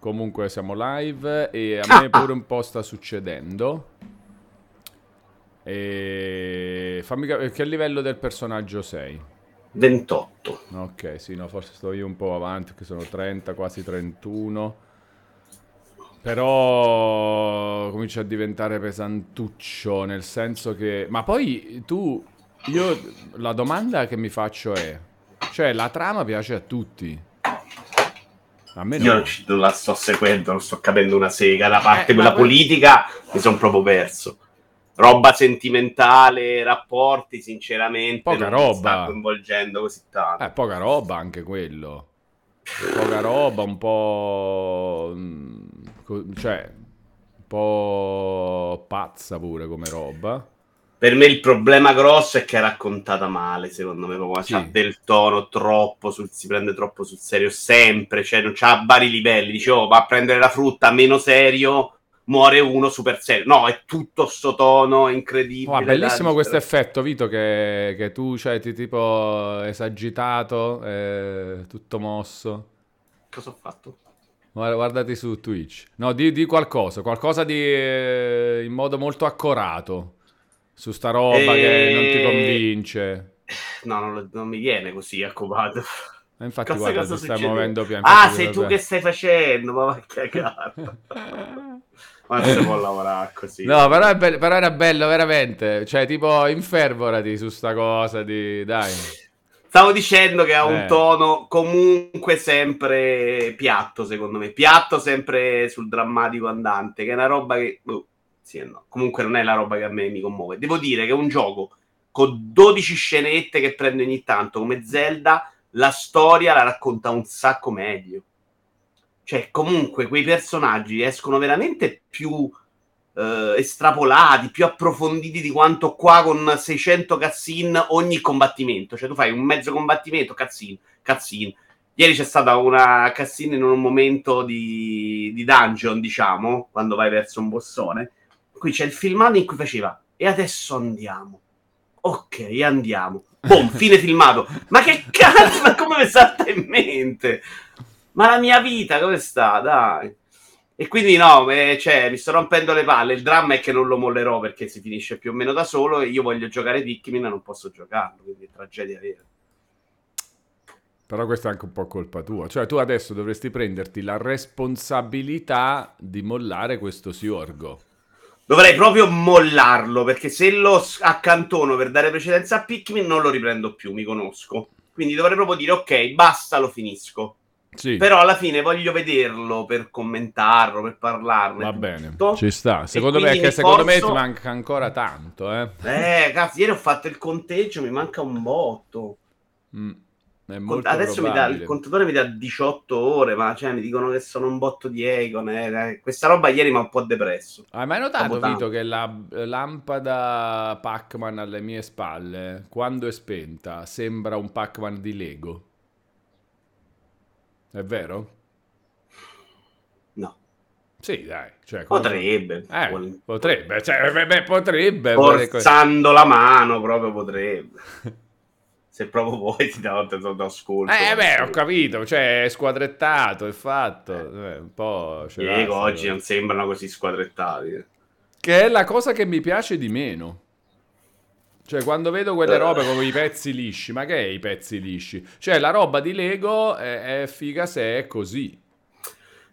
Comunque siamo live e a Ah, me ah. pure un po' sta succedendo. E fammi capire che livello del personaggio sei? 28. Ok, sì, no, forse sto io un po' avanti, che sono 30, quasi 31. Però comincia a diventare pesantuccio, nel senso che... Ma poi tu, io, la domanda che mi faccio è, cioè la trama piace a tutti? A me Io no. non, la sto seguendo, non sto capendo una sega. La parte Eh, quella poi- politica mi sono proprio perso. Roba sentimentale, rapporti, sinceramente. Poca non mi roba. sta coinvolgendo così tanto. Eh, poca roba anche quello. Poca roba, un po'... mm, cioè, un po' pazza pure come roba. Per me il problema grosso è che è raccontata male, secondo me, proprio Sì. c'ha del tono troppo, sul, si prende troppo sul serio sempre, cioè non c'ha vari livelli, dicevo, va a prendere la frutta meno serio, muore uno super serio. No, è tutto sto tono incredibile. Oh, bellissimo questo effetto, Vito, che, che tu c'hai ti- tipo esagitato, eh, tutto mosso. Cosa ho fatto? Guarda- Guardati su Twitch. No, di, di qualcosa, qualcosa di eh, in modo molto accorato. Su sta roba che non ti convince. No, non, lo- non mi viene così accopato. E infatti, Cosa- guarda, cosa ti stai succede? muovendo pian Ah, sei tu che stai facendo, ma va a cagare. Ma non si può lavorare così. No, però, be- però era bello veramente. Cioè, tipo, infervorati su sta cosa di... Dai. Stavo dicendo che ha un Eh. tono comunque sempre piatto, secondo me. Piatto sempre sul drammatico andante, che è una roba che... boh, sì e no. Comunque non è la roba che a me mi commuove. Devo dire che un gioco con 12 scenette che prende ogni tanto, come Zelda, la storia la racconta un sacco meglio. Cioè, comunque, quei personaggi escono veramente più eh, estrapolati, più approfonditi di quanto qua con 600 cutscene ogni combattimento. Cioè, tu fai un mezzo combattimento, cutscene, cutscene. Ieri c'è stata una cutscene in un momento di, di dungeon, diciamo, quando vai verso un bossone. Qui c'è il filmato in cui faceva, e adesso andiamo. Ok, andiamo. Boom, fine filmato. Ma che cazzo, ma come mi salta in mente? Ma la mia vita come sta? Dai. E quindi no, eh, cioè, mi sto rompendo le palle. Il dramma è che non lo mollerò perché si finisce più o meno da solo e io voglio giocare Pikmin e non posso giocarlo, quindi è tragedia vera. Però questa è anche un po' colpa tua. Cioè, tu adesso dovresti prenderti la responsabilità di mollare questo Siorgo. Dovrei proprio mollarlo perché se lo accantono per dare precedenza a Pikmin non lo riprendo più, mi conosco. Quindi dovrei proprio dire ok, basta, lo finisco. Sì, Però alla fine voglio vederlo per commentarlo, per parlarne. va tutto. bene. Ci sta. Secondo me, mi secondo me forzo- ti manca ancora tanto, eh. Eh, cazzo, ieri ho fatto il conteggio, mi manca un botto. Mm, Adesso mi dà, il contatore mi dà 18 ore, ma cioè, mi dicono che sono un botto di Econ. eh, eh. Questa roba ieri mi ha un po' depresso. Hai mai notato, tanto. Vito, che la lampada Pac-Man alle mie spalle, quando è spenta, sembra un Pac-Man di Lego? È vero? No, Sì, dai. Cioè, come- potrebbe. Eh, potrebbe, cioè, beh, beh, potrebbe. Forzando la mano, proprio potrebbe. Se proprio vuoi, ti do, ti do, do ascolto. Eh, beh, ho capito, cioè, è squadrettato, è fatto. eh, un po' Diego oggi non sembrano così squadrettati. Che è la cosa che mi piace di meno. Cioè, quando vedo quelle Eh. robe come i pezzi lisci, ma che è i pezzi lisci? Cioè, la roba di Lego è, è figa se è così.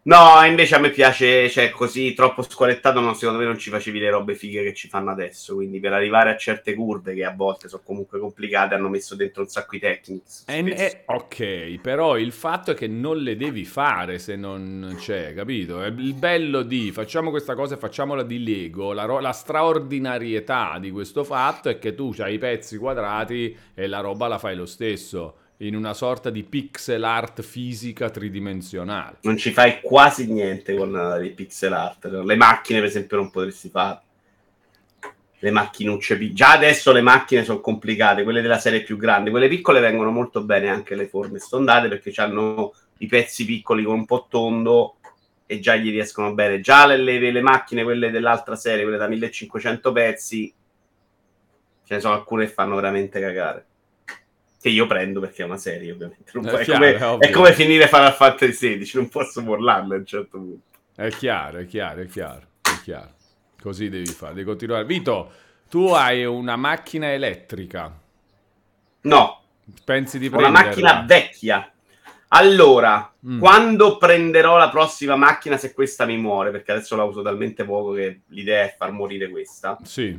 No, invece a me piace, cioè, così troppo squalettato, no, secondo me non ci facevi le robe fighe che ci fanno adesso, quindi per arrivare a certe curve che a volte sono comunque complicate hanno messo dentro un sacco di techniques. Spesso. e- ok, però il fatto è che non le devi fare se non c'è, capito? Il bello di facciamo questa cosa e facciamola di Lego. La, ro- la straordinarietà di questo fatto è che tu hai i pezzi quadrati e la roba la fai lo stesso, in una sorta di pixel art fisica tridimensionale. Non ci fai quasi niente con i pixel art. Le macchine, per esempio, non potresti fare. Le macchinucce. Già adesso le macchine sono complicate, quelle della serie più grande. Quelle piccole vengono molto bene anche le forme stondate perché hanno i pezzi piccoli con un po' tondo e già gli riescono bene. Già le, le- le macchine, quelle dell'altra serie, quelle da 1500 pezzi, ce ne sono alcune che fanno veramente cagare. Che io prendo perché è una serie, ovviamente. È, è, chiaro, come, è, come, finire Final Fantasy XVI, non posso mollarlo a un certo punto. È chiaro, è chiaro, è chiaro, è chiaro. Così devi fare, devi continuare. Vito, tu hai una macchina elettrica. No. Pensi di prendere? Una macchina vecchia. Allora, mm. quando prenderò la prossima macchina, se questa mi muore, perché adesso la uso talmente poco che l'idea è far morire questa. Sì.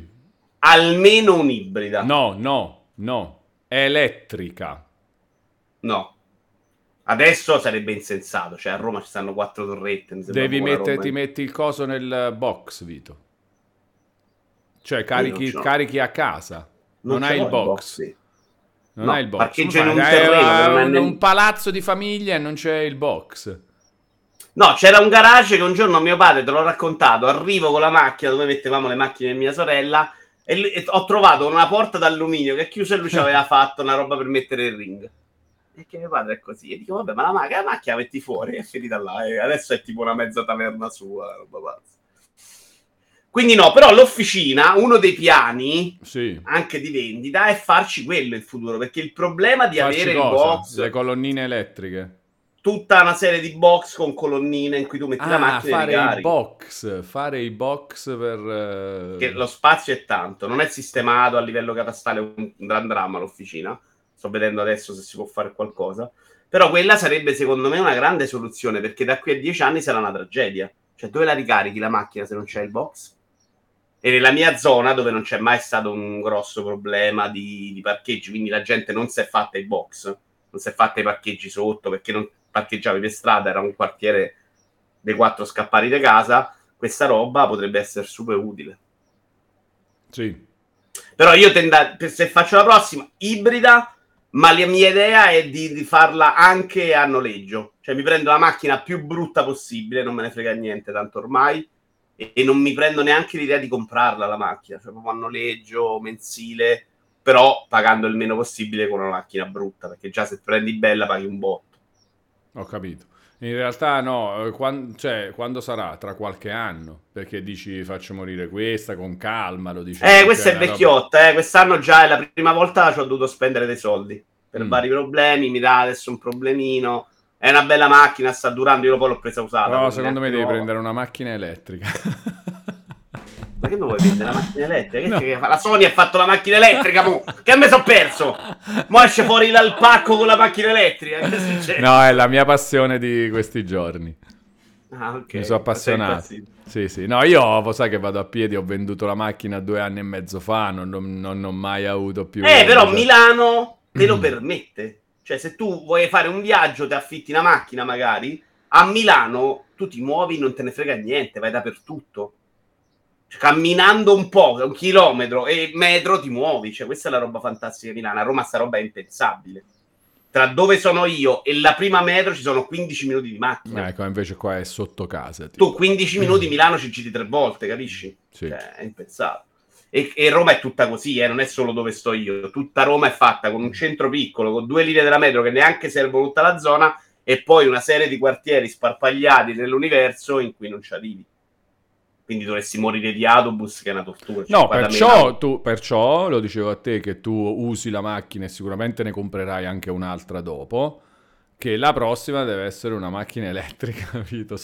Almeno un'ibrida. No, no, no. Elettrica. No. Adesso sarebbe insensato, cioè a Roma ci stanno quattro torrette. Devi mettere, ti metti il coso nel box, Vito. Cioè carichi, carichi a casa. Non, non hai il box. box sì. Non no, hai il box. Parcheggio in un terreno. È un, un palazzo di famiglia e non c'è il box. No, c'era un garage che un giorno mio padre, te l'ho raccontato, arrivo con la macchina dove mettevamo le macchine di mia sorella e, e ho trovato una porta d'alluminio che chiusa e lui ci aveva fatto una roba per mettere il ring. E che mio padre è così. E dico, vabbè, ma la macchina, la macchina metti fuori, è finita là. E adesso è tipo una mezza taverna sua, roba pazza. Quindi no, però l'officina, uno dei piani, sì. anche di vendita, è farci quello in futuro, perché il problema di farci avere cosa? il box... Le colonnine elettriche. Tutta una serie di box con colonnine in cui tu metti ah, la macchina fare i box, fare i box per... Uh... Che lo spazio è tanto, non è sistemato a livello catastale un gran dramma l'officina. Sto vedendo adesso se si può fare qualcosa. Però quella sarebbe secondo me una grande soluzione, perché da qui a dieci anni sarà una tragedia. Cioè, dove la ricarichi la macchina se non c'è il box? e nella mia zona dove non c'è mai stato un grosso problema di, di parcheggi, quindi la gente non si è fatta i box, non si è fatta i parcheggi sotto perché non parcheggiavi per strada, era un quartiere dei quattro scappati di casa, questa roba potrebbe essere super utile. Sì. Però io tendo, se faccio la prossima, ibrida, ma la mia idea è di, di, farla anche a noleggio. Cioè mi prendo la macchina più brutta possibile, non me ne frega niente tanto ormai, e, non mi prendo neanche l'idea di comprarla la macchina, cioè proprio a noleggio mensile, però pagando il meno possibile con una macchina brutta, perché già se prendi bella paghi un botto. Ho capito. In realtà no, eh, quando, cioè, quando sarà? Tra qualche anno? Perché dici faccio morire questa con calma, lo dici. Eh, questa è vecchiotta, roba... eh, quest'anno già è la prima volta che ho dovuto spendere dei soldi per mm. vari problemi, mi dà adesso un problemino è una bella macchina, sta durando, io poi l'ho presa usata. No, secondo me devi nuova. prendere una macchina elettrica. Ma che non vuoi prendere la macchina elettrica? No. Che la Sony ha fatto la macchina elettrica, mo. che a me sono perso. Mo esce fuori dal pacco con la macchina elettrica. No, è la mia passione di questi giorni. Ah, ok. Mi sono appassionato. Sì, sì. No, io sai che vado a piedi, ho venduto la macchina due anni e mezzo fa, non, non, non ho mai avuto più... Eh, però Milano te lo permette. Cioè, se tu vuoi fare un viaggio, ti affitti una macchina magari, a Milano tu ti muovi, non te ne frega niente, vai dappertutto. Cioè, camminando un po', un chilometro e metro ti muovi. Cioè, questa è la roba fantastica di Milano. A Roma sta roba è impensabile. Tra dove sono io e la prima metro ci sono 15 minuti di macchina. Ecco, invece qua è sotto casa. Tipo. Tu 15 minuti Milano ci giri tre volte, capisci? Sì. Cioè, è impensabile. E, e, Roma è tutta così, eh, non è solo dove sto io. Tutta Roma è fatta con un centro piccolo, con due linee della metro che neanche servono tutta la zona, e poi una serie di quartieri sparpagliati nell'universo in cui non ci arrivi. Quindi dovresti morire di autobus, che è una tortura. Cioè, no, perciò, tu, perciò lo dicevo a te che tu usi la macchina e sicuramente ne comprerai anche un'altra dopo che la prossima deve essere una macchina elettrica, capito?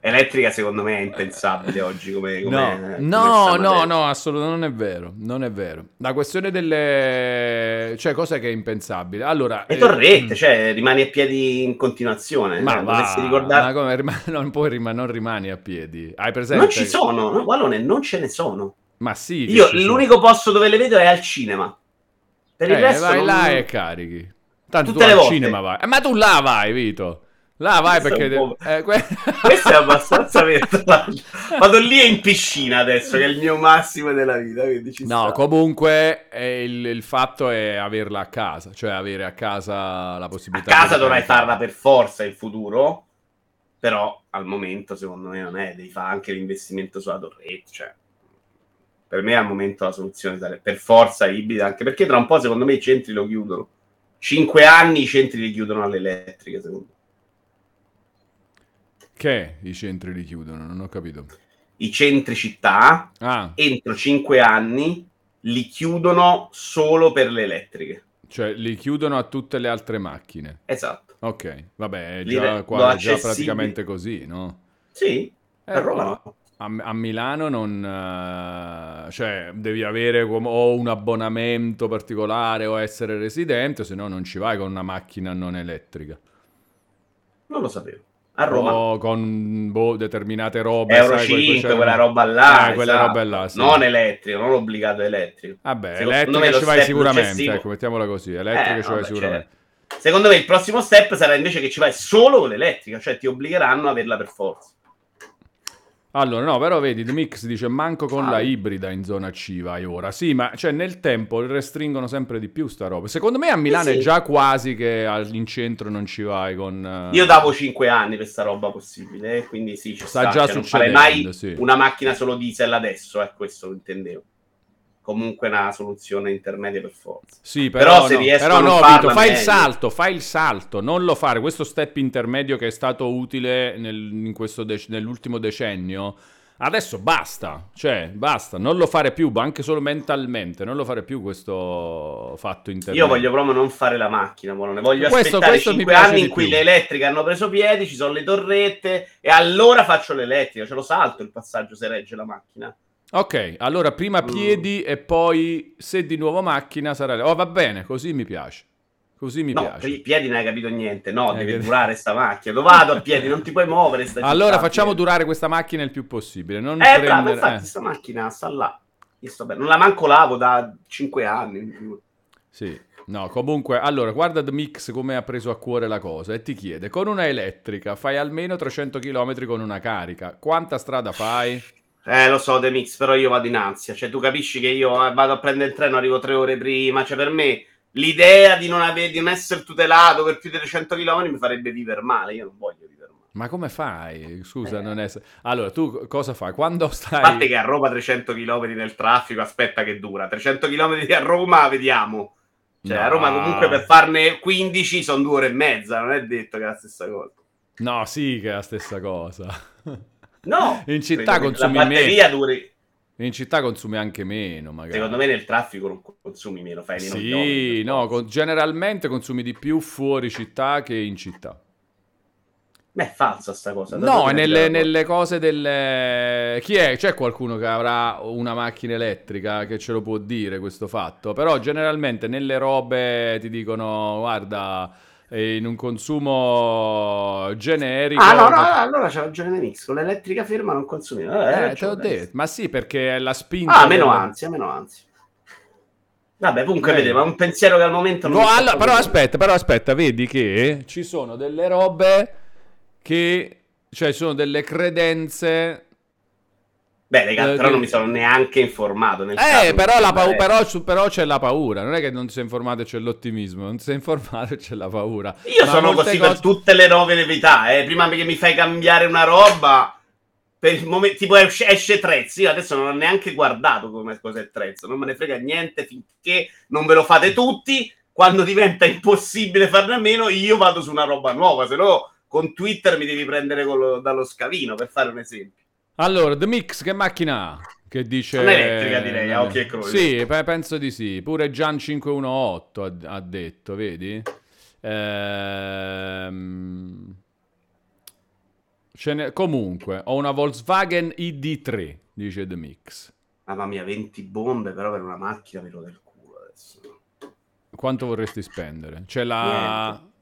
elettrica secondo me è impensabile oggi come, come No, come no, no, no, assolutamente non è vero, non è vero. La questione delle... cioè cos'è che è impensabile? Allora... Le torrette, eh... cioè rimani a piedi in continuazione. Ma eh, va, ricordare... ma come, rim... non, puoi rim... non rimani a piedi. Hai presente? Non ci sono, no, Wallone, non ce ne sono. Ma sì. Io l'unico sono. posto dove le vedo è al cinema. Per il eh, resto vai non... là e carichi. Tanto Tutte tu al volte. cinema vai. Eh, ma tu là vai, Vito. Là vai Questo perché... È eh, que... Questo è abbastanza vero. Vado lì e in piscina adesso, che è il mio massimo della vita. no, sta. comunque il, il, fatto è averla a casa, cioè avere a casa la possibilità... A casa dovrai farla per forza in futuro, però al momento secondo me non è, devi fare anche l'investimento sulla torretta, cioè... Per me al momento la soluzione sarebbe per forza ibrida, anche perché tra un po' secondo me i centri lo chiudono. 5 anni i centri li chiudono alle elettriche, secondo me. Che i centri li chiudono? Non ho capito. I centri città, ah. entro 5 anni, li chiudono solo per le elettriche. Cioè li chiudono a tutte le altre macchine. Esatto. Ok, vabbè, è già, qua è già praticamente così, no? Sì, Eh, a Roma no. A, a Milano non... eh, cioè, devi avere com- o un abbonamento particolare o essere residente, se no non ci vai con una macchina non elettrica. Non lo sapevo. A Roma. O con boh, determinate robe. Euro sai, quel 5, crociere- quella roba là. Eh, quelle esatto. robe là, sì. Non elettrico, non obbligato elettrico. Vabbè, Secondo elettrica ci vai sicuramente, ecco, mettiamola così, elettrica Eh, ci vai vabbè, sicuramente. cioè, secondo me il prossimo step sarà invece che ci vai solo con l'elettrica, cioè ti obbligheranno a averla per forza. Allora, no, però vedi, The Mix dice manco con Ah. la ibrida in zona C vai ora. Sì, ma cioè nel tempo restringono sempre di più sta roba. Secondo me a Milano sì. è già quasi che in centro non ci vai con... eh, Io davo 5 anni per sta roba possibile, quindi sì, ci Sta sta. già cioè, non succedendo, mai sì. una macchina solo diesel adesso, eh, questo intendevo. Comunque una soluzione intermedia per forza. Sì, però, Però se no, riescono però a no, farla, Vito, fai il salto, fai il salto, non lo fare. Questo step intermedio che è stato utile nel- in questo dec- nell'ultimo decennio, adesso basta, cioè basta, non lo fare più, anche solo mentalmente, non lo fare più questo fatto intermedio. Io voglio proprio non fare la macchina, non ne voglio Questo- aspettare questo mi 5 piace anni in cui più. le elettriche hanno preso piedi, ci sono le torrette e allora faccio l'elettrica, ce lo salto il passaggio se regge la macchina. Ok, allora prima Mm. piedi e poi se di nuovo macchina sarà... Oh, va bene, così mi piace. Così mi no, piace. i piedi non hai capito niente, no, Eh, deve che- durare sta macchina. Dove vado a piedi? Non ti puoi muovere. Allora facciamo piedi. durare questa macchina il più possibile. Non Eh, bravo, prendere... infatti eh. sta macchina sta là. Io sto bene. Non la manco lavo da 5 anni. Sì, no, comunque, allora, guarda The Mix come ha preso a cuore la cosa e ti chiede, con una elettrica fai almeno 300 km con una carica, quanta strada fai? Eh, lo so, The Mix, però io vado in ansia. Cioè, tu capisci che io eh, vado a prendere il treno, arrivo tre ore prima. Cioè, per me l'idea di non, ave- di non essere tutelato per più di 300 km mi farebbe vivere male. Io non voglio vivere male. Ma come fai? Scusa, non è... Allora, tu cosa fai? Quando A parte stai... che a Roma 300 km nel traffico, aspetta che dura. 300 km a Roma, vediamo. Cioè, a No. Roma comunque per farne 15 sono due ore e mezza, non è detto che è la stessa cosa. No, sì che è la stessa cosa. No, In città consumi la batteria duri. In città consumi anche meno, magari. Secondo me nel traffico non consumi meno, fai meno Sì, no, con- generalmente consumi di più fuori città che in città. Beh, è falsa sta cosa. da No, nelle, nelle cose delle... Chi è? C'è qualcuno che avrà una macchina elettrica che ce lo può dire questo fatto? Però generalmente nelle robe ti dicono, guarda, eh, in un consumo generico... Ah, no, no, no, allora c'ha ragione Nemix. Con l'elettrica ferma non consumi. Eh, Eh, te l'ho detto. Ma sì, perché la spinta... Ah, meno del- ansia, meno ansia. Vabbè, comunque Eh. vedete, ma è un pensiero che al momento non No, allora, però aspetta, però aspetta, vedi che ci sono delle robe che... Cioè, ci sono delle credenze Beh, raga, Eh, però che- non mi sono neanche informato nel Eh, però, la pau- però, però c'è la paura, non è che non ti sei informato e c'è l'ottimismo, non ti sei informato e c'è la paura. Io Ma sono così cose- per tutte le nuove novità, eh. Prima che mi fai cambiare una roba, per il momento, tipo esce, esce Trezzo. Io adesso non ho neanche guardato come cos'è Trezzo, non me ne frega niente finché non ve lo fate tutti. Quando diventa impossibile farne a meno, io vado su una roba nuova, se no con Twitter mi devi prendere col- dallo scavino, per fare un esempio. Allora, The Mix che macchina ha? Che dice... Un'elettrica, direi, a occhi e croce. Sì, pe- penso di sì. Pure Gian 518 ha, ha detto, vedi? Ehm... ce n'è- Comunque, ho una Volkswagen ID3, dice The Mix. Mamma mia, 20 bombe, però per una macchina me lo del culo adesso. Quanto vorresti spendere? C'è la... Niente.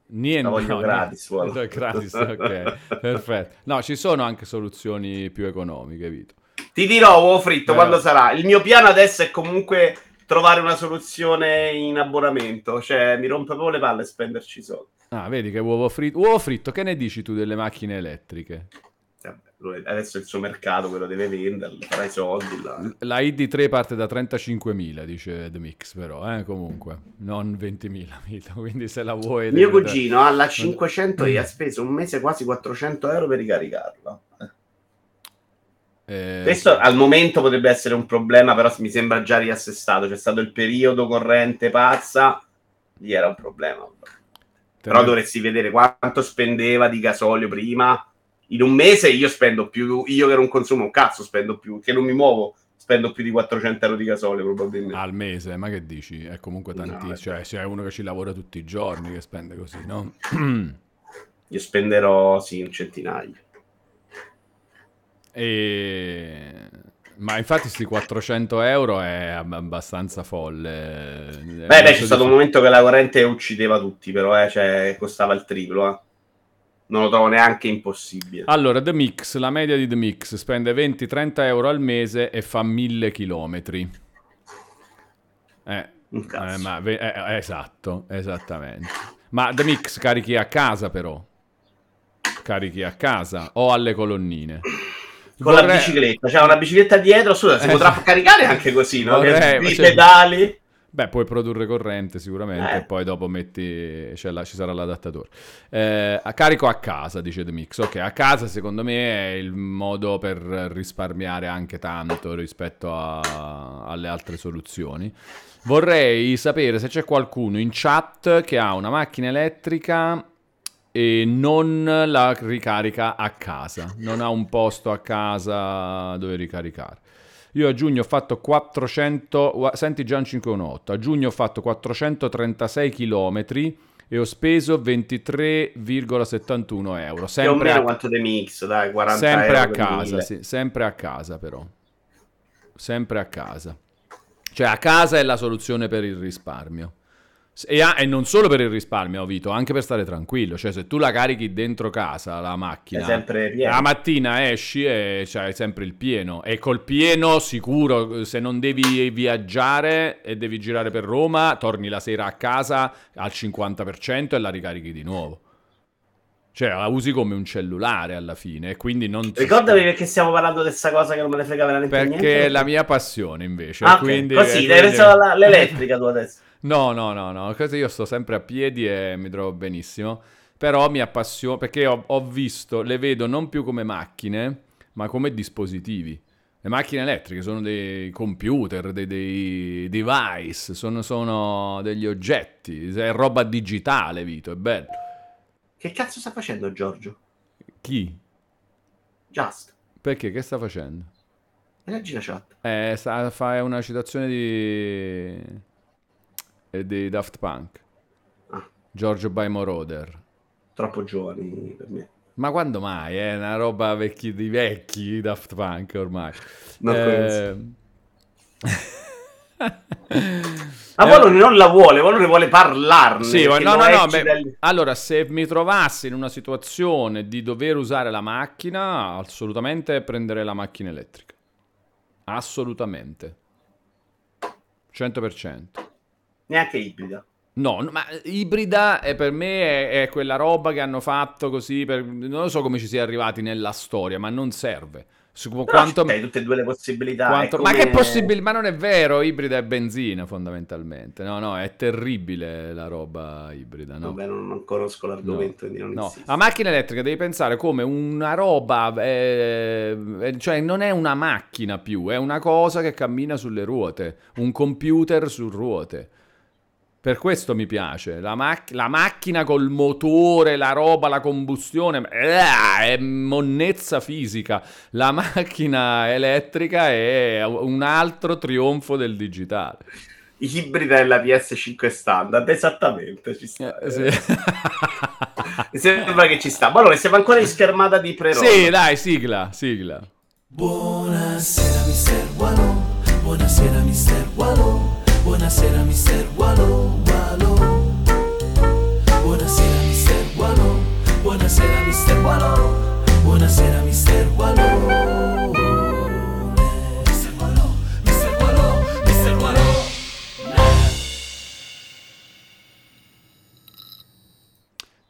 Voglio no, gratis, niente. gratis, ok, perfetto. No, ci sono anche soluzioni più economiche, Vito. Ti dirò, uovo fritto, Eh. quando sarà. Il mio piano adesso è comunque trovare una soluzione in abbonamento. Cioè, mi rompe proprio le palle spenderci soldi. Ah, vedi che uovo fritto. Uovo fritto, che ne dici tu delle macchine elettriche? Adesso il suo mercato, quello deve venderlo, farà i soldi. là. La ID3 parte da 35.000, dice The Mix, però, eh, comunque, non 20.000, Vito, quindi se la vuoi... Mio cugino alla 500 e ha speso un mese quasi 400 euro per ricaricarla. Eh, Questo al momento potrebbe essere un problema, però mi sembra già riassestato. C'è stato il periodo corrente pazza, lì era un problema. Però dovresti vedere quanto spendeva di gasolio prima. In un mese io spendo più, io che non consumo un cazzo spendo più, che non mi muovo, spendo più di 400 euro di gasolio probabilmente. Al mese, ma che dici? È comunque tantissimo. No, cioè, c'è uno che ci lavora tutti i giorni che spende così, no? Io spenderò, sì, un centinaio. E... Ma infatti questi 400 euro è abbastanza folle. Beh, beh, c'è stato un momento che la corrente uccideva tutti, però eh, cioè, costava il triplo. Eh. Non lo trovo neanche impossibile. Allora, The Mix, la media di The Mix spende 20-30 euro al mese e fa 1000 chilometri. Eh, eh, ma, eh, eh, esatto, esattamente. Ma The Mix carichi a casa però. Carichi a casa o alle colonnine con vorrei... la bicicletta, cioè una bicicletta dietro, scusa, si eh, potrà caricare anche così, no? Vorrei... I cioè... pedali. Beh, puoi produrre corrente sicuramente, eh. e poi dopo metti, cioè, là, ci sarà l'adattatore. Eh, a carico a casa, dice The Mix. Ok, a casa secondo me è il modo per risparmiare anche tanto rispetto a, alle altre soluzioni. Vorrei sapere se c'è qualcuno in chat che ha una macchina elettrica e non la ricarica a casa, non ha un posto a casa dove ricaricare. Io a giugno ho fatto 400, senti Gian 518, a giugno ho fatto 436 km e ho speso 23,71 euro. Sempre a, quanto dei mix, dai, 40 sempre a casa, sì, sempre a casa però. Sempre a casa. Cioè a casa è la soluzione per il risparmio. E, a, e, non solo per il risparmio, Vito, anche per stare tranquillo. Cioè, se tu la carichi dentro casa, la macchina, la mattina esci e c'hai sempre il pieno. E col pieno, sicuro, se non devi viaggiare e devi girare per Roma, torni la sera a casa al 50% e la ricarichi di nuovo. Cioè, la usi come un cellulare alla fine, quindi non... Ricordami perché stiamo parlando di questa cosa che non me ne frega veramente perché niente. Perché è la mia passione, invece. Ah, quindi, Così, quindi... devi pensare all'elettrica tu adesso. No, no, no, no, così io sto sempre a piedi e mi trovo benissimo. Però mi appassiona perché ho, ho visto, le vedo non più come macchine, ma come dispositivi. Le macchine elettriche sono dei computer, dei, dei device, sono, sono, degli oggetti, è roba digitale, Vito, è bello. Che cazzo sta facendo Giorgio? Chi? Just. Perché? Che sta facendo? Leggi la chat. Eh, sta, fa una citazione di e dei Daft Punk. Ah. Giorgio by Moroder. Troppo giovani per me. Ma quando mai? È una roba vecchi, di vecchi Daft Punk ormai. Non eh... Ma Valone non la vuole, Valone vuole parlarne. Sì, no, no, no. Beh, dal... Allora, se mi trovassi in una situazione di dover usare la macchina, assolutamente prenderei la macchina elettrica. Assolutamente. 100%. Neanche ibrida. No, ma ibrida è, per me è, è, quella roba che hanno fatto così, per, non so come ci sia arrivati nella storia, ma non serve. Su, quanto, hai tutte e due le possibilità. Quanto, come... Ma che possibilità? Ma non è vero, ibrida è benzina fondamentalmente. No, no, è terribile la roba ibrida. No? Vabbè, non, non conosco l'argomento. No, no. la macchina elettrica devi pensare come una roba, eh, eh, cioè non è una macchina più, è una cosa che cammina sulle ruote, un computer su ruote. Per questo mi piace. La, mac- la, macchina col motore, la roba, la combustione, eh, è monnezza fisica. La macchina elettrica è un altro trionfo del digitale. Ibrida della PS5 standard, esattamente, ci sta. Eh, sì. Mi sembra che ci sta. Ma allora, siamo ancora in schermata di pre Sì, dai, sigla, sigla. Buonasera, mister Wallo. Buonasera, mister Wallo. Buonasera mister Wallo, Wallo. Buonasera mister Wallo, buonasera mister Wallo, buonasera mister Wallo.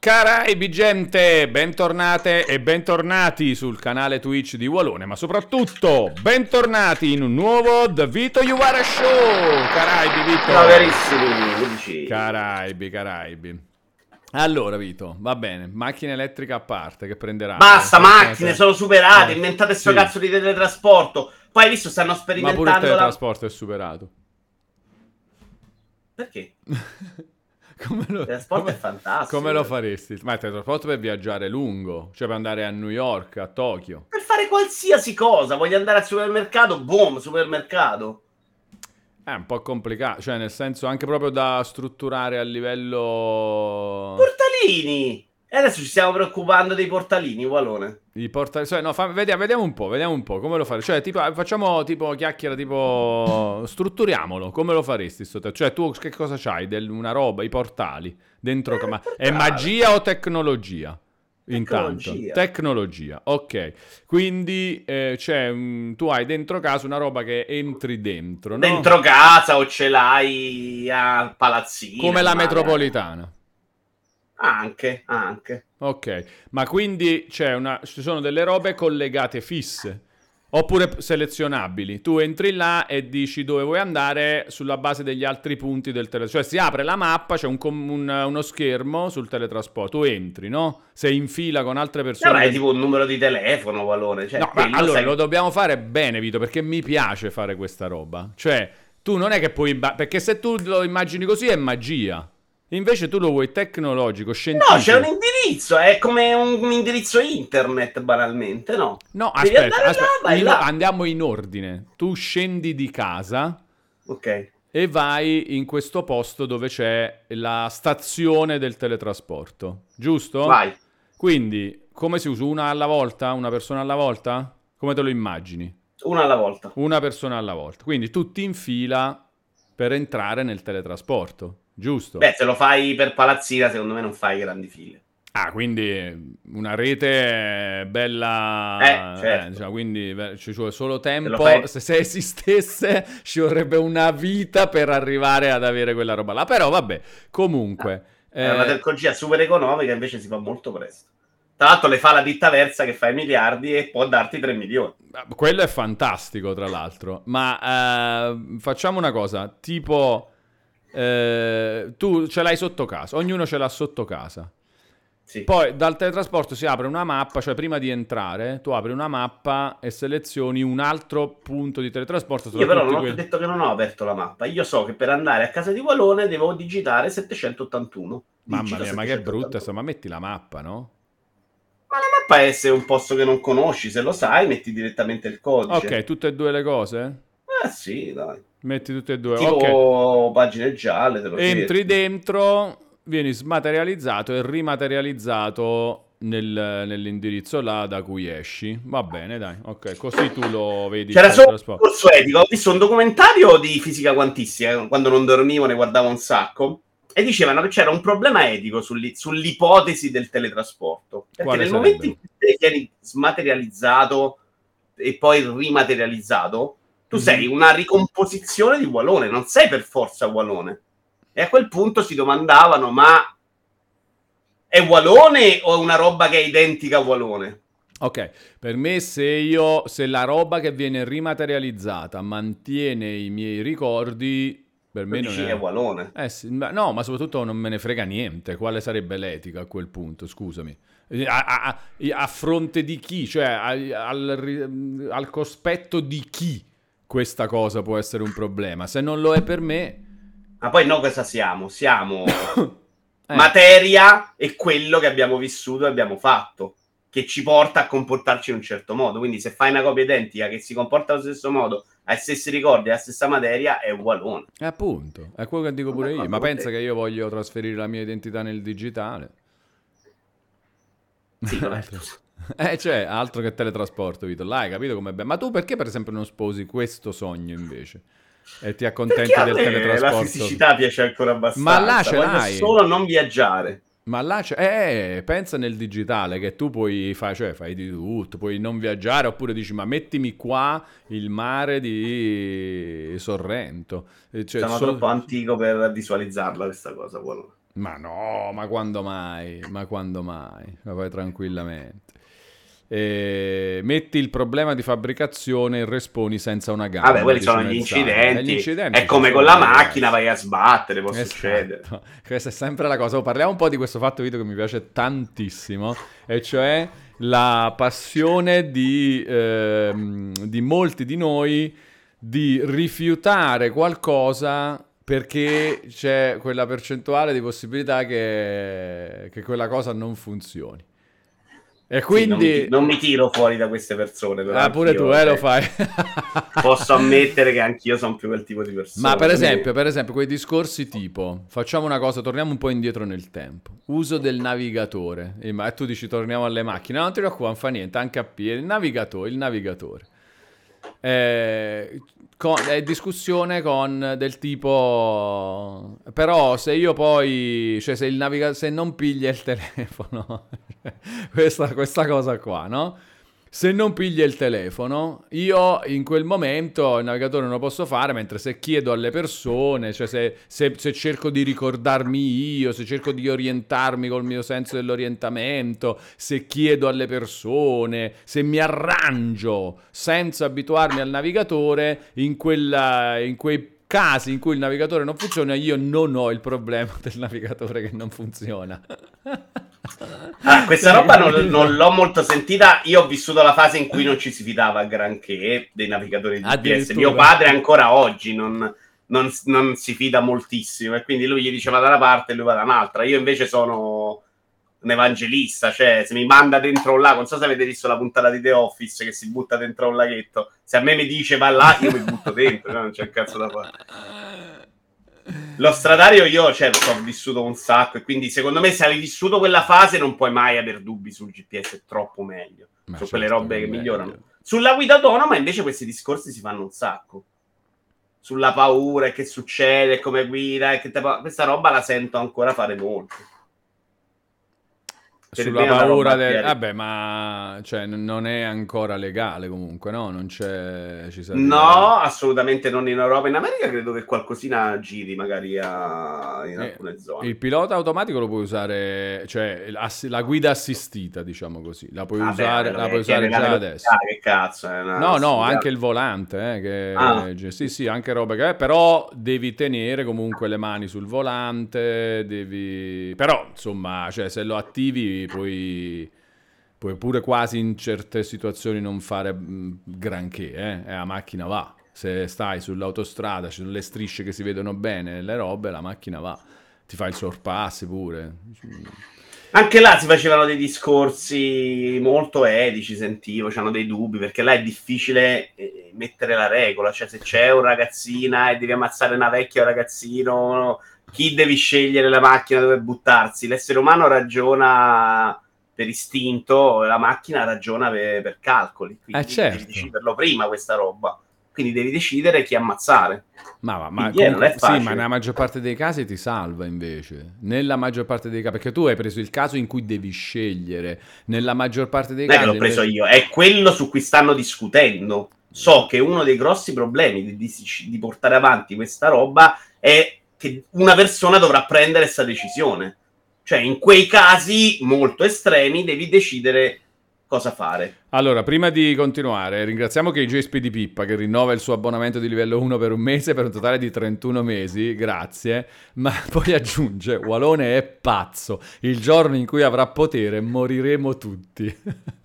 Caraibi gente, bentornate e bentornati sul canale Twitch di Walone, ma soprattutto bentornati in un nuovo The Vito Iuvara Show! Caraibi Vito! Ciao carissimi! Caraibi, Caraibi. Allora Vito, va bene, macchina elettrica a parte che prenderà. Basta, macchine, sono superate, eh, inventate sto sì. cazzo di teletrasporto. Poi hai visto, stanno sperimentando... Ma pure il teletrasporto la... è superato. Perché? Come lo, il trasporto come, è fantastico. Come lo faresti? Ma il teletrasporto per viaggiare lungo, cioè per andare a New York, a Tokyo. Per fare qualsiasi cosa. Voglio andare al supermercato, boom, supermercato. È un po' complicato, cioè nel senso anche proprio da strutturare a livello... Portalini! E adesso ci stiamo preoccupando dei portalini, Walone. I porta... cioè, no, fa- vediamo, vediamo un po', vediamo un po' come lo fare. Cioè, tipo, facciamo tipo chiacchiera, tipo strutturiamolo. Come lo faresti sto te? Cioè, tu che cosa c'hai? Del- una roba, i portali dentro. Eh, ma-. È magia o tecnologia? Intanto, Tecnologia. tecnologia, ok. Quindi eh, un- tu hai dentro casa una roba che entri dentro, no? Dentro casa o ce l'hai a palazzino. come la metropolitana. Anche, anche. Ok, ma quindi c'è una, ci sono delle robe collegate fisse oppure selezionabili. Tu entri là e dici dove vuoi andare sulla base degli altri punti del teletrasporto. Cioè si apre la mappa, c'è un un- uno schermo sul teletrasporto. Tu entri, no? Sei in fila con altre persone. No, è del- tipo un numero di telefono, Walone. Cioè, No, ma allora sai- lo dobbiamo fare bene, Vito, perché mi piace fare questa roba. Cioè, tu non è che puoi... imba- perché se tu lo immagini così è magia. Invece tu lo vuoi tecnologico, scientifico. No, c'è un indirizzo, è come un, indirizzo internet, banalmente, no? No, Devi aspetta, aspetta. là. andiamo in ordine. Tu scendi di casa Ok. e vai in questo posto dove c'è la stazione del teletrasporto, giusto? Vai. Quindi, come si usa? Una alla volta? Una persona alla volta? Come te lo immagini? Una alla volta. Una persona alla volta. Quindi tutti in fila per entrare nel teletrasporto, giusto? Beh, se lo fai per palazzina, secondo me non fai grandi file. Ah, quindi una rete bella, Eh, certo. diciamo, quindi ci vuole solo lo tempo. fai- Se, se esistesse, ci vorrebbe una vita per arrivare ad avere quella roba là. Però vabbè, comunque. È una eh, tecnologia super economica, invece si fa molto presto. Tra l'altro le fa la ditta versa che fa i miliardi e può darti 3 milioni. quello è fantastico, tra l'altro. Ma eh, facciamo una cosa, tipo, eh, tu ce l'hai sotto casa, ognuno ce l'ha sotto casa. Sì. Poi dal teletrasporto si apre una mappa, cioè prima di entrare tu apri una mappa e selezioni un altro punto di teletrasporto. tra Io però non ho quelli- detto che non ho aperto la mappa. Io so che per andare a casa di Walone devo digitare 781. Mamma mia, ma che 781. brutta sta, ma metti la mappa, no? Ma la mappa è se è un posto che non conosci, se lo sai, metti direttamente il codice. Ok, tutte e due le cose? Sì, dai. Metti tutte e due. Tipo Ok. pagine gialle, Entri chiedo. dentro, vieni smaterializzato e rimaterializzato nel- nell'indirizzo là da cui esci. Va bene, dai. Ok, così tu lo vedi. C'era solo un corso etico. Ho visto un documentario di fisica quantistica quando non dormivo, ne guardavo un sacco. E dicevano che c'era un problema etico sull'i- sull'ipotesi del teletrasporto. Perché Quale nel sarebbe? momento in cui vieni smaterializzato e poi rimaterializzato, tu sei una ricomposizione di Walone, non sei per forza Walone. E a quel punto si domandavano: ma è Walone o è una roba che è identica a Walone? Ok, per me se io, se la roba che viene rimaterializzata mantiene i miei ricordi, per me non è... è Walone. Eh sì, ma- no, ma soprattutto non me ne frega niente. Quale sarebbe l'etica a quel punto? Scusami. A, a- a- a fronte di chi? Cioè, al, al cospetto di chi questa cosa può essere un problema? Se non lo è per me... Ma poi noi cosa siamo? Siamo eh, materia e quello che abbiamo vissuto e abbiamo fatto, che ci porta a comportarci in un certo modo. Quindi se fai una copia identica che si comporta allo stesso modo, gli stessi ricordi, ha la stessa materia, è ugualone. eh, appunto, è quello che dico pure io. Ma pensa te. che io voglio trasferire la mia identità nel digitale? Sì. Eh, cioè, altro che teletrasporto, Vito. Là, hai capito come Ma tu perché, per esempio, non sposi questo sogno invece? E ti accontenti Perché del me la teletrasporto? fisicità piace ancora abbastanza. Ma là ce Voglio l'hai. solo non viaggiare. Ma là c'è, eh, pensa nel digitale che tu puoi fare, cioè fai di tutto, puoi non viaggiare oppure dici ma mettimi qua il mare di Sorrento. Cioè, Sono so- troppo antico per visualizzarla questa cosa. Ugualone. Ma no, ma quando mai? Ma quando mai? Ma vai tranquillamente. E metti il problema di fabbricazione e responi senza una gamba. Vabbè, quelli sono gli incidenti. Eh, gli incidenti È come con la macchina, vai a sbattere, può Esatto. succedere. Questa è sempre la cosa. Oh, parliamo un po' di questo fatto video che mi piace tantissimo, e cioè la passione di, ehm, di molti di noi di rifiutare qualcosa perché c'è quella percentuale di possibilità che, che quella cosa non funzioni. E Sì, non, mi, quindi... non mi tiro fuori da queste persone. Però ah, pure tu, eh, lo eh, fai. Posso ammettere che anch'io sono più quel tipo di persona. Ma per quindi- esempio, per esempio, quei discorsi tipo, facciamo una cosa, torniamo un po' indietro nel tempo. Uso del navigatore. E ma- e tu dici torniamo alle macchine. No, non ti preoccupare, non fa niente, anche a piedi. Il navigatore, il navigatore. Eh, con- è discussione con del tipo però se io poi cioè se il navigatore se non piglia il telefono questa, questa cosa qua no se non piglia il telefono, io in quel momento il navigatore non lo posso fare, mentre se chiedo alle persone, cioè se, se- se cerco di ricordarmi io, se cerco di orientarmi col mio senso dell'orientamento, se chiedo alle persone, se mi arrangio senza abituarmi al navigatore, in, quella, in quei casi in cui il navigatore non funziona, io non ho il problema del navigatore che non funziona. Ah, questa roba non, non l'ho molto sentita. Io ho vissuto la fase in cui non ci si fidava granché dei navigatori di GPS. Mio padre ancora oggi non, non- non si fida moltissimo e quindi lui gli diceva da una parte e lui va da un'altra. Io invece sono un evangelista, cioè se mi manda dentro un lago, non so se avete visto la puntata di The Office che si butta dentro un laghetto, se a me mi dice va là, io mi butto dentro, no? non c'è un cazzo da fare. Lo stradario io cioè, ci ho vissuto un sacco e quindi secondo me se hai vissuto quella fase non puoi mai avere dubbi sul GPS, è troppo meglio. Ma Sono quelle certo robe che meglio. migliorano. Sulla guida autonoma invece questi discorsi si fanno un sacco. Sulla paura e che succede, come guida, e che te questa roba la sento ancora fare molto. Sulla paura del... Vabbè, ma cioè, non è ancora legale comunque, no? Non c'è... Sarebbe- No, assolutamente non in Europa. In America credo che qualcosina giri magari a- in Eh, alcune zone. Il pilota automatico lo puoi usare, cioè l'ass- la guida assistita, diciamo così, la puoi Vabbè, usare, la puoi usare già adesso. Che cazzo, No, no, anche il volante, eh, che- Ah. sì, sì, anche roba che... Però devi tenere comunque le mani sul volante, devi... Però, insomma, cioè, se lo attivi puoi... Puoi pure quasi in certe situazioni non fare mh, granché, eh? La macchina va. Se stai sull'autostrada, ci sono le strisce che si vedono bene, le robe, la macchina va. Ti fa il sorpassi pure. Anche là si facevano dei discorsi molto etici, sentivo, c'hanno dei dubbi, perché là è difficile eh, mettere la regola, cioè se c'è un ragazzina e devi ammazzare una vecchia o un ragazzino, chi devi scegliere la macchina dove buttarsi? L'essere umano ragiona per istinto, la macchina ragiona per, per calcoli, quindi Eh, certo. devi deciderlo prima questa roba, quindi devi decidere chi ammazzare. Ma, ma, ma eh, non comunque- sì, ma nella maggior parte dei casi ti salva invece. Nella maggior parte dei casi, perché tu hai preso il caso in cui devi scegliere. Nella maggior parte dei Non casi che l'ho preso invece- io, è quello su cui stanno discutendo. So che uno dei grossi problemi di, di- di portare avanti questa roba è che una persona dovrà prendere questa decisione. Cioè, in quei casi molto estremi devi decidere cosa fare. Allora, prima di continuare, ringraziamo KJSP di Pippa che rinnova il suo abbonamento di livello 1 per un mese per un totale di 31 mesi, grazie, ma poi aggiunge, Walone è pazzo, il giorno in cui avrà potere moriremo tutti.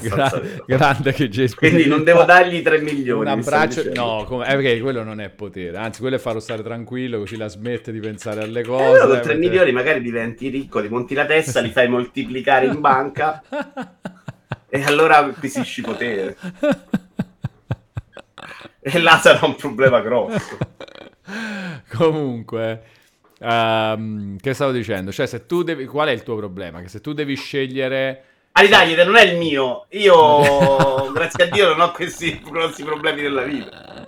Gra- grande KJSP Quindi di non devo dargli 3 milioni. Un abbraccio, no, come, eh, perché quello non è potere, anzi, quello è farlo stare tranquillo, così la smette di pensare alle Eh, cose. allora con 3 perché- milioni magari diventi ricco, ti monti la testa, li fai moltiplicare in banca e allora acquisisci potere. E là sarà un problema grosso. Comunque, ehm, che stavo dicendo? Cioè, se tu devi, qual è il tuo problema? Che se tu devi scegliere, Aridaglie non è il mio. Io, grazie a Dio, non ho questi grossi problemi nella vita.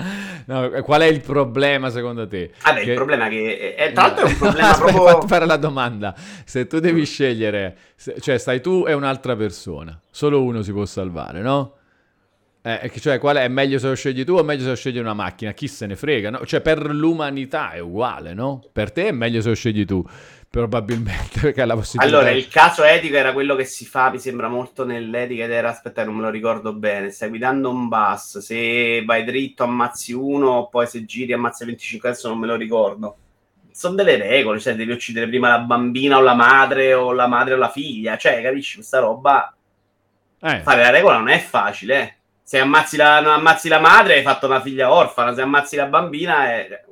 no, qual è il problema secondo te? Vabbè, Che- il problema è che è, tra l'altro è un problema Aspetta, proprio. fatti fare la domanda. Se tu devi scegliere, se- cioè stai tu e un'altra persona, solo uno si può salvare, no? Eh, cioè, qual è? È meglio se lo scegli tu o meglio se lo scegli una macchina? Chi se ne frega, no? Cioè, per l'umanità è uguale, no? Per te è meglio se lo scegli tu, probabilmente, perché la possibilità... Allora, il caso etico era quello che si fa, mi sembra molto nell'etica ed era, aspetta, non me lo ricordo bene, stai guidando un bus, se vai dritto ammazzi uno, poi se giri ammazzi 25, adesso non me lo ricordo. Sono delle regole, cioè devi uccidere prima la bambina o la madre o la madre o la figlia, cioè capisci questa roba? Eh, Fare la regola non è facile, eh. Se ammazzi la, ammazzi la madre hai fatto una figlia orfana, se ammazzi la bambina è...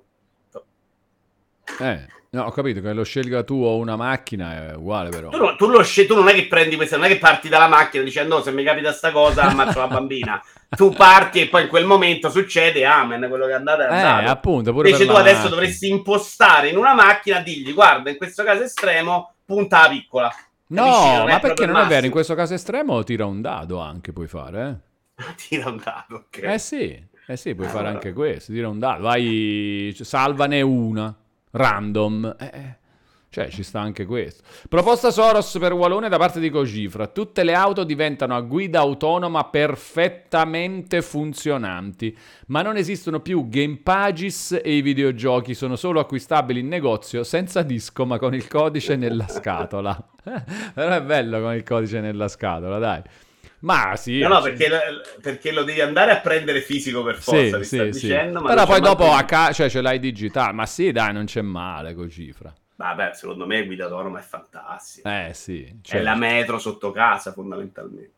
eh, No, ho capito che lo scelga tu o una macchina è uguale però. Tu, tu lo scegli, tu non è che prendi questa, non è che parti dalla macchina dicendo "Oh, se mi capita sta cosa ammazzo la bambina. tu parti e poi in quel momento succede, amen, quello che è andato è Eh, andato. appunto, pure Invece tu adesso macchina. dovresti impostare in una macchina, digli guarda, in questo caso estremo, punta la piccola. No, Capisci? Non è ma perché non il è vero? In massimo. questo caso estremo tira un dado anche puoi fare, Tira un dado, ok. eh? Eh sì, eh sì, puoi fare Allora. anche questo, tira un dado. Vai, salvane una, random. Eh, eh. Cioè, ci sta anche questo. Proposta Soros per Walone da parte di Cogifra. Tutte le auto diventano a guida autonoma perfettamente funzionanti, ma non esistono più game pages e i videogiochi sono solo acquistabili in negozio senza disco ma con il codice nella scatola. Però è bello con il codice nella scatola, dai. Ma sì. No, no, perché, perché lo devi andare a prendere fisico per forza, mi sta dicendo. ma Però poi dopo a ca- cioè ce l'hai digitale. Ma sì, dai, non c'è male con cifra. Vabbè, secondo me guida autonoma è fantastica. Eh sì, È cioè, la metro sotto casa, fondamentalmente.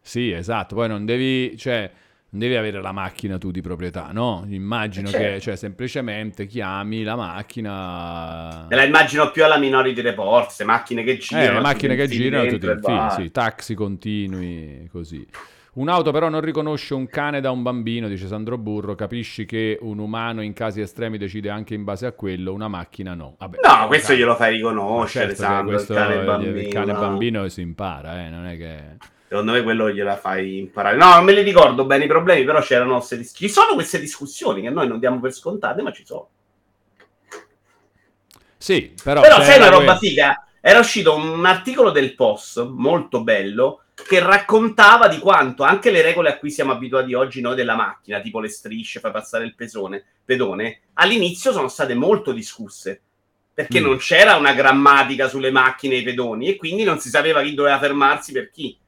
sì, esatto. Poi non devi, cioè, non devi avere la macchina tu di proprietà, no? Immagino Eh, che, certo. cioè, semplicemente chiami la macchina. Me la immagino più alla Minority Report, se macchine che Eh, girano. le macchine che girano, tu dentro ti e infili, vai. sì, taxi continui, così. Un'auto però non riconosce un cane da un bambino, dice Sandro Burro, capisci che un umano in casi estremi decide anche in base a quello, una macchina no. Vabbè, No, questo cane- glielo fai riconoscere, certo che Sandro, questo il cane il bambino. cane no. bambino si impara, eh, non è che... Secondo me quello gliela fai imparare. No, non me li ricordo bene i problemi, però c'erano queste dis- ci sono queste discussioni che noi non diamo per scontate, ma ci sono. Sì, però... Però sai una roba que- figa? Era uscito un articolo del Post molto bello che raccontava di quanto anche le regole a cui siamo abituati oggi noi della macchina, tipo le strisce, fai passare il pesone, pedone, all'inizio sono state molto discusse. Perché Mm. non c'era una grammatica sulle macchine e i pedoni e quindi non si sapeva chi doveva fermarsi per chi.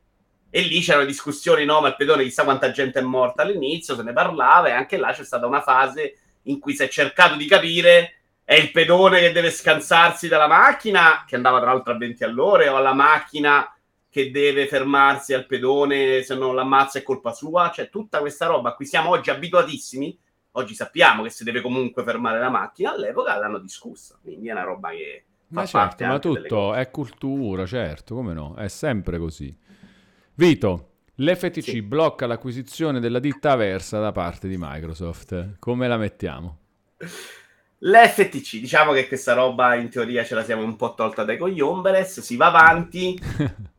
E lì c'erano discussioni, no, ma il pedone chissà quanta gente è morta all'inizio, se ne parlava e anche là c'è stata una fase in cui si è cercato di capire è il pedone che deve scansarsi dalla macchina, che andava tra l'altro a 20 all'ora, o la macchina che deve fermarsi al pedone, se non l'ammazza è colpa sua. Cioè, tutta questa roba a cui siamo oggi abituatissimi. Oggi sappiamo che si deve comunque fermare la macchina, all'epoca l'hanno discussa. Quindi è una roba che Ma certo, ma tutto è cultura, certo, come no? È sempre così. Vito, l'FTC Sì. blocca l'acquisizione della ditta Aversa da parte di Microsoft. Come la mettiamo? L'FTC, diciamo che questa roba in teoria ce la siamo un po' tolta dai cogliomberes, si va avanti.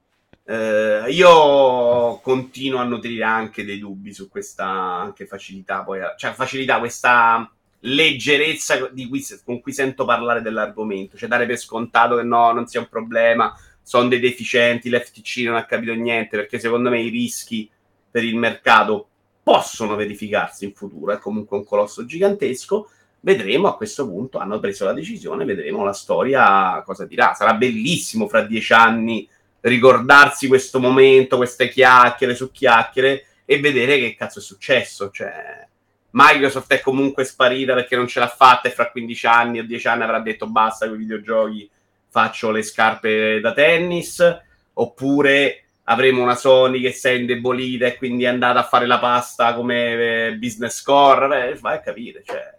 Eh, io continuo a nutrire anche dei dubbi su questa anche facilità, poi, cioè facilità, questa leggerezza di cui, con cui sento parlare dell'argomento, cioè dare per scontato che no, non sia un problema, sono dei deficienti, l'FTC non ha capito niente, perché secondo me i rischi per il mercato possono verificarsi in futuro, è comunque un colosso gigantesco. Vedremo a questo punto, hanno preso la decisione, vedremo la storia cosa dirà. Sarà bellissimo fra dieci anni ricordarsi questo momento, queste chiacchiere su chiacchiere e vedere che cazzo è successo. Cioè, Microsoft è comunque sparita perché non ce l'ha fatta e fra 15 anni o 10 anni avrà detto basta con i videogiochi, faccio le scarpe da tennis, oppure avremo una Sony che si è indebolita e quindi è andata a fare la pasta come eh, business core. Beh, vai a capire, cioè,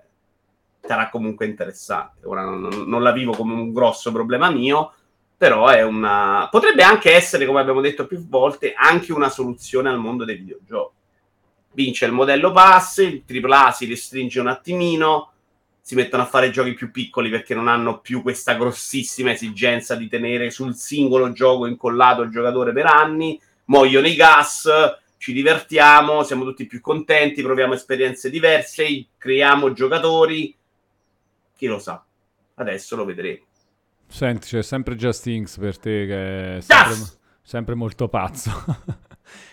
sarà comunque interessante. Ora non- non la vivo come un grosso problema mio, però è una... potrebbe anche essere, come abbiamo detto più volte, anche una soluzione al mondo dei videogiochi. Vince il modello pass, il AAA si restringe un attimino, si mettono a fare giochi più piccoli perché non hanno più questa grossissima esigenza di tenere sul singolo gioco incollato il giocatore per anni, muoiono i gas, ci divertiamo, siamo tutti più contenti, proviamo esperienze diverse, creiamo giocatori, chi lo sa, adesso lo vedremo. Senti, c'è sempre Just Inks per te che è sempre, Yes! sempre molto pazzo.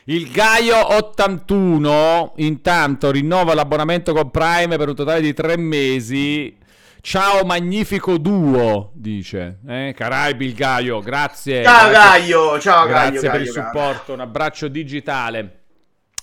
Il Gaio 81 intanto rinnova l'abbonamento con Prime per un totale di tre mesi. Ciao magnifico duo, dice. Eh, Caraibi il Gaio, grazie. Ciao grazie. Gaio, ciao Gaio. Grazie per Gaio, il Gaio. supporto, un abbraccio digitale.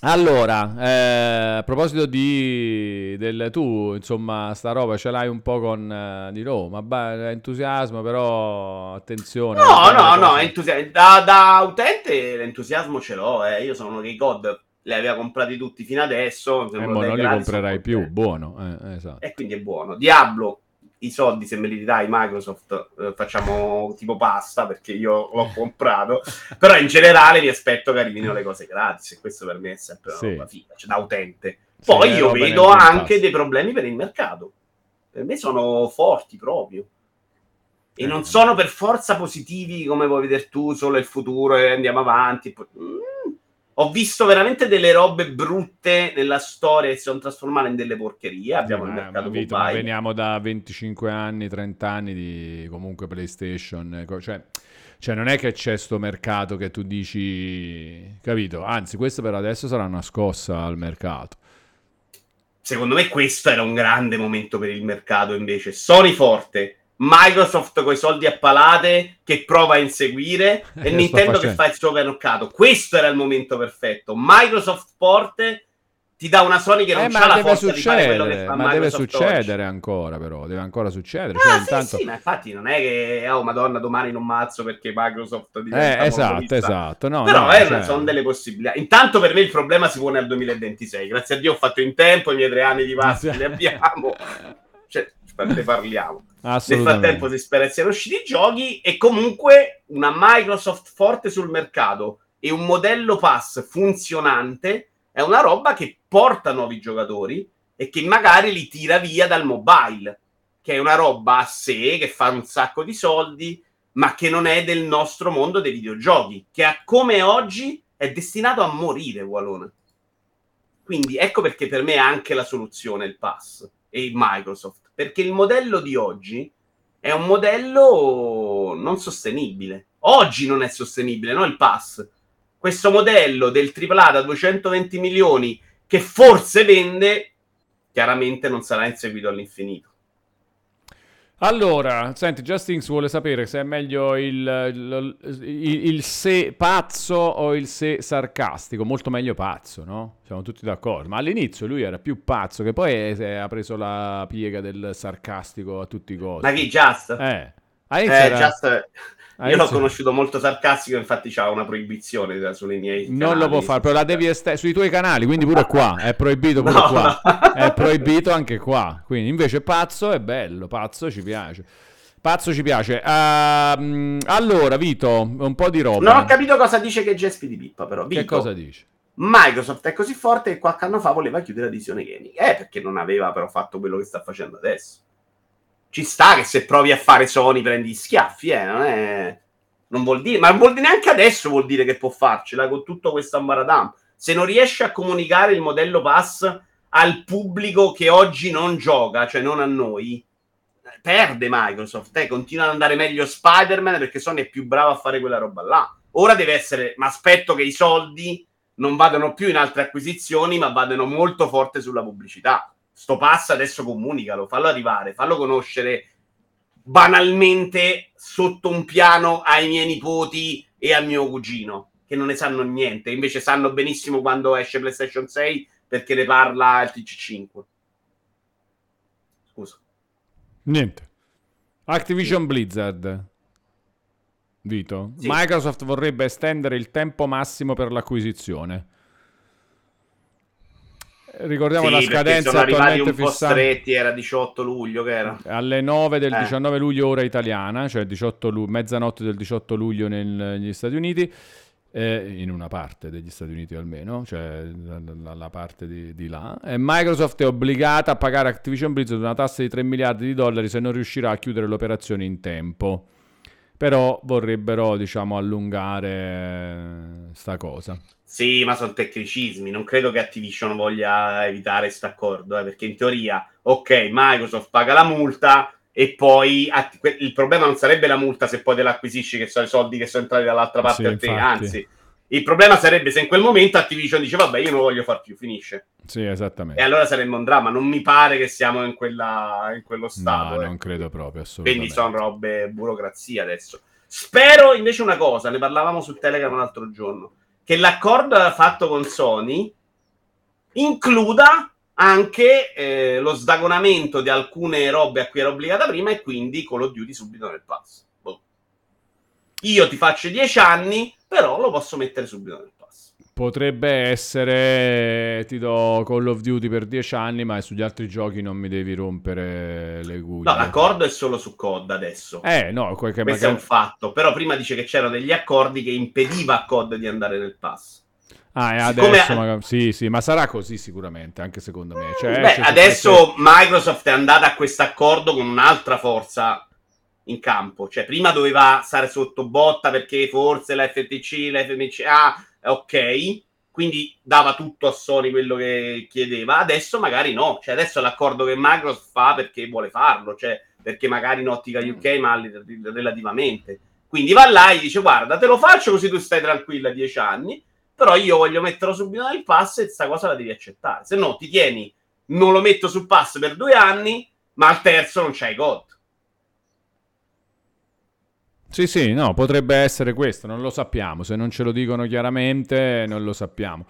Allora, eh, a proposito di del, tu, insomma, sta roba ce l'hai un po' con eh, di Roma, ba- entusiasmo, però attenzione. No, no, no, cose- entusi- da, da utente l'entusiasmo ce l'ho, eh. io sono uno che i COD li aveva comprati tutti fino adesso. Eh, dei non li comprerai più, buono, eh, esatto. E quindi è buono. Diablo, i soldi se me li dai Microsoft eh, facciamo tipo pasta perché io l'ho comprato, però in generale mi aspetto che arrivino le cose gratis e questo per me è sempre una Sì. roba figa, cioè da utente. Sì, Poi è io vedo anche dei problemi per il mercato. Per me sono forti proprio. E Eh. non sono per forza positivi come vuoi vedere tu, solo il futuro e andiamo avanti. Ho visto veramente delle robe brutte nella storia che si sono trasformate in delle porcherie. Abbiamo il Ma- mercato ma Vito, ma veniamo da 25 anni, 30 anni di comunque PlayStation, cioè, cioè non è che c'è sto mercato che tu dici, capito? Anzi, questo per adesso sarà una scossa al mercato. Secondo me questo era un grande momento per il mercato invece. Sony forte, Microsoft con i soldi a palate che prova a inseguire Eh, e sto Nintendo che fa il suo mercato. Questo era il momento perfetto. Microsoft forte ti dà una Sony che non Eh, ha ma la forza di fare succedere, ma deve succedere oggi. ancora però, deve ancora succedere. Ah, Cioè, sì, intanto... sì, ma infatti non è che, oh madonna, domani non mazzo perché Microsoft diventa Eh, esatto, esatto. No, Però no, eh, cioè- sono delle possibilità. Intanto per me il problema si pone al 2026. Grazie a Dio ho fatto in tempo, i miei tre anni di passi li abbiamo. Ne parliamo. Nel frattempo si spera che siano usciti i giochi e comunque una Microsoft forte sul mercato e un modello pass funzionante è una roba che porta nuovi giocatori e che magari li tira via dal mobile, che è una roba a sé, che fa un sacco di soldi, ma che non è del nostro mondo dei videogiochi, che a come oggi è destinato a morire, Walone. Quindi ecco perché per me è anche la soluzione il pass e il Microsoft, perché il modello di oggi è un modello non sostenibile. Oggi non è sostenibile, no il pass. Questo modello del AAA da 220 milioni che forse vende, chiaramente non sarà inseguito all'infinito. Allora, senti, Justinx vuole sapere se è meglio il, il, il- il se pazzo o il se sarcastico. Molto meglio pazzo, no? Siamo tutti d'accordo. Ma all'inizio lui era più pazzo, che poi è- ha preso la piega del sarcastico a tutti i costi. Ma chi, Just? Eh, Eh, all'inizio era- Just, io l'ho all'inizio- conosciuto molto sarcastico, infatti c'ha una proibizione sulle miei Non canali. lo può fare, però la devi estendere sui tuoi canali, quindi pure qua. È proibito pure No, qua. È proibito anche qua. Quindi invece pazzo è bello, pazzo ci piace. Pazzo ci piace. Ehm, allora, Vito, un po' di roba. Non ho capito cosa dice che Gespi di Pippa, però. Che Vito, cosa dici? Microsoft è così forte che qualche anno fa voleva chiudere la divisione gaming. Eh, perché non aveva però fatto quello che sta facendo adesso. Ci sta che se provi a fare Sony prendi schiaffi, eh, non è... Non vuol dire... Ma vuol dire neanche adesso vuol dire che può farcela con tutto questo ambaradam. Se non riesce a comunicare il modello pass al pubblico che oggi non gioca, cioè non a noi, perde Microsoft. Eh, continua ad andare meglio Spider-Man perché Sony è più bravo a fare quella roba là. Ora deve essere... Ma aspetto che i soldi non vadano più in altre acquisizioni, ma vadano molto forte sulla pubblicità. Sto pass adesso comunicalo, fallo arrivare, fallo conoscere banalmente sotto un piano ai miei nipoti e a mio cugino, che non ne sanno niente, invece sanno benissimo quando esce PlayStation 6 perché ne parla il TC5. Scusa. Niente. Activision Blizzard. Vito. Sì. Microsoft vorrebbe estendere il tempo massimo per l'acquisizione. Ricordiamo Sì, la scadenza sono arrivati un po' fissata stretti, era 18 luglio che era. alle 9 del Eh. 19 luglio ora italiana, cioè 18 lu- mezzanotte del 18 luglio nel- negli Stati Uniti, eh, in una parte degli Stati Uniti almeno, cioè la, la- la parte di, di là. E Microsoft è obbligata a pagare Activision Blizzard una tassa di 3 miliardi di dollari se non riuscirà a chiudere l'operazione in tempo. Però vorrebbero, diciamo, allungare sta cosa. Sì, ma sono tecnicismi. Non credo che Activision voglia evitare questo accordo, eh, perché in teoria, ok, Microsoft paga la multa e poi que- il problema non sarebbe la multa se poi te l'acquisisci, che sono i soldi che sono entrati dall'altra parte Sì, a te. infatti. Anzi, il problema sarebbe se in quel momento Activision dice vabbè, io non voglio far più, finisce. Sì, esattamente. E allora sarebbe un dramma. Non mi pare che siamo in, quella, in quello stato. no, eh. non credo proprio, assolutamente. Quindi sono robe burocrazia adesso. Spero invece una cosa, ne parlavamo su Telegram l'altro giorno, che l'accordo fatto con Sony includa anche eh, lo sdagonamento di alcune robe a cui era obbligata prima e quindi Call of Duty subito nel pass. Boh. Io ti faccio 10 anni, però lo posso mettere subito nel pass. Potrebbe essere, ti do Call of Duty per 10 anni, ma sugli altri giochi non mi devi rompere le guglie. No, l'accordo è solo su COD adesso. Eh, no, quel che Questo è magari... un fatto. Però prima dice che c'erano degli accordi che impediva a COD di andare nel pass. Ah, e Siccome- adesso magari... Sì, sì, ma sarà così sicuramente, anche secondo me. Cioè, Beh, adesso Microsoft è andata a questo accordo con un'altra forza in campo. Cioè, prima doveva stare sotto botta perché forse la FTC, la FMCA, ok, quindi dava tutto a Sony quello che chiedeva. Adesso magari no. Cioè, adesso è l'accordo che Microsoft fa perché vuole farlo, cioè perché magari in ottica UK, ma li- relativamente. Quindi va là e dice: Guarda, te lo faccio così tu stai tranquilla 10 anni. Però io voglio metterlo subito nel pass e sta cosa la devi accettare. Se no, ti tieni, non lo metto sul pass per due anni, ma al terzo non c'hai God. Sì, sì, no, potrebbe essere questo, non lo sappiamo. Se non ce lo dicono chiaramente, non lo sappiamo.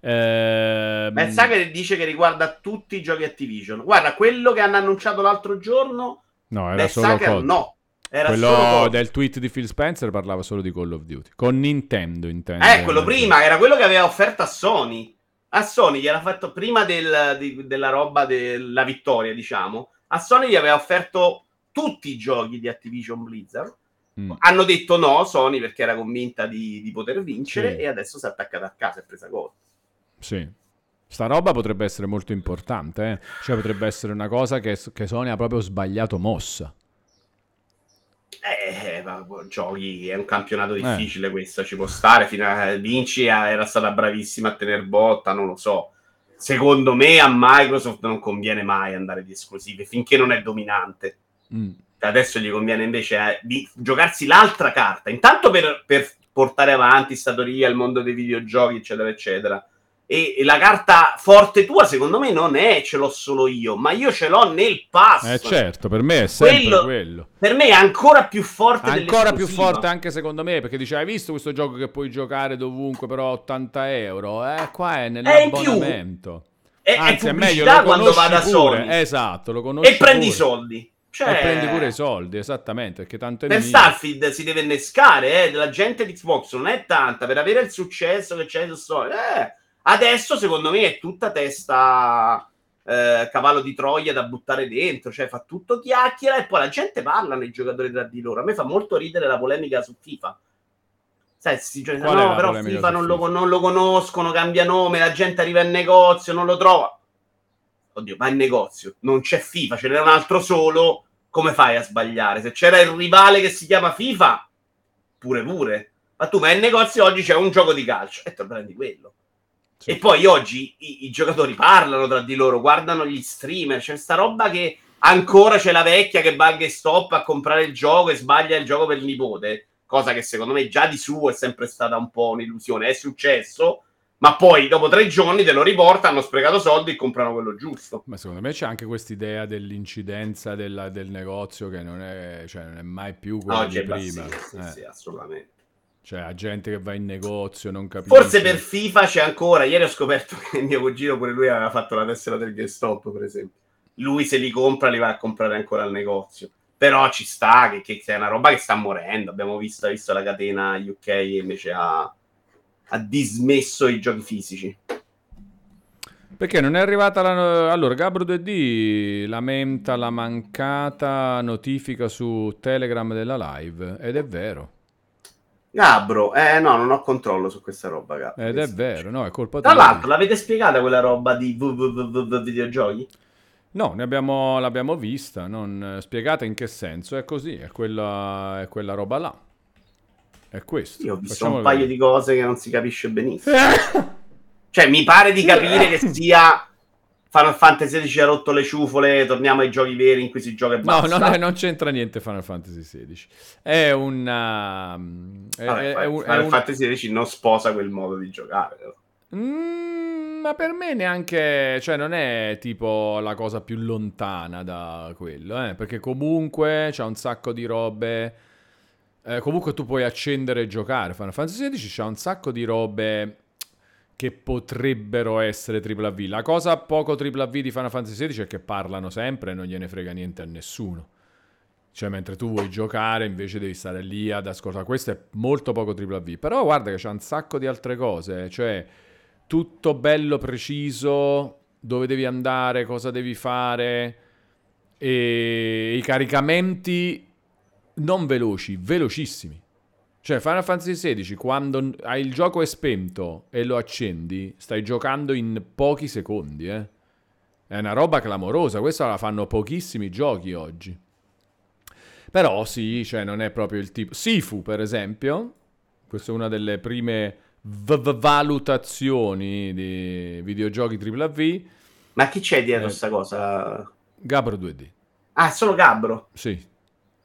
Ehm, Beh, sa che dice che riguarda tutti i giochi Activision. Guarda, quello che hanno annunciato l'altro giorno, no, era Beh, solo COD. no. Era Quello solo del tweet di Phil Spencer parlava solo di Call of Duty. Con Nintendo, intendo. Eh, quello prima, era quello che aveva offerto a Sony. A Sony gli era fatto prima del- di- della roba della vittoria, diciamo. A Sony gli aveva offerto tutti i giochi di Activision Blizzard. Mm. Hanno detto no, Sony, perché era convinta di, di poter vincere, Sì. e adesso si è attaccata a casa e presa gol. Sì. Sta roba potrebbe essere molto importante, eh. Cioè potrebbe essere una cosa che, che Sony ha proprio sbagliato mossa. Eh, ma giochi, è un campionato difficile questo, ci può stare, fino a Vinci eh, era stata bravissima a tener botta, non lo so. Secondo me a Microsoft non conviene mai andare di esclusive finché non è dominante. Mm. Adesso gli conviene invece eh, di giocarsi l'altra carta, intanto per, per portare avanti Statoria, il mondo dei videogiochi, eccetera, eccetera. E, e la carta forte tua, secondo me, non è ce l'ho solo io, ma io ce l'ho nel pass. Eh certo, per me è sempre Quello- quello. Per me è ancora più forte Ancora più forte anche secondo me, perché dice, hai visto questo gioco che puoi giocare dovunque, però 80 euro? Eh, qua è in più. nell'abbonamento. È, è Anzi, è meglio, pubblicità lo quando va da. Sony. Esatto, lo conosci e prendi i soldi. Cioè, E prendi pure i soldi, esattamente, perché tanto è Per. Starfield si deve innescare, eh, la gente di Xbox non è tanta, per avere il successo che c'è. Eh, adesso secondo me è tutta testa eh, cavallo di Troia da buttare dentro, cioè fa tutto chiacchiera e poi la gente parla nei giocatori tra di loro. A me fa molto ridere la polemica su FIFA. Sai, si Qual è no, però FIFA non lo, non lo conoscono, cambia nome, la gente arriva in negozio, non lo trova. Oddio, va in negozio, non c'è FIFA, ce n'era un altro solo, come fai a sbagliare? Se c'era il rivale che si chiama FIFA, pure pure. Ma tu vai in negozio oggi c'è un gioco di calcio e te prendi quello. Sì. E poi oggi i, i giocatori parlano tra di loro, guardano gli streamer, c'è sta roba che ancora c'è la vecchia che va e stop a comprare il gioco e sbaglia il gioco per il nipote, cosa che secondo me già di suo è sempre stata un po' un'illusione, è successo, ma poi dopo tre giorni te lo riporta, hanno sprecato soldi e comprano quello giusto. Ma secondo me c'è anche quest'idea dell'incidenza della- del negozio che non è, cioè, non è mai più quella Oggi di prima. bassissimo, Eh, sì, assolutamente. Cioè, la gente che va in negozio, non capisce. Forse per FIFA c'è ancora. Ieri ho scoperto che mio cugino pure lui aveva fatto la tessera del GameStop, per esempio. Lui se li compra, li va a comprare ancora al negozio. Però ci sta, che, che è una roba che sta morendo. Abbiamo visto, visto la catena UK invece ha, ha dismesso i giochi fisici. Perché non è arrivata la... Allora, Gabro 2D lamenta la mancata notifica su Telegram della live. Ed è vero. Gabro, eh no, non ho controllo su questa roba. Gabro. Ed è vero, no, è colpa Tra tua. l'altro, l'avete spiegata quella roba di www videogiochi? No, ne abbiamo, l'abbiamo vista, non spiegata in che senso. È così, è quella, è quella roba là. È questo. Io ho visto Facciamolo un paio vedere. di cose che non si capisce benissimo. Cioè, mi pare di capire che sia Final Fantasy XVI ha rotto le ciufole, torniamo ai giochi veri in cui si gioca e No, basta. non, è- non c'entra niente Final Fantasy XVI. È una... È, Vabbè, è- è un- Final un- Fantasy XVI non sposa quel modo di giocare. Mm, ma per me neanche, cioè non è tipo la cosa più lontana da quello, eh, perché comunque c'ha un sacco di robe, eh, comunque tu puoi accendere e giocare, Final Fantasy XVI c'ha un sacco di robe che potrebbero essere AAA. La cosa poco AAA di Final Fantasy XVI è che parlano sempre e non gliene frega niente a nessuno. Cioè, mentre tu vuoi giocare, invece devi stare lì ad ascoltare. Questo è molto poco AAA. Però guarda che c'è un sacco di altre cose. Cioè, tutto bello preciso, dove devi andare, cosa devi fare. E i caricamenti non veloci, velocissimi. Cioè, Final Fantasy XVI, quando hai il gioco è spento e lo accendi, stai giocando in pochi secondi, eh. È una roba clamorosa, questa la fanno pochissimi giochi oggi. Però sì, cioè non è proprio il tipo... Sifu, per esempio, questa è una delle prime v- valutazioni di videogiochi AAA. Ma chi c'è dietro Eh. questa cosa? Gabro 2D. Ah, solo Gabbro. Sì.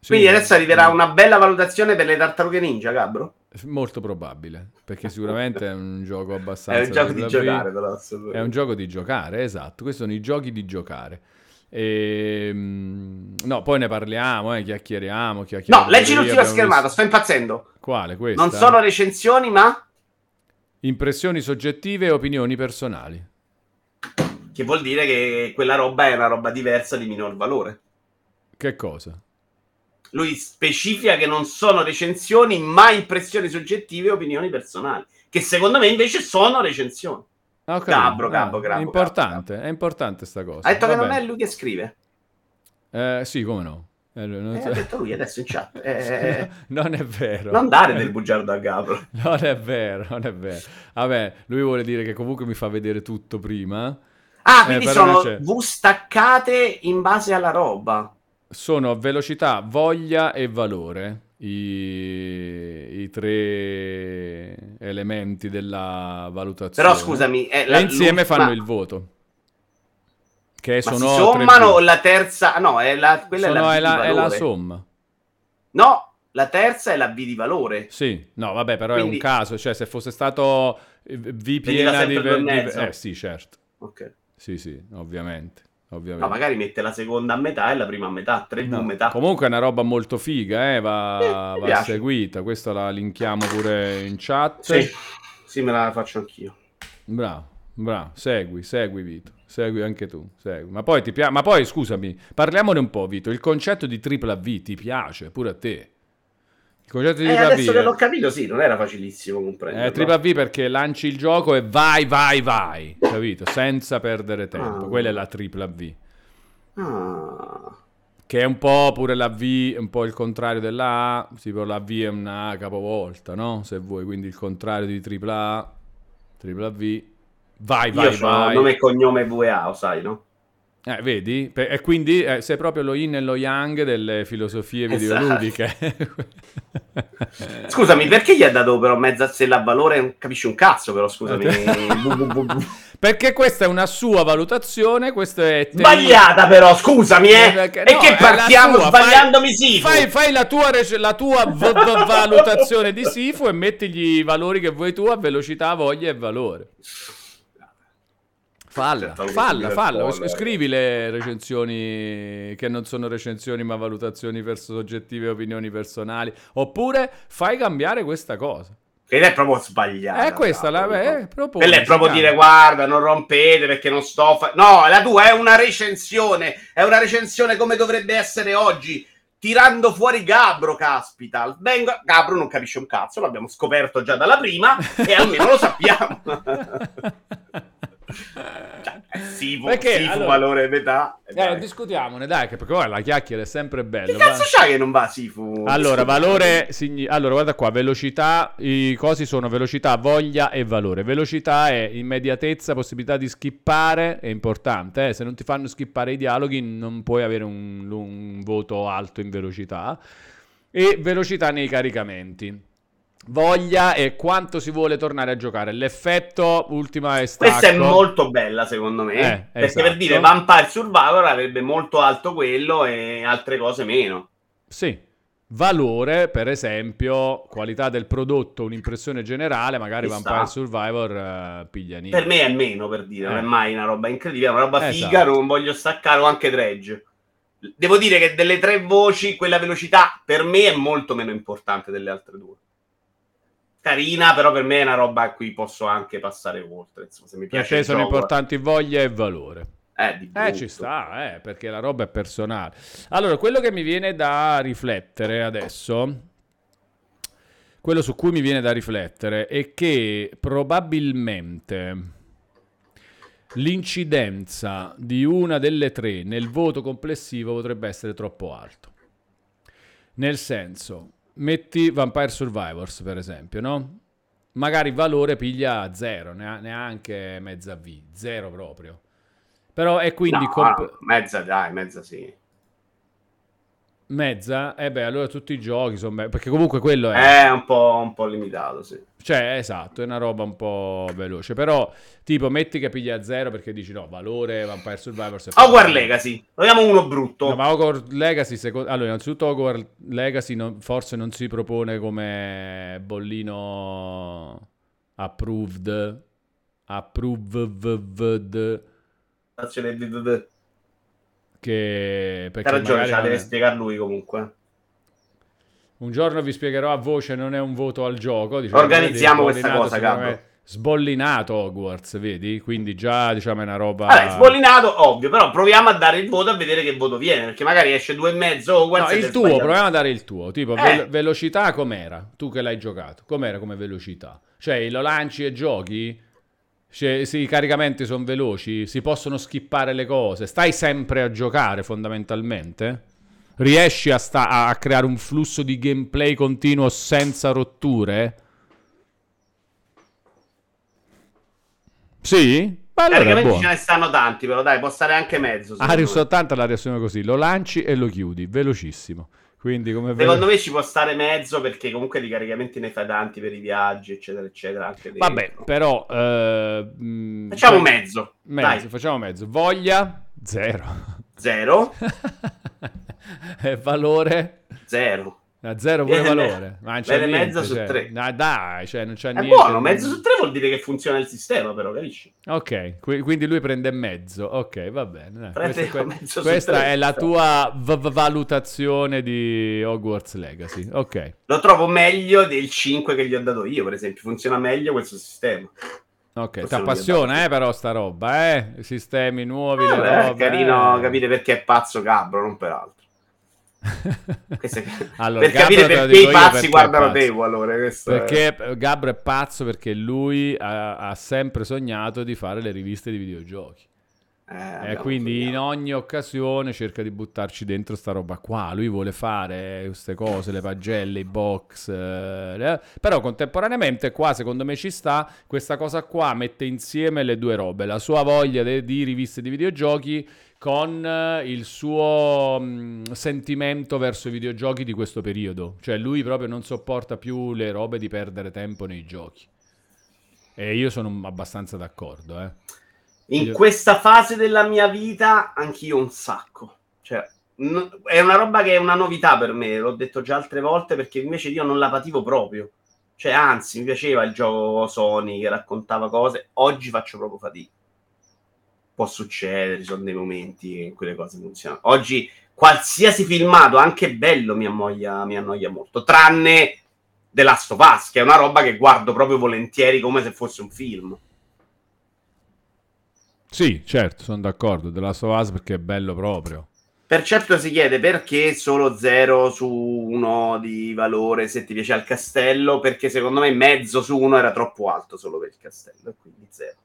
Sì, Quindi adesso arriverà una bella valutazione per le tartarughe ninja, Gabbro? Molto probabile, perché sicuramente è un gioco È abbastanza... un gioco di giocare, però. È un gioco di giocare, esatto. Questi sono i giochi di giocare. Ehm, no, poi ne parliamo, eh, chiacchieriamo, chiacchieriamo. No, leggi l'ultima schermata, visto- sto impazzendo. Quale? Questa? Non sono recensioni, ma Impressioni soggettive e opinioni personali. che vuol dire che quella roba è una roba diversa di minor valore. Che cosa? Lui specifica che non sono recensioni, ma impressioni soggettive e opinioni personali. Che secondo me invece sono recensioni. Ho capito. Gabbro, Ah, Gabbo, È importante, è importante sta cosa. Ha detto che Va non è bene. lui che scrive. Eh, sì, come no. Eh, non, Eh, ha detto lui adesso in chat. Eh, non è vero. non dare del bugiardo a Gabro. Non è vero, non è vero. Vabbè, lui vuole dire che comunque mi fa vedere tutto prima. Ah, Eh, quindi sono. V staccate in base alla roba. Sono velocità, voglia e valore. I, i tre elementi della valutazione. Però scusami, è la- e insieme fanno il voto. Che sono si sommano la terza? no, è la, quella Sono- è è la, di è la somma. No, la terza è la V di valore. Sì, no, vabbè, però è Quindi- un caso. Cioè, se fosse stato eh, V piena di, di-. Eh, sì, certo. Ok. Sì, sì, ovviamente. Ovviamente. No, magari mette la seconda a metà e la prima a metà, 3 V No, metà. Comunque è una roba molto figa, eh, va, Eh, va seguita. Questa la linkiamo pure in chat. Sì, sì, me la faccio anch'io. Bravo, bravo. Segui, segui Vito. Segui anche tu. Segui. Ma poi ti piace. Ma poi scusami, parliamone un po', Vito. Il concetto di tripla V ti piace pure a te? Il concetto di Eh, adesso V che l'ho capito, sì, non era facilissimo comprendere. è tripla V perché lanci il gioco e vai, vai, vai. Capito? Senza perdere tempo. Ah. Quella è la tripla V. Ah. Che è un po' pure la V, un po' il contrario della A, tipo la V è una A capovolta, no? Se vuoi, quindi il contrario di tripla A, tripla V, vai, vai, Io ho vai. nome e cognome VA, lo sai, no? Eh, vedi? E quindi eh, sei proprio lo yin e lo yang delle filosofie Esatto. videoludiche. Scusami, perché gli ha dato però mezza stella a valore? Non capisci un cazzo, però, scusami. Perché questa è una sua valutazione, questo è... Sbagliata, però, scusami, eh. Perché- e no, che è la partiamo sua, sbagliandomi sì. Fai, fai la tua, rec- la tua v- v- valutazione di Sifu e mettigli i valori che vuoi tu a velocità, voglia e valore. Falla, che falla, falla. Scrivi le recensioni che non sono recensioni ma valutazioni per soggettive e opinioni personali. Oppure fai cambiare questa cosa. Ed è proprio sbagliata. È questa la... Eh, proponi, Quella è proprio dire guarda, non rompete perché non sto fa-". No, la tua è una recensione, è una recensione come dovrebbe essere oggi, tirando fuori Gabro, caspita. Vengo... Gabro non capisce un cazzo, l'abbiamo scoperto già dalla prima e almeno lo sappiamo. Cioè, Sifu, Perché, Sifu allora- valore metà. Eh, dai. discutiamone, dai, che perché la chiacchiera è sempre Che bella. cazzo c'ha che non va Sifu? Allora, valore, signi- allora, guarda qua, velocità, i cosi sono velocità, voglia e valore. Velocità è immediatezza, possibilità di skippare, è importante, eh, se non ti fanno skippare i dialoghi non puoi avere un, un voto alto in velocità. E velocità nei caricamenti. Voglia è quanto si vuole tornare a giocare. L'effetto ultima stacco. Questa è molto bella, secondo me. Eh, perché esatto. per dire Vampire Survivor avrebbe molto alto quello e altre cose meno. Sì. Valore, per esempio, qualità del prodotto, un'impressione generale, magari Ci Vampire sta. Survivor eh, piglia niente. Per me è meno, per dire, non Eh. è mai una roba incredibile, è una roba Esatto. figa, non voglio staccare o anche Dredge. Devo dire che delle tre voci, quella velocità per me è molto meno importante delle altre due. Carina, però per me è una roba a cui posso anche passare oltre. Insomma, se mi Per piace te il sono gioco. importanti voglia e valore. Eh, Eh, ci sta, eh, perché la roba è personale. Allora, quello che mi viene da riflettere adesso, quello su cui mi viene da riflettere è che probabilmente l'incidenza di una delle tre nel voto complessivo potrebbe essere troppo alto. Nel senso, metti Vampire Survivors per esempio, no? Magari valore piglia zero, nea- neanche mezza V, zero proprio. Però è quindi No, comp- mezza, dai, mezza sì. Mezza, e beh, allora tutti i giochi sono be- perché comunque quello è, È un po', un po' limitato, sì. cioè, esatto, è una roba un po' veloce, però tipo metti che piglia zero perché dici no, valore Vampire Survivors è Hogwarts Legacy, togliamo uno brutto. No, ma Hogwarts Legacy, secondo... allora, innanzitutto Hogwarts Legacy non- forse non si propone come bollino approved, approved, Stazione DDD. Che perché ragione, ce la deve è- spiegare lui comunque. un giorno vi spiegherò a voce, non è un voto al gioco. diciamo, Organizziamo questa cosa, me, Sbollinato Hogwarts, vedi? Quindi già diciamo è una roba... Vabbè, sbollinato, ovvio, però proviamo a dare il voto a vedere che voto viene, perché magari esce due e mezzo No, Hogwarts ed il tuo, sbagliato. proviamo a dare il tuo. Tipo, Eh. vel- velocità com'era? Tu che l'hai giocato. Com'era come velocità? Cioè, lo lanci e giochi? Cioè, sì, i caricamenti sono veloci? Si possono skippare le cose? Stai sempre a giocare, fondamentalmente? Riesci a, sta- a creare un flusso di gameplay continuo senza rotture? Sì? Ma allora ce ne stanno tanti, però dai, può stare anche mezzo. Arius me. 80 la riassume così, lo lanci e lo chiudi, velocissimo. Quindi come Secondo me ci può stare mezzo perché comunque di caricamenti ne fai tanti per i viaggi, eccetera, eccetera. Anche dentro. Vabbè, però... eh, mh, Facciamo cioè- mezzo. Mezzo, Dai, facciamo mezzo. Voglia? Zero. zero, e valore? zero. A zero pure valore. Ma non c'è niente, mezzo su cioè. tre. No, dai, cioè non c'è È niente. buono, mezzo su tre vuol dire che funziona il sistema, però, capisci? Ok, qui- quindi lui prende mezzo. Ok, va bene. Prende Questa, mezzo su questa tre, è la tua v- valutazione di Hogwarts Legacy. Ok. Lo trovo meglio del 5 che gli ho dato io, per esempio. Funziona meglio questo sistema. Ok, ti appassiona, eh, però sta roba, eh? Sistemi nuovi, Vabbè, è robe, carino eh. capire perché è pazzo Gabro, non per altro. Allora, per Gabbro capire perché i pazzi perché guardano te, allora. Questo è- Perché Gabbro è pazzo perché lui ha, ha sempre sognato di fare le riviste di videogiochi. Eh, E abbiamo quindi in ogni occasione cerca di buttarci dentro sta roba qua. Lui vuole fare queste cose, le pagelle, i box. eh, Però contemporaneamente qua secondo me ci sta questa cosa qua, mette insieme le due robe. La sua voglia de- di riviste di videogiochi con eh, il suo mh, sentimento verso i videogiochi di questo periodo. Cioè lui proprio non sopporta più le robe di perdere tempo nei giochi. E io sono abbastanza d'accordo, eh. In Io- questa fase della mia vita, anch'io un sacco. Cioè, n- è una roba che è una novità per me, l'ho detto già altre volte, perché invece io non la pativo proprio. Cioè, anzi, mi piaceva il gioco Sony che raccontava cose. Oggi faccio proprio fatica. Può succedere, ci sono dei momenti in cui le cose funzionano. Oggi qualsiasi filmato, anche bello, mi annoia, mi annoia molto. Tranne The Last of Us, che è una roba che guardo proprio volentieri come se fosse un film. Sì, certo, sono d'accordo. The Last of Us perché è bello proprio. Percepto si chiede perché solo 0 su 1 di valore se ti piace il castello, perché secondo me mezzo su 1 era troppo alto solo per il castello, e quindi 0.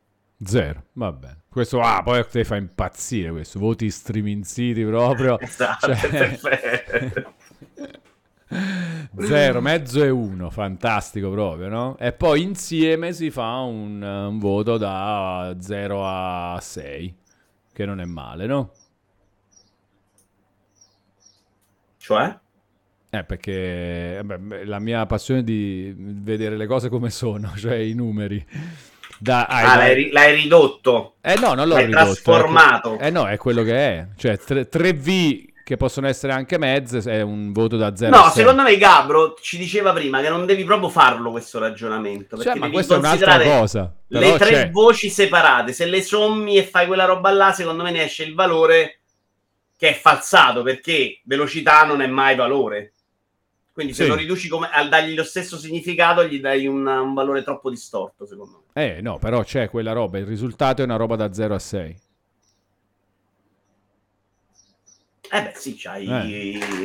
Zero, va bene. Questo, ah, poi te fa impazzire questo. Voti streaming city proprio. Esatto, Cioè- perfetto. Zero, mezzo e uno, fantastico proprio, no? E poi insieme si fa un, un voto da 0 a 6, che non è male, no? Cioè? Eh, perché eh, beh, la mia passione di vedere le cose come sono, cioè i numeri. Da, Ah, l'hai, l'hai ridotto. Eh no, non l'ho l'hai ridotto. trasformato. Eh no, è quello che è. Cioè, 3, v che possono essere anche mezze, è un voto da 0 No, a 6. secondo me Gabro ci diceva prima che non devi proprio farlo questo ragionamento. Perché Cioè, ma questa è un'altra cosa. le tre c'è. voci separate. Se le sommi e fai quella roba là, secondo me ne esce il valore che è falsato perché velocità non è mai valore. Quindi se Sì. lo riduci come, al dargli lo stesso significato, gli dai un, un valore troppo distorto, secondo me. Eh no, però c'è quella roba. Il risultato è una roba da 0 a 6. Eh beh, sì, c'hai...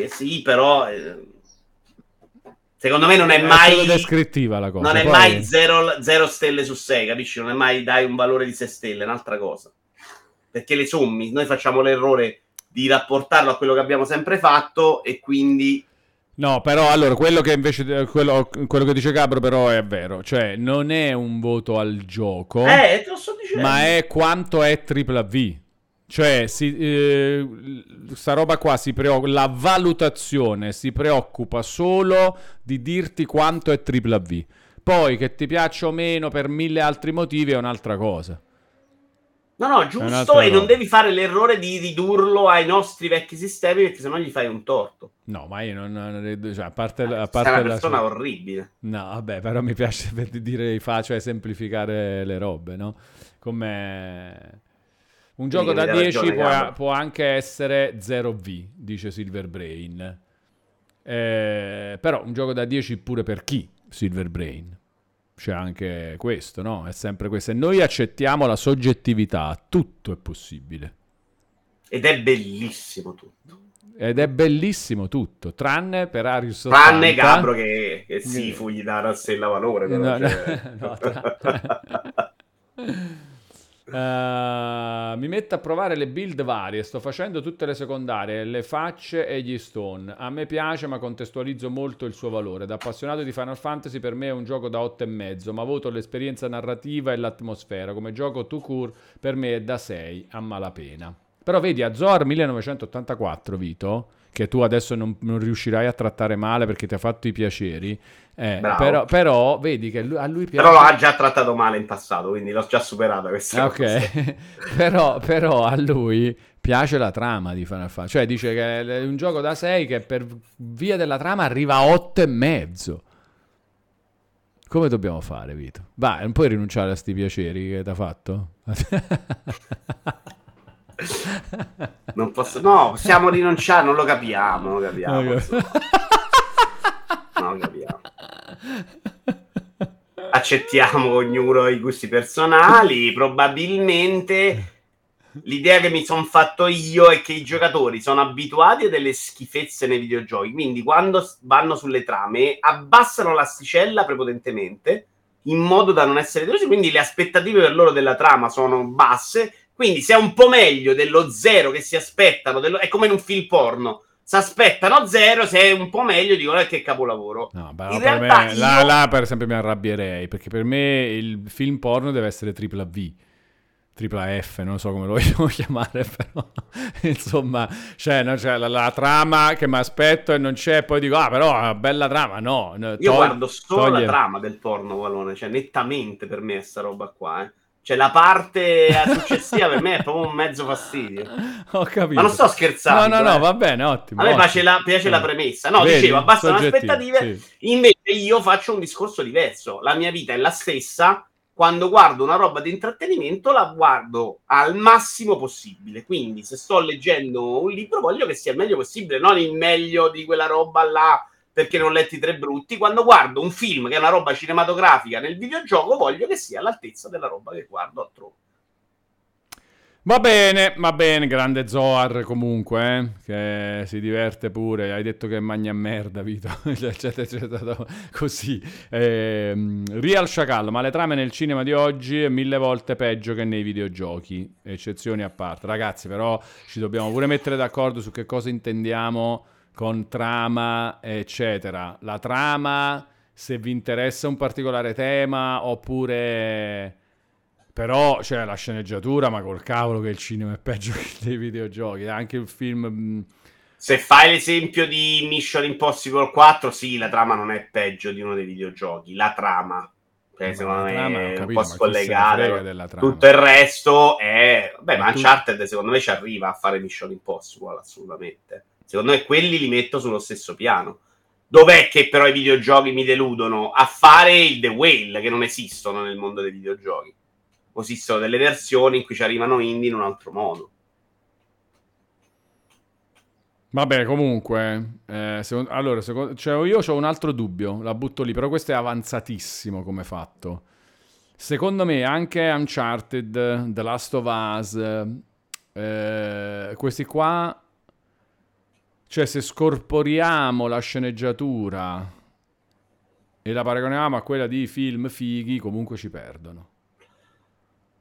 Eh. Sì, però... eh, Secondo me non è È mai... descrittiva la cosa. Non è poi- mai 0 stelle su 6, capisci? Non è mai dai un valore di 6 stelle, è un'altra cosa. Perché le sommi, noi facciamo l'errore di rapportarlo a quello che abbiamo sempre fatto e quindi No, però allora quello che invece quello, quello che dice Gabro però è vero, cioè non è un voto al gioco, Eh, te lo sto dicendo. ma è quanto è tripla V. Cioè, si, eh, sta roba qua si preoccupa, la valutazione si preoccupa solo di dirti quanto è tripla V. Poi che ti piaccia o meno per mille altri motivi è un'altra cosa. No, no, giusto, e non devi fare l'errore di ridurlo ai nostri vecchi sistemi perché sennò gli fai un torto. No, ma io non... non- cioè, a parte, a Sei parte una la- persona orribile. No, vabbè, però mi piace dire facile semplificare le robe, no? Come un gioco che da mi dai 10 ragione, può, può anche essere 0V, dice Silver Brain. Eh, però un gioco da 10 pure per chi? Silver Brain. C'è anche questo, no? È sempre questo. E noi accettiamo la soggettività, tutto è possibile. Ed è bellissimo tutto. Ed è bellissimo tutto, tranne per Arius 80. Tranne Gabro che, che Sifu gli dà una stella valore. Però, No, no, cioè. no, tra- Eh, mi metto a provare le build varie. Sto facendo tutte le secondarie, le facce e gli stone. A me piace, ma contestualizzo molto il suo valore. Da appassionato di Final Fantasy, per me è un gioco da 8,5, ma voto l'esperienza narrativa e l'atmosfera. Come gioco to cure, per me è da 6 a malapena. Però vedi, Azor 1984, Vito, che tu adesso non, non riuscirai a trattare male perché ti ha fatto i piaceri. eh, però, però vedi che a lui piace. Però lo ha già trattato male in passato, quindi l'ho già superata questa Ah. Ok, però, però a lui piace la trama di Final Fantasy, cioè dice che è un gioco da 6 che per via della trama arriva a 8 e mezzo. Come dobbiamo fare, Vito? Vai, non puoi rinunciare a sti piaceri che ti ha fatto? Non posso... No, possiamo rinunciare, non lo capiamo, non lo capiamo. Ok. Non lo capiamo. Accettiamo ognuno i gusti personali, probabilmente... L'idea che mi sono fatto io è che i giocatori sono abituati a delle schifezze nei videogiochi, quindi quando vanno sulle trame abbassano l'asticella prepotentemente in modo da non essere delusi, quindi le aspettative per loro della trama sono basse, quindi se è un po' meglio dello zero che si aspettano, dello- è come in un film porno, si aspettano zero, se è un po' meglio dicono "Eh, che capolavoro. No, però In per realtà me, io- là, là, per esempio mi arrabbierei, perché per me il film porno deve essere tripla V. Tripla F, non so come lo vogliamo chiamare, però insomma, cioè, no, cioè, la, la trama che mi aspetto e non c'è, poi dico, ah, però è una bella trama, no. no, Io guardo solo toglie- la trama del porno, Valone, cioè nettamente per me è sta roba qua, eh. Cioè la parte successiva per me è proprio un mezzo fastidio. Ho capito. Ma non sto scherzando. No, no, no, eh. va bene, ottimo. A me ottimo. piace la, piace la Eh. premessa. No, Vedi? dicevo, abbassano le aspettative. sì. Invece io faccio un discorso diverso. La mia vita è la stessa. Quando guardo una roba di intrattenimento, la guardo al massimo possibile. Quindi, se sto leggendo un libro, voglio che sia il meglio possibile, non il meglio di quella roba là perché ne ho letti tre brutti. Quando guardo un film che è una roba cinematografica nel videogioco, voglio che sia all'altezza della roba che guardo altrove. Va bene, va bene, grande Zoar comunque, eh, che si diverte pure. Hai detto che magna merda, Vito. Cioè, stato così. Ehm, Real Sciacallo, ma le trame nel cinema di oggi è mille volte peggio che nei videogiochi, eccezioni a parte. Ragazzi, però ci dobbiamo pure mettere d'accordo su che cosa intendiamo con trama, eccetera. La trama, se vi interessa un particolare tema, oppure... Però, cioè, la sceneggiatura, ma col cavolo che il cinema è peggio che dei videogiochi. Anche il film... mh, Se fai l'esempio di Mission Impossible 4, sì, la trama non è peggio di uno dei videogiochi. La trama, Ma secondo me, trama, è un po' scollegata. Tutto il resto è. Beh, ma Ma tu- Uncharted, secondo me, ci arriva a fare Mission Impossible, assolutamente. Secondo me, quelli li metto sullo stesso piano. Dov'è che però i videogiochi mi deludono? A fare il The Whale, che non esistono nel mondo dei videogiochi. O esistono delle versioni in cui ci arrivano indie in un altro modo. Vabbè, comunque, eh, secondo- allora, secondo- cioè, io ho un altro dubbio, la butto lì, però questo è avanzatissimo come fatto. Secondo me anche Uncharted, The Last of Us, eh, questi qua Cioè, se scorporiamo la sceneggiatura e la paragoniamo a quella di film fighi, comunque ci perdono.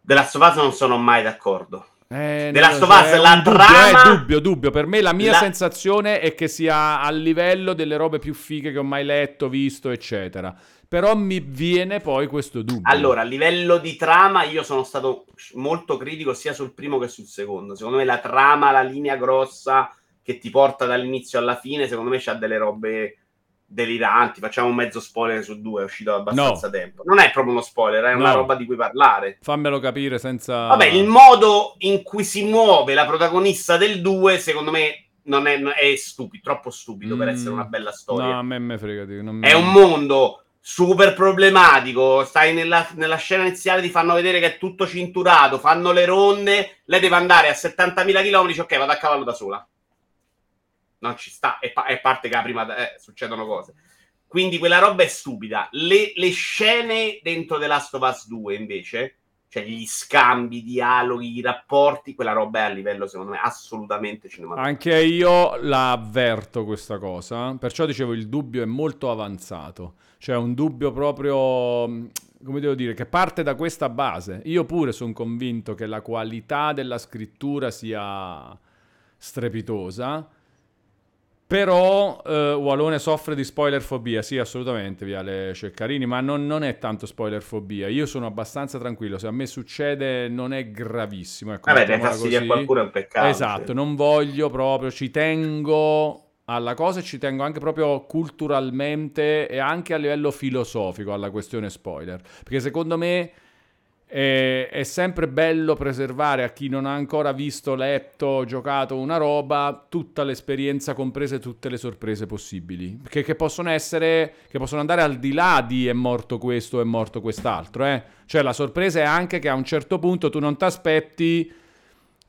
Of Us non sono mai d'accordo. Eh, The non Last lo of so, Us, è la dubbio, trama- eh, dubbio, dubbio. Per me la mia La- sensazione è che sia a livello delle robe più fighe che ho mai letto, visto, eccetera. Però mi viene poi questo dubbio. Allora, a livello di trama, io sono stato molto critico sia sul primo che sul secondo. Secondo me la trama, la linea grossa che ti porta dall'inizio alla fine, secondo me c'ha delle robe deliranti. Facciamo un mezzo spoiler su due, è uscito abbastanza No. tempo. Non è proprio uno spoiler, è una No. roba di cui parlare. Fammelo capire senza... Vabbè, il modo in cui si muove la protagonista del 2, secondo me, non è, è stupido, troppo stupido per Mm, essere una bella storia. No, a me me frega. di- non mi- È un mondo super problematico. Stai nella, nella scena iniziale, ti fanno vedere che è tutto cinturato, fanno le ronde, lei deve andare a 70.000 km, ok, vado a cavallo da sola. Non ci sta, è, pa- è parte che la prima eh, succedono cose. Quindi quella roba è stupida. Le, le scene dentro The Last of Us 2, invece, cioè gli scambi, i dialoghi, i rapporti, quella roba è a livello, secondo me, assolutamente cinematografico. Anche io la avverto questa cosa, perciò dicevo il dubbio è molto avanzato, cioè un dubbio proprio, mh, come devo dire, che parte da questa base. Io pure sono convinto che la qualità della scrittura sia strepitosa, però eh, Walone soffre di spoilerfobia, sì assolutamente, Viale Ceccarini, ma non, non è tanto spoilerfobia, io sono abbastanza tranquillo, se a me succede non è gravissimo. Ecco, Vabbè, dai fastidio a qualcuno è un peccato. Esatto, sì. non voglio proprio, ci tengo alla cosa e ci tengo anche proprio culturalmente e anche a livello filosofico alla questione spoiler, perché secondo me è, è sempre bello preservare a chi non ha ancora visto, letto, giocato una roba, tutta l'esperienza, comprese tutte le sorprese possibili, che, che possono essere, che possono andare al di là di è morto questo, è morto quest'altro, eh. Cioè la sorpresa è anche che a un certo punto tu non ti aspetti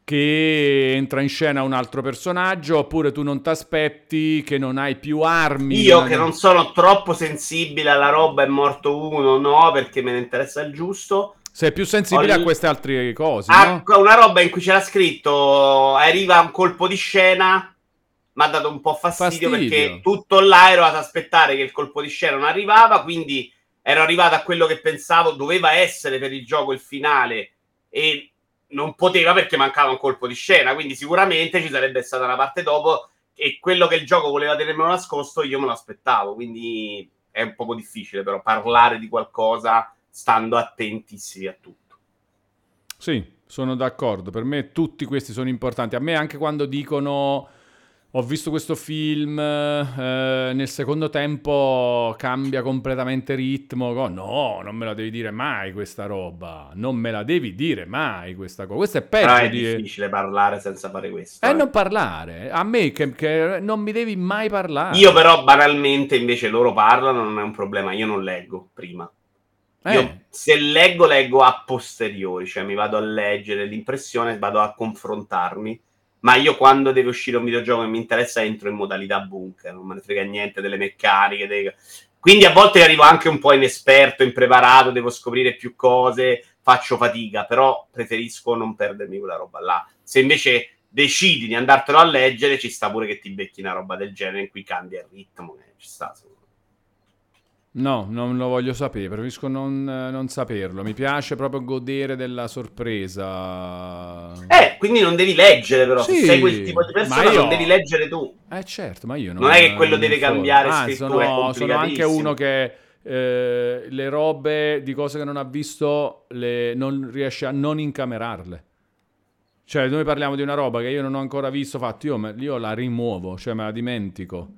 che entra in scena un altro personaggio, oppure tu non ti aspetti che non hai più armi. Io non- che non sono troppo sensibile alla roba è morto uno, no, perché me ne interessa il giusto. Sei più sensibile Ogni- a queste altre cose, Ah, no? una roba in cui c'era scritto arriva un colpo di scena, mi ha dato un po' fastidio, Fastidio. perché tutto là ero ad aspettare che il colpo di scena non arrivava, quindi ero arrivato a quello che pensavo doveva essere per il gioco il finale e non poteva perché mancava un colpo di scena, quindi sicuramente ci sarebbe stata una parte dopo e quello che il gioco voleva tenermelo nascosto io me lo aspettavo, quindi è un po' difficile però parlare di qualcosa stando attentissimi a tutto. Sì, sono d'accordo. Per me tutti questi sono importanti. A me anche quando dicono ho visto questo film, eh, nel secondo tempo cambia completamente ritmo. co- No, non me la devi dire mai questa roba. Non me la devi dire mai questa cosa. Questo è peggio Però è di... difficile parlare senza fare questo. Eh, eh. non parlare. A me che, che non mi devi mai parlare. Io però banalmente invece loro parlano, non è un problema, io non leggo prima. Eh, Io se leggo, leggo a posteriori, cioè mi vado a leggere l'impressione, vado a confrontarmi. Ma io quando deve uscire un videogioco che mi interessa entro in modalità bunker, non me ne frega niente delle meccaniche. dei- Quindi a volte arrivo anche un po' inesperto, impreparato, devo scoprire più cose, faccio fatica, però preferisco non perdermi quella roba là. Se invece decidi di andartelo a leggere, ci sta pure che ti becchi una roba del genere in cui cambia il ritmo, eh, ci sta. secondo. No, non lo voglio sapere, preferisco non, non saperlo. Mi piace proprio godere della sorpresa. Eh, quindi non devi leggere, però. Sì, se sei quel tipo di persona, io- non devi leggere tu. Eh certo, ma io non... Non è che quello deve informo. cambiare è sono, sono anche uno che eh, le robe di cose che non ha visto le- non riesce a non incamerarle. Cioè, noi parliamo di una roba che io non ho ancora visto, fatto io, io la rimuovo, cioè me la dimentico.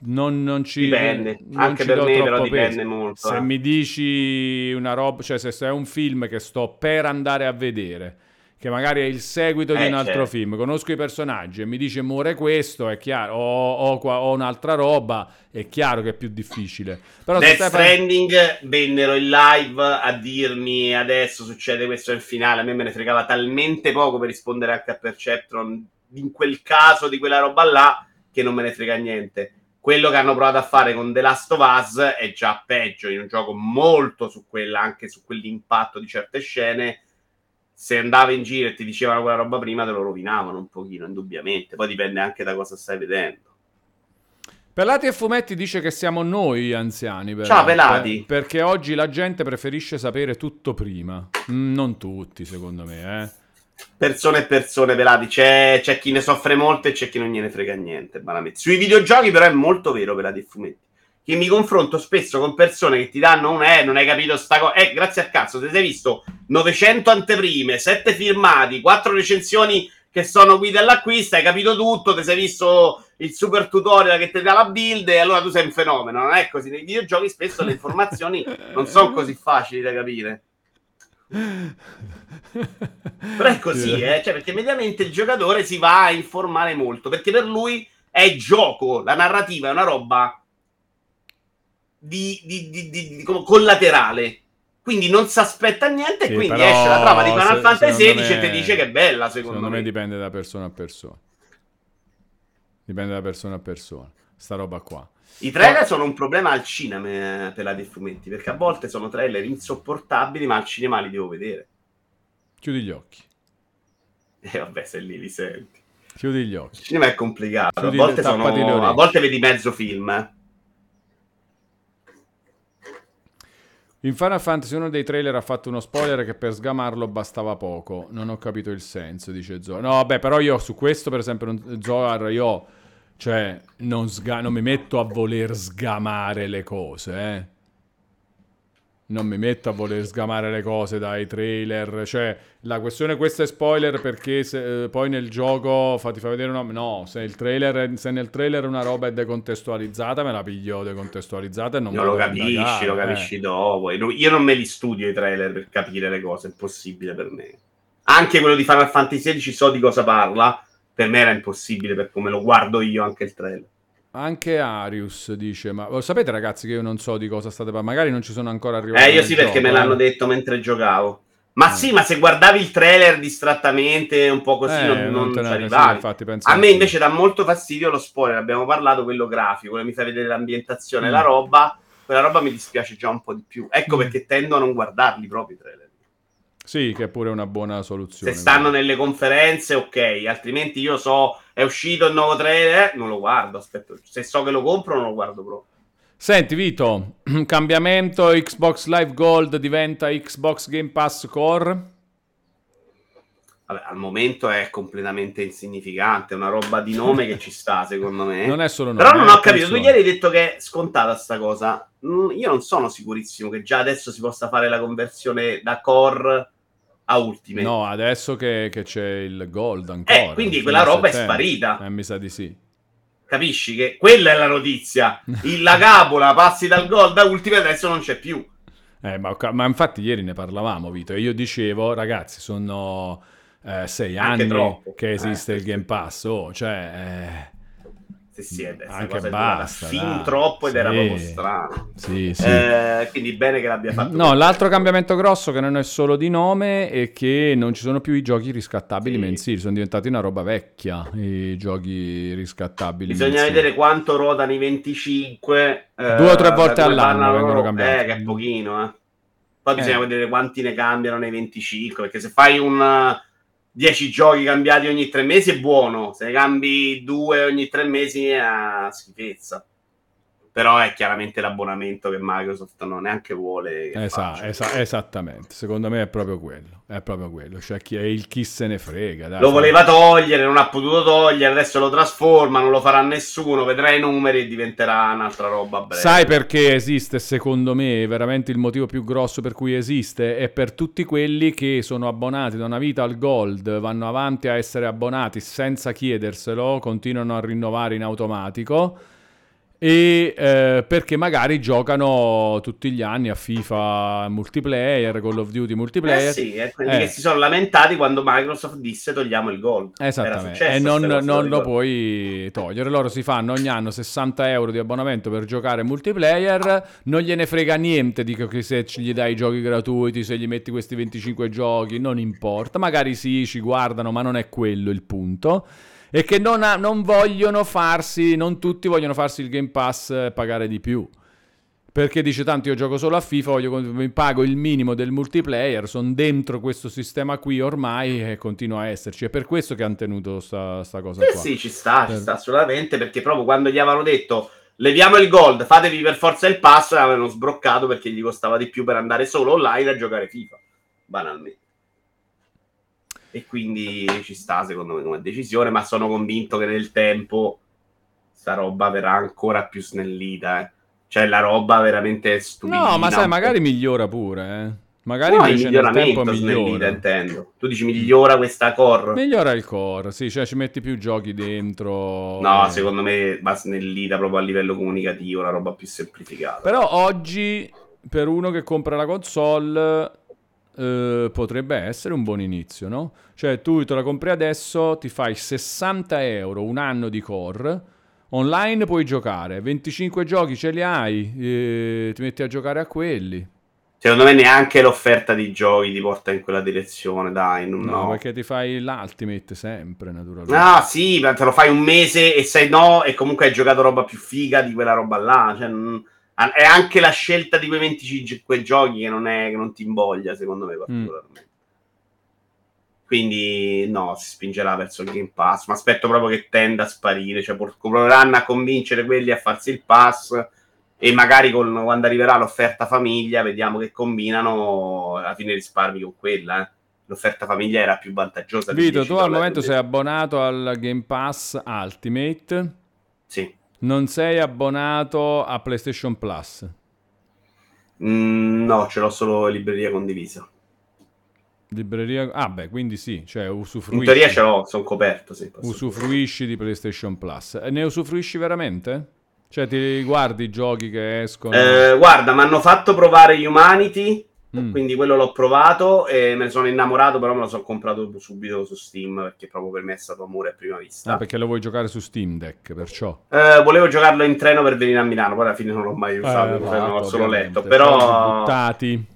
Non, non ci Dipende. non Anche ci per me, però, dipende peso. molto. Se eh. mi dici una roba, cioè se è un film che sto per andare a vedere, che magari è il seguito di Eh, un altro certo. film, conosco i personaggi e mi dice muore questo, è chiaro, o, o qua- o un'altra roba, è chiaro che è più difficile. Però Death Stranding vennero in live a dirmi adesso succede questo nel finale. A me me ne fregava talmente poco per rispondere anche a Perceptron in quel caso di quella roba là che non me ne frega niente. Quello che hanno provato a fare con The Last of Us è già peggio. In un gioco molto su quella, anche su quell'impatto di certe scene. se andavi in giro e ti dicevano quella roba prima, te lo rovinavano un pochino, indubbiamente. Poi dipende anche da cosa stai vedendo. Pelati e Fumetti dice che siamo noi anziani. Però, Ciao, Pelati. per- perché oggi la gente preferisce sapere tutto prima. Mm, non tutti, secondo me, eh. Persone e persone pelati, c'è, c'è chi ne soffre molto e c'è chi non gliene frega niente. banalmente. Sui videogiochi, però, è molto vero pelati e fumetti. Che mi confronto spesso con persone che ti danno un eh, non hai capito sta cosa. Eh, grazie al cazzo, ti sei visto 900 anteprime, 7 firmati, 4 recensioni che sono guide all'acquisto, hai capito tutto, ti sei visto il super tutorial che ti dà la build e allora tu sei un fenomeno. Non è così. Nei videogiochi spesso le informazioni non sono così facili da capire. Però è così, Sì. eh? cioè, perché mediamente il giocatore si va a informare molto, perché per lui è gioco, la narrativa è una roba di, di- di- di- collaterale. Quindi non si aspetta niente Sì, e quindi esce la trama di Final Fantasy secondo XVI e me- ti dice che è bella, secondo, Secondo me me. dipende da persona a persona. Dipende da persona a persona. Sta roba qua. I trailer sono un problema al cinema eh, per la dei fumetti, perché a volte sono trailer insopportabili, ma al cinema li devo vedere. Chiudi gli occhi. E vabbè, se lì li senti. Chiudi gli Il occhi. cinema è complicato. A volte, sono... a volte vedi mezzo film. eh. In Final Fantasy uno dei trailer ha fatto uno spoiler che per sgamarlo bastava poco. Non ho capito il senso, dice Zohar. No, vabbè, però io su questo, per esempio, non- Zohar, io cioè non, sga- non mi metto a voler sgamare le cose, eh. Non mi metto a voler sgamare le cose dai trailer. Cioè, la questione questa è spoiler perché se, eh, poi nel gioco fa, ti fa vedere una... No, se, il trailer, se nel trailer una roba è decontestualizzata, me la piglio decontestualizzata e non Non lo vado a capisci, indagare, lo eh. capisci dopo. E no- Io non me li studio i trailer per capire le cose, è impossibile per me. Anche quello di Final Fantasy XVI so di cosa parla, per me era impossibile per come lo guardo io anche il trailer. Anche Arius dice, ma lo sapete ragazzi che io non so di cosa state parlando, magari non ci sono ancora arrivati. Eh, io sì, perché gioco, me l'hanno eh. detto mentre giocavo. Ma Eh. sì, ma se guardavi il trailer distrattamente, un po' così, Eh, non, non ne- arrivavi. infatti A me invece dà molto fastidio lo spoiler, abbiamo parlato quello grafico, mi fa vedere l'ambientazione, Mm. la roba, quella roba mi dispiace già un po' di più. Ecco Mm. perché tendo a non guardarli proprio i trailer. Sì, che è pure una buona soluzione. Se stanno nelle conferenze, ok, altrimenti io so è uscito il nuovo trailer, eh, non lo guardo. Aspetto. Se so che lo compro, non lo guardo proprio. Senti Vito, cambiamento Xbox Live Gold diventa Xbox Game Pass Core? Vabbè, al momento è completamente insignificante, è una roba di nome che ci sta, secondo me. Non è solo Però nome, non eh, ho capito, tu ieri hai detto che è scontata sta cosa. Mm, Io non sono sicurissimo che già adesso si possa fare la conversione da core a ultimate. No, adesso che, che c'è il Gold ancora. Eh, quindi quella roba è settembre. sparita. Eh, mi sa di sì. Capisci che quella è la notizia. Il, la capola passi dal gold a ultimate adesso non c'è più. Eh, ma, ma infatti ieri ne parlavamo, Vito, e io dicevo, ragazzi, sono eh, sei Anche anni troppo. che esiste Eh, il sì, Game. Pass, oh, cioè... eh, è, sta Anche basta, fin troppo ed era Sì. proprio strano. sì, sì. Eh, quindi bene che l'abbia fatto. No, l'altro cambiamento grosso che non è solo di nome è che non ci sono più i giochi riscattabili Sì. mensili, sono diventati una roba vecchia i giochi riscattabili Bisogna mensili. vedere quanto ruotano i 25. eh, Due o tre volte all'anno vengono loro. cambiati. Eh, che è pochino, eh. Poi bisogna Eh. vedere quanti ne cambiano nei 25, perché se fai un eh, 10 giochi cambiati ogni tre mesi è buono, se ne cambi due ogni tre mesi è una schifezza. Però è chiaramente l'abbonamento che Microsoft non neanche vuole. Esa- esa- esattamente, secondo me è proprio quello, è proprio quello, cioè chi è il chi se ne frega. dai, Lo voleva togliere, non ha potuto togliere, adesso lo trasforma, non lo farà nessuno, vedrà i numeri e diventerà un'altra roba breve. Sai perché esiste, secondo me, veramente il motivo più grosso per cui esiste? È per tutti quelli che sono abbonati da una vita al Gold, vanno avanti a essere abbonati senza chiederselo, continuano a rinnovare in automatico e eh, perché magari giocano tutti gli anni a FIFA multiplayer, Call of Duty multiplayer. Eh sì, è quelli Eh. che si sono lamentati quando Microsoft disse togliamo il. Era Esattamente, e non, non lo puoi togliere. Loro si fanno ogni anno 60 euro di abbonamento per giocare multiplayer. Non gliene frega niente di che se gli dai i giochi gratuiti, se gli metti questi 25 giochi, non importa. Magari sì, ci guardano, ma non è quello il punto. E che non, ha- non vogliono farsi, non tutti vogliono farsi il Game Pass e pagare di più. Perché dice tanto io gioco solo a FIFA, voglio, mi pago il minimo del multiplayer, sono dentro questo sistema qui ormai e continua a esserci. È per questo che hanno tenuto sta, sta cosa Eh qua. sì, ci sta, Per- ci sta assolutamente, perché proprio quando gli avevano detto leviamo il gold, fatevi per forza il pass, l'avevano sbroccato perché gli costava di più per andare solo online a giocare FIFA, banalmente. E quindi ci sta secondo me come decisione, ma sono convinto che nel tempo sta roba verrà ancora più snellita, eh. Cioè la roba veramente stupida. No, ma sai, magari migliora pure, eh. Magari No, il invece nel tempo miglioramento snellita, migliora. intendo. Tu dici migliora questa core? Migliora il core, sì, cioè ci metti più giochi dentro. No, eh. secondo me va snellita proprio a livello comunicativo, una roba più semplificata. Però oggi, per uno che compra la console, eh, potrebbe essere un buon inizio, no? Cioè, tu te la compri adesso, ti fai 60 euro, un anno di core, online puoi giocare, 25 giochi ce li hai, eh, ti metti a giocare a quelli. Secondo me neanche l'offerta di giochi ti porta in quella direzione, dai. No, no. perché ti fai l'ultimate sempre, naturalmente. Ah, sì, ma te lo fai un mese e sei no, e comunque hai giocato roba più figa di quella roba là. Cioè, non- è anche la scelta di quei 25 giochi che non, è, che non ti invoglia, secondo me, particolarmente. Quindi, no, si spingerà verso il Game Pass. Ma aspetto proprio che tenda a sparire. Cioè, proveranno a convincere quelli a farsi il pass. E magari con- quando arriverà l'offerta famiglia, vediamo che combinano. Alla fine risparmi con quella. eh. L'offerta famiglia era più vantaggiosa. Vito, 10 tu al momento sei abbonato al Game Pass Ultimate, Sì. Non sei abbonato a PlayStation Plus. Mm, no, ce l'ho solo in libreria condivisa. Libreria... Ah beh, quindi sì, cioè In usufruisci, teoria ce l'ho, sono coperto. Sì, usufruisci di PlayStation Plus. E ne usufruisci veramente? Cioè ti guardi i giochi che escono? Eh, guarda, mi hanno fatto provare Humanity, Mm. quindi quello l'ho provato e me ne sono innamorato, però me lo sono comprato subito su Steam perché proprio per me è stato amore a prima vista. Ah, perché lo vuoi giocare su Steam Deck, perciò. Eh, volevo giocarlo in treno per venire a Milano, poi alla fine non l'ho mai usato, Eh, cioè, fatto, non l'ho solo letto. Però, buttati.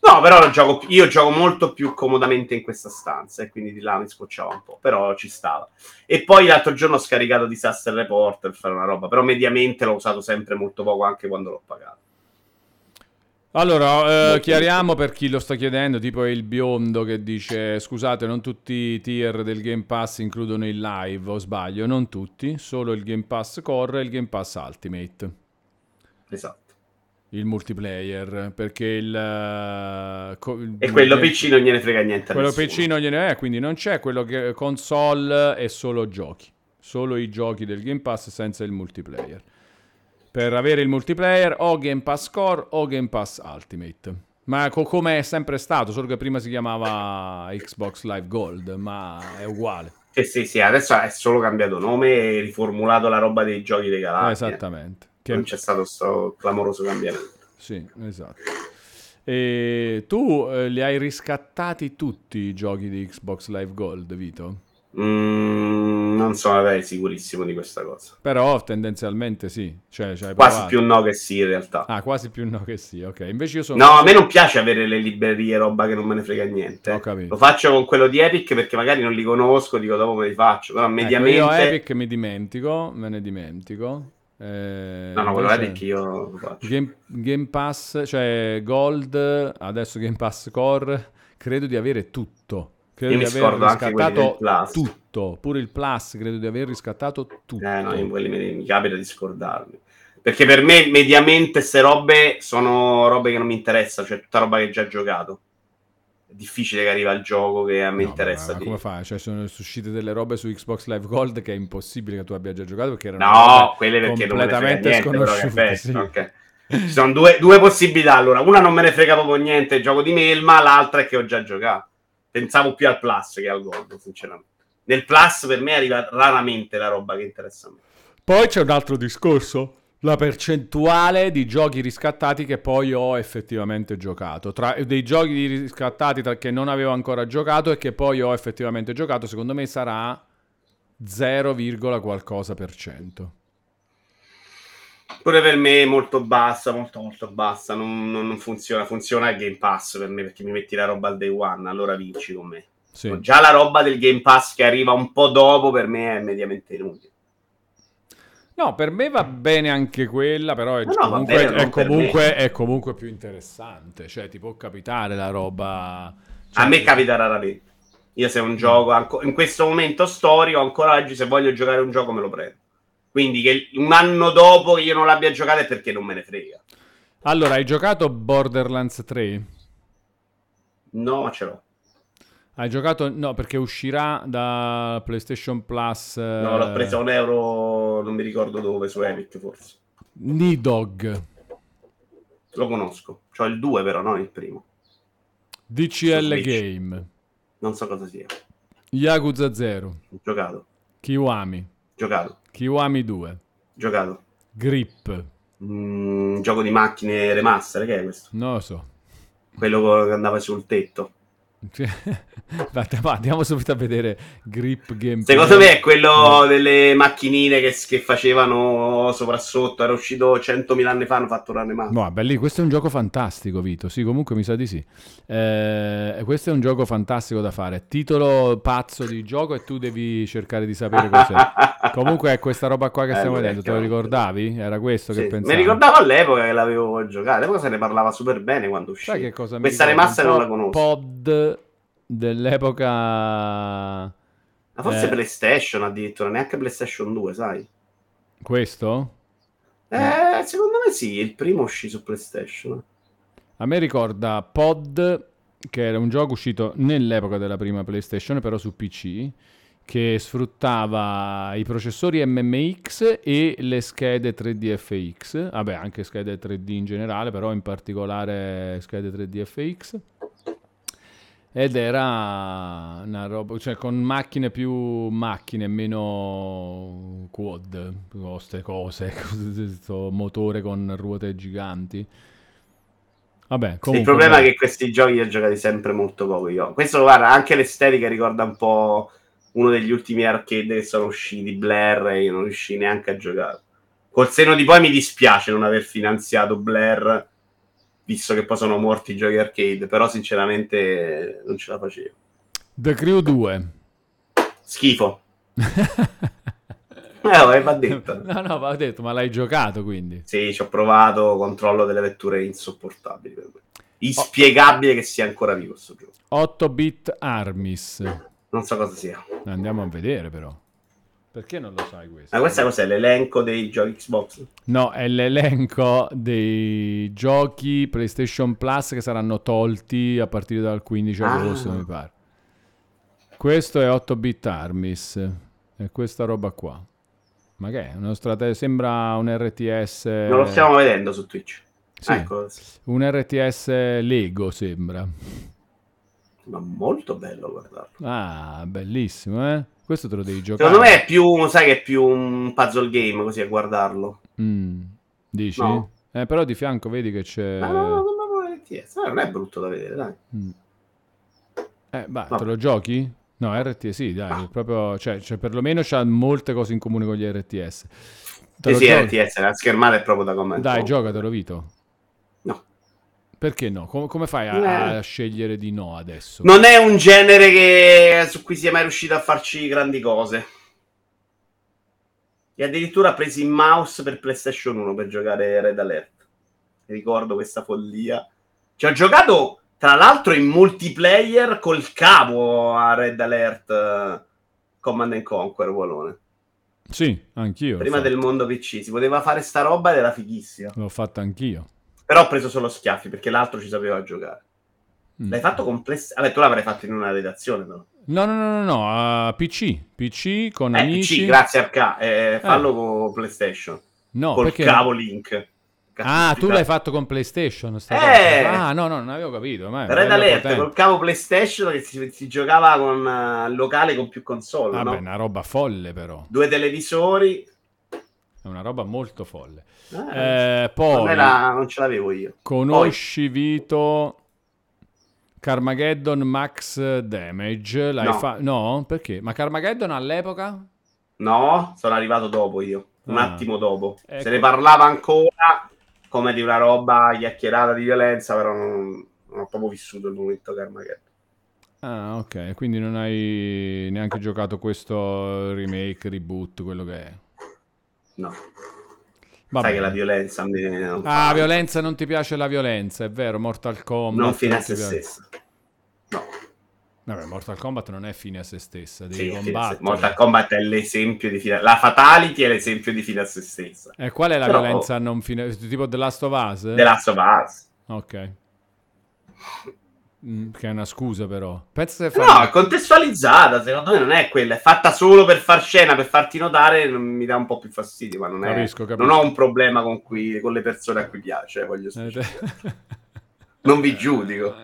no, però gioco, io gioco molto più comodamente in questa stanza e quindi di là mi scocciava un po', però ci stava. E poi l'altro giorno ho scaricato Disaster Report per fare una roba, però mediamente l'ho usato sempre molto poco anche quando l'ho pagato. Allora, eh, chiariamo per chi lo sta chiedendo, tipo il biondo che dice scusate, non tutti i tier del Game Pass includono il live, o sbaglio, non tutti, solo il Game Pass Core e il Game Pass Ultimate, Esatto. il multiplayer, perché il... eh, co- E quello il- PC non gliene frega niente Quello. PC non gliene è, quindi non c'è, quello che console è solo giochi, solo i giochi del Game Pass senza il multiplayer. Per avere il multiplayer o Game Pass Core o Game Pass Ultimate. Ma co- come è sempre stato, solo che prima si chiamava Xbox Live Gold, ma è uguale. Sì, sì, sì, adesso è solo cambiato nome e riformulato la roba dei giochi dei galassi. Esattamente. Che- Non c'è stato questo clamoroso cambiamento. Sì, esatto. E tu eh, li hai riscattati tutti i giochi di Xbox Live Gold, Vito? Mm, non sono sicurissimo di questa cosa. Però tendenzialmente sì. Cioè, ci hai Quasi più no che sì, in realtà. Ah, quasi più no che sì, ok. Invece io sono... No, a me non piace avere le librerie, roba che non me ne frega niente. Lo faccio con quello di Epic perché magari non li conosco, dico dopo me li faccio. Però Ecco, mediamente. io Epic mi dimentico, me ne dimentico. Eh, no, no, quello invece Epic io lo faccio. Game, Game Pass, cioè Gold, adesso Game Pass Core, credo di avere tutto. Credo Io di mi aver scordo anche quelli riscattato tutto. Pure il Plus credo di aver riscattato tutto. Eh, no, io quelli mi, mi capita di scordarmi. Perché per me, mediamente, queste robe sono robe che non mi interessano, cioè tutta roba che ho già giocato. È difficile che arriva il gioco che a me No, interessa. ma di- come fai? Cioè, sono uscite delle robe su Xbox Live Gold che è impossibile che tu abbia già giocato perché erano No, quelle perché non me ne frega completamente niente, però sì. ok. Ci sono due, due possibilità allora. Una non me ne frega proprio niente, gioco di Melma, l'altra è che ho già giocato. Pensavo più al Plus che al Gold, sinceramente. Nel Plus per me arriva raramente la roba che interessa a me. Poi c'è un altro discorso. La percentuale di giochi riscattati che poi ho effettivamente giocato. Tra dei giochi riscattati tra- che non avevo ancora giocato e che poi ho effettivamente giocato, secondo me sarà 0, qualcosa per cento. Pure per me è molto bassa, molto molto bassa, non, non- non funziona, funziona il Game Pass per me perché mi metti la roba al day one, allora vinci con me. Sì. Già la roba del Game Pass che arriva un po' dopo per me è mediamente inutile. No, per me va bene anche quella, però è, No, comunque, bene, è comunque- è comunque più interessante. Cioè, ti può capitare la roba... A cioè- me capita raramente. Io se un gioco, in questo momento storico, ancora oggi, se voglio giocare un gioco me lo prendo. Quindi che un anno dopo che io non l'abbia giocato è perché non me ne frega. Allora, hai giocato Borderlands 3? No, ma ce l'ho. Hai giocato... No, perché uscirà da PlayStation Plus... No, l'ho preso a un euro, non mi ricordo dove, su Epic forse. Nidog. Lo conosco. C'ho il 2 però, non il primo. DCL. Game. Non so cosa sia. Yakuza 0. Ho giocato, Kiwami. giocato, Kiwami 2. giocato. Grip. Mm, gioco di macchine remaster, che è questo? Non lo so. Quello che andava sul tetto. Va, andiamo subito a vedere Grip Gameplay. Secondo me è quello delle macchinine che, che facevano sopra sotto. Era uscito 100.000 anni fa, hanno fatto un anno No, beh, lì, questo è un gioco fantastico, Vito. Sì, comunque mi sa di sì. Eh, questo è un gioco fantastico da fare. Titolo pazzo di gioco e tu devi cercare di sapere cos'è. comunque è questa roba qua che Eh, stiamo vedendo. Te lo ricordavi? Era questo che Sì, pensavi? Mi ricordavo all'epoca che l'avevo giocato. All'epoca se ne parlava super bene quando uscì. Sai che cosa mi Questa Un non la conosco. Pod dell'epoca... Ma forse eh. PlayStation addirittura, neanche PlayStation 2, sai? Questo? Eh, secondo me sì, il primo uscì su PlayStation. A me ricorda Pod, che era un gioco uscito nell'epoca della prima PlayStation, però su PC, che sfruttava i processori MMX e le schede 3D FX, vabbè anche schede 3D in generale, però in particolare schede 3D FX. Ed era una roba, cioè con macchine più macchine, meno quad, queste cose, questo motore con ruote giganti. Vabbè, comunque, il problema è che questi giochi li ho giocati sempre molto poco io. Questo, guarda, anche l'estetica ricorda un po' uno degli ultimi arcade che sono usciti, Blair, e io non riuscii neanche a giocare. Col seno di poi mi dispiace non aver finanziato Blair, visto che poi sono morti i giochi arcade, però sinceramente non ce la facevo. The Crew 2. Schifo. Eh, va detto. no, no, va detto, ma l'hai giocato quindi. Sì, ci ho provato, controllo delle letture insopportabili per me. Oh. Inspiegabile che sia ancora vivo questo gioco. 8-bit Armis. Non so cosa sia. Andiamo a vedere però. Perché non lo sai questo? Ma questa cos'è? L'elenco dei giochi Xbox? No, è l'elenco dei giochi PlayStation Plus che saranno tolti a partire dal 15 Ah. agosto, mi pare. Questo è 8-bit Armis. È questa roba qua. Ma che è? Uno strate- Sembra un RTS... Non lo stiamo vedendo su Twitch. Sì, Ecco, un RTS Lego sembra. ma molto bello guardarlo. Ah, bellissimo, eh? Questo te lo devi giocare. Secondo me è più, sai che è più un puzzle game così a guardarlo. Mm, dici? No. Eh, però di fianco vedi che c'è... Ma no, no, no, no, RTS. Eh, non è brutto da vedere, dai. Mm. Eh, bah, Vabbè. te lo giochi? No, RT sì, dai, proprio, cioè, cioè, perlomeno c'ha molte cose in comune con gli RTS. Te Sì, lo sì, giochi? RTS, la schermata è proprio da commento. Dai, giocatelo, Vito. Perché no? Com- come fai a, Eh. a scegliere di no adesso? Non è un genere che... su cui si è mai riuscito a farci grandi cose. E addirittura ha preso il mouse per PlayStation 1 per giocare Red Alert. Ricordo questa follia. Ci ho giocato, tra l'altro, in multiplayer col cavo a Red Alert eh, Command and Conquer, Volone. Sì, anch'io. Prima del mondo PC. Si poteva fare sta roba ed era fighissima. L'ho fatto anch'io. Però ho preso solo schiaffi perché l'altro ci sapeva giocare. Mm. L'hai fatto con PlayStation? Vabbè, tu l'avrai fatto in una redazione, però. No, no, no, no, no, a PC. PC con Eh, amici. PC, grazie Arca. Eh, fallo con PlayStation. No, col perché... cavo Link. Ah, tu l'hai fatto con PlayStation? sta Eh! Ah, no, no, non avevo capito. Ma Red Alert potente. col cavo PlayStation che si, si giocava con eh, locale con più console, Vabbè, no? una roba folle però. Due televisori. È una roba molto folle. Eh, Eh, poi non, era- non ce l'avevo io. conosci Vito Carmageddon Max Damage? L'hai No. fa- no? Perché? Ma Carmageddon all'epoca? No, sono arrivato dopo io. Un Ah. attimo dopo. Ecco. Se ne parlava ancora come di una roba chiacchierata di violenza, però non, non ho proprio vissuto il momento Carmageddon. Ah, ok. Quindi non hai neanche giocato questo remake, reboot, quello che è. No. Vabbè. Sai che la violenza me non Ah, violenza, non ti piace la violenza, è vero, Mortal Kombat. non fine a se stessa. No, Vabbè, Mortal Kombat non è fine a se stessa, devi sì, combattere. Mortal Kombat è l'esempio di fine. La Fatality è l'esempio di fine a se stessa. E qual è la Però- violenza non fine... tipo The Last of Us? The Last of Us. Ok. Mm, che è una scusa però. Pensa se No, è contestualizzata, secondo me non è quella, è fatta solo per far scena, per farti notare, non- mi dà un po' più fastidio, ma non, è, Capisco, capisco. non ho un problema con, cui- con le persone a cui piace, voglio Eh, Non vi giudico.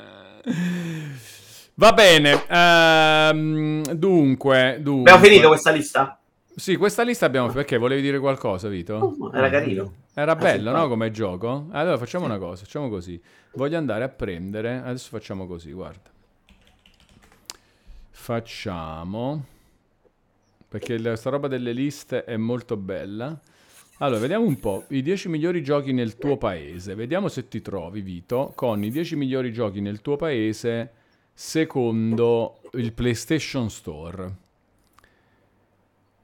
Va bene, ehm, dunque, dunque... Abbiamo finito questa lista? Sì, questa lista abbiamo... Perché volevi dire qualcosa, Vito? Oh, era carino. Era Ah, bello, no? Come gioco? Allora facciamo una cosa, facciamo così. Voglio andare a prendere... Adesso facciamo così, guarda. Facciamo... Perché la- sta roba delle liste è molto bella. Allora, vediamo un po'. I 10 migliori giochi nel tuo paese. Vediamo se ti trovi, Vito, con i 10 migliori giochi nel tuo paese secondo il PlayStation Store.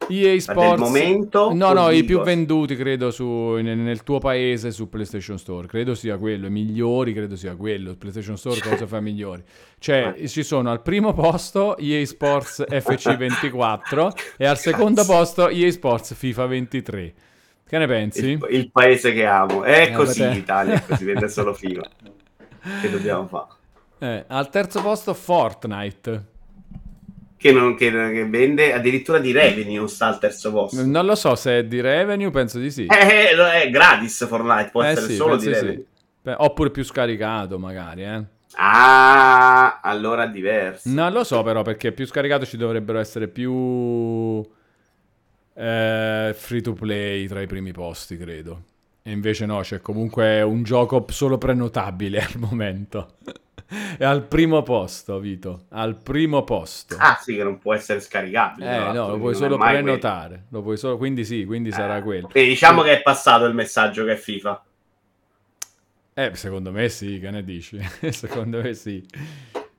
EA Sports... momento No, no, i più venduti credo su, nel, nel tuo paese su PlayStation Store. Credo sia quello. I migliori credo sia quello. PlayStation Store cosa fa migliori? Cioè, Eh. ci sono al primo posto EA Sports FC24 e al secondo posto EA Sports FIFA 23. Che ne pensi? Il, il paese che amo. È Eh, così vabbè. l'Italia, è così vende solo FIFA. Che dobbiamo fare? Eh, al terzo posto Fortnite. Che, non, che, che vende addirittura di revenue sta al terzo posto. Non lo so se è di revenue, penso di sì. Eh, eh, è gratis Fortnite, può Eh essere sì, solo di penso sì. revenue. Beh, Oppure più scaricato magari, eh. Ah, allora è diverso. Non lo so però perché più scaricato ci dovrebbero essere più eh, free to play tra i primi posti, credo. E invece no, c'è comunque un gioco solo prenotabile al momento. È al primo posto, Vito. Al primo posto. Ah, sì, che non può essere scaricabile. eh, no, lo puoi solo prenotare. Lo puoi solo... Quindi sì, quindi quello. sarà Eh, quello. quindi diciamo che è passato il messaggio che è FIFA. Eh, secondo me sì, che ne dici? secondo me sì.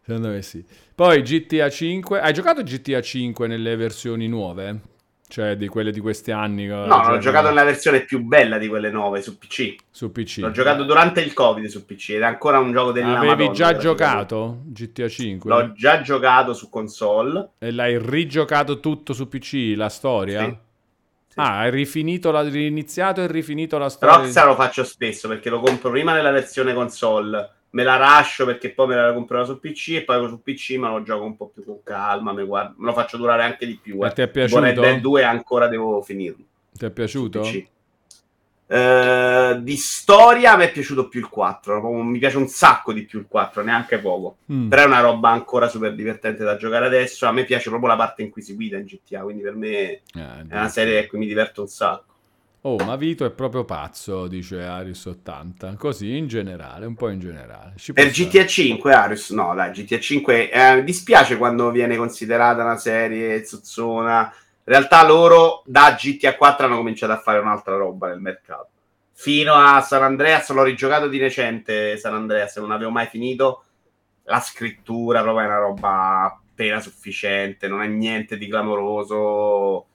Secondo me sì. Poi GTA 5. Hai giocato GTA 5 nelle versioni nuove? Cioè di quelle di questi anni? No, l'ho giocato nella versione più bella di quelle nuove su PC. su PC. L'ho giocato durante il Covid su PC ed è ancora un gioco della Avevi Madonna, già giocato GTA 5? L'ho già giocato su console. E l'hai rigiocato tutto su PC, la storia? Sì. Ah, hai rifinito la, riniziato e rifinito la storia? Rockstar lo faccio spesso perché lo compro prima nella versione console, me la rascio perché poi me la comprerò su PC e poi su PC me lo gioco un po' più con calma, me, guardo- me lo faccio durare anche di più. Eh. ti è Tipo Red piaciuto? Dead 2 ancora devo finirlo. Ti è piaciuto? Eh, di storia mi è piaciuto più il 4, proprio mi piace un sacco di più il 4, neanche poco. Mm. Però è una roba ancora super divertente da giocare adesso. A me piace proprio la parte in cui si guida in GTA, quindi per me Eh, è una serie cui mi diverto un sacco. Oh, ma Vito è proprio pazzo, dice Aris 80. Così in generale, un po' in generale. Ci Per. GTA 5, Arius, no, dai, GTA 5 eh, dispiace quando viene considerata una serie zozzona. In realtà loro da GTA 4 hanno cominciato a fare un'altra roba nel mercato. Fino a San Andreas, l'ho rigiocato di recente San Andreas, non avevo mai finito. La scrittura proprio è una roba appena sufficiente, non è niente di clamoroso,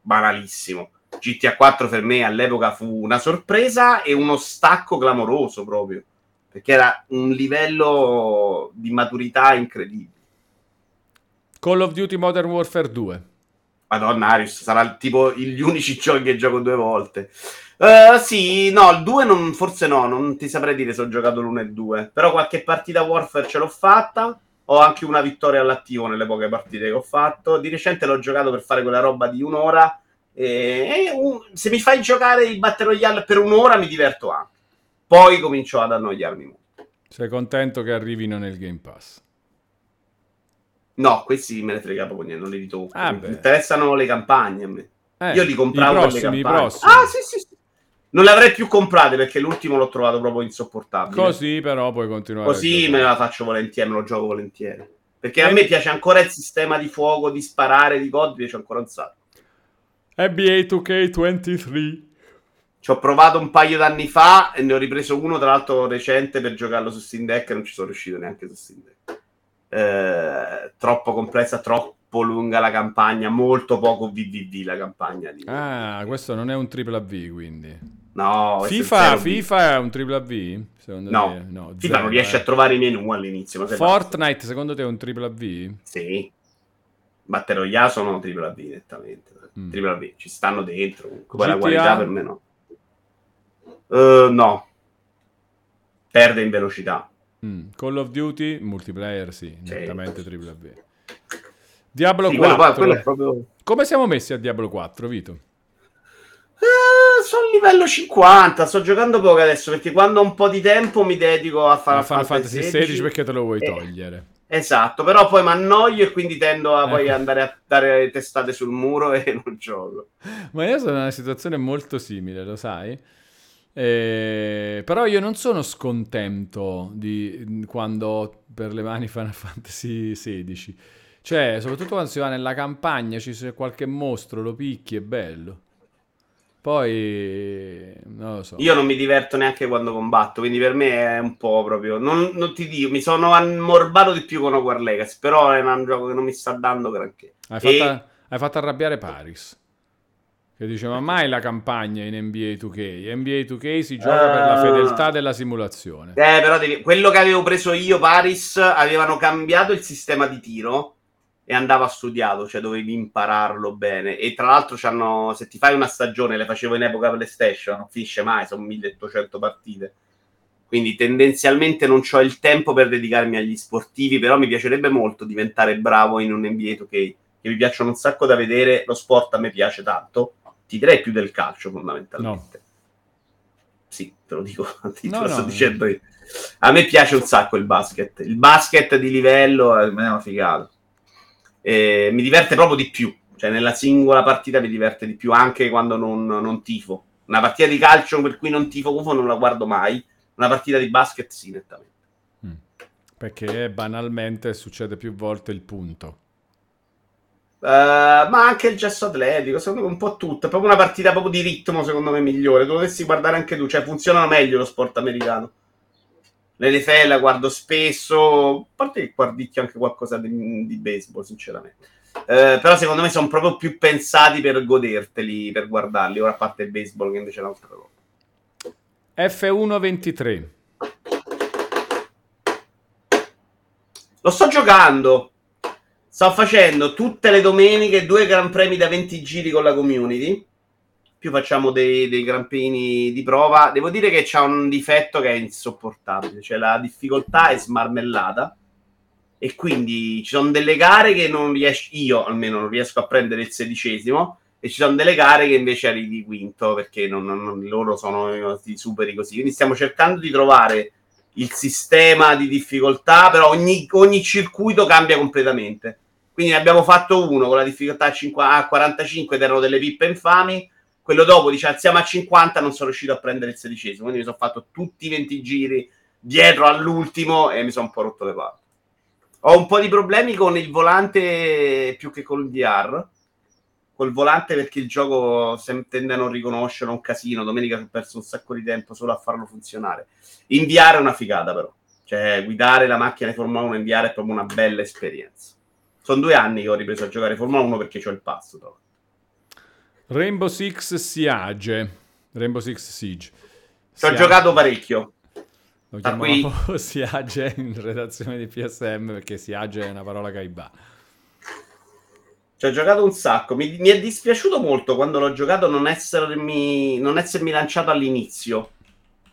banalissimo. GTA 4 per me all'epoca fu una sorpresa e uno stacco clamoroso proprio perché era un livello di maturità incredibile. Call of Duty Modern Warfare 2. Madonna, Arius sarà tipo gli unici giochi che gioco due volte. Eh, sì, no, il 2 non, forse no, non ti saprei dire se ho giocato l'1 e il 2, però qualche partita Warfare ce l'ho fatta. Ho anche una vittoria all'attivo nelle poche partite che ho fatto. Di recente l'ho giocato per fare quella roba di un'ora. E, un- se mi fai giocare il Battle Royale per un'ora mi diverto anche. Poi comincio ad annoiarmi molto. Sei contento che arrivino nel Game Pass? No, questi me ne frega proprio niente, non li ritocco. Ah, mi beh. interessano le campagne a me. Eh, Io li compravo le prossimi, i campagne. Ah, sì, sì, sì. Non le avrei più comprate perché l'ultimo l'ho trovato proprio insopportabile. Così però puoi continuare. a Così me la faccio volentieri, me lo gioco volentieri. Perché a Eh. me piace ancora il sistema di fuoco, di sparare, di mi piace ancora un sacco. NBA 2K23. Ci ho provato un paio d'anni fa e ne ho ripreso uno, tra l'altro recente, per giocarlo su Steam Deck e non ci sono riuscito neanche su Steam Deck. Eh, troppo complessa, troppo lunga la campagna, molto poco VVV la campagna. Di... Ah, questo non è un triple AV, quindi. No, FIFA, FIFA è un triple AV? Secondo No. te? no FIFA zero, non riesce eh. a trovare i menu all'inizio. Fortnite, secondo te è un triple AV? Sì. Battle Royale sono triple AV nettamente. Mm. AV, ci stanno dentro. Comunque la qualità per me no. Eh, no. Perde in velocità. Mm. Call of Duty, multiplayer, sì, Sì. nettamente triple AV. Diablo Sì, quello, 4. poi- quello è proprio... Come siamo messi a Diablo 4, Vito? Eh, sono a livello 50, sto giocando poco adesso perché quando ho un po' di tempo mi dedico a A Final Fantasy XVI 16 perché te lo vuoi Eh, togliere. Esatto, però poi mi annoio e quindi tendo a poi Ecco. andare a dare testate sul muro e non gioco. Ma io sono in una situazione molto simile, lo sai? Eh, però io non sono scontento di quando per le mani Final Fantasy XVI. Cioè, soprattutto quando si va nella campagna, ci c'è qualche mostro, lo picchi, è bello. Poi, non lo so. Io non mi diverto neanche quando combatto, quindi per me è un po' proprio... Non, non ti dico, mi sono ammorbato di più con Hogwarts Legacy, però è un gioco che non mi sta dando granché. Hai, E- fatto, hai fatto arrabbiare Paris. Che dice, ma mai la campagna in NBA 2K? NBA 2K si gioca per la Ah. fedeltà della simulazione. Eh, però devi- quello che avevo preso io, Paris, avevano cambiato il sistema di tiro e andava studiato, cioè dovevi impararlo bene. E tra l'altro se ti fai una stagione, le facevo in epoca PlayStation, non finisce mai, sono 1800 partite. Quindi tendenzialmente non ho il tempo per dedicarmi agli sportivi, però mi piacerebbe molto diventare bravo in un NBA 2K, che mi piacciono un sacco da vedere, lo sport a me piace tanto, ti direi più del calcio fondamentalmente. Sì, te lo dico, te No, lo sto no. dicendo io. A me piace un sacco il basket. Il basket di livello è una figata. E mi diverte proprio di più. Cioè, nella singola partita mi diverte di più, anche quando non, non tifo. Una partita di calcio per cui non tifo UFO non la guardo mai. Una partita di basket sì, nettamente. Mm. Perché banalmente succede più volte il punto. Eh, ma anche il gesso atletico, secondo me un po' tutto. È proprio una partita proprio di ritmo, secondo me, migliore. Dovresti guardare anche tu, cioè funzionano meglio lo sport americano. L'NFL la guardo spesso, a parte che guardicchio anche qualcosa di, di baseball, sinceramente. Eh, però secondo me sono proprio più pensati per goderteli, per guardarli, ora a parte il baseball che invece è un'altra roba. F123. Lo sto giocando. Sto facendo tutte le domeniche due Gran Premi da 20 giri con la community. Più facciamo dei, dei Gran Premi di prova. Devo dire che c'ha un difetto che è insopportabile. Cioè la difficoltà è smarmellata. E quindi ci sono delle gare che non riesco, io almeno non riesco a prendere il sedicesimo. E ci sono delle gare che invece arrivi quinto perché non, non- loro sono i superi così. Quindi stiamo cercando di trovare il sistema di difficoltà, però ogni, ogni circuito cambia completamente. Quindi ne abbiamo fatto uno con la difficoltà a, 50 a 45 ed erano delle pippe infami. Quello dopo dice alziamo a 50, non sono riuscito a prendere il sedicesimo. Quindi mi sono fatto tutti i 20 giri dietro all'ultimo e mi sono un po' rotto le palle. Ho un po' di problemi con il volante più che col VR. Col volante perché il gioco sem- tende a non riconoscere un casino. Domenica ho perso un sacco di tempo solo a farlo funzionare. In VR è una figata, però. Cioè, guidare la macchina di Formula 1 in VR è proprio una bella esperienza. Sono due anni che ho ripreso a giocare Formula 1 perché c'ho il passo. però. Rainbow Six Siege. Rainbow Six Siege. Ci ho giocato parecchio. Lo da qui- chiamavo Siage in redazione di PSM perché Siage è una parola caibà. Ci ho giocato un sacco. Mi, mi è dispiaciuto molto quando l'ho giocato non essermi, non essermi lanciato all'inizio.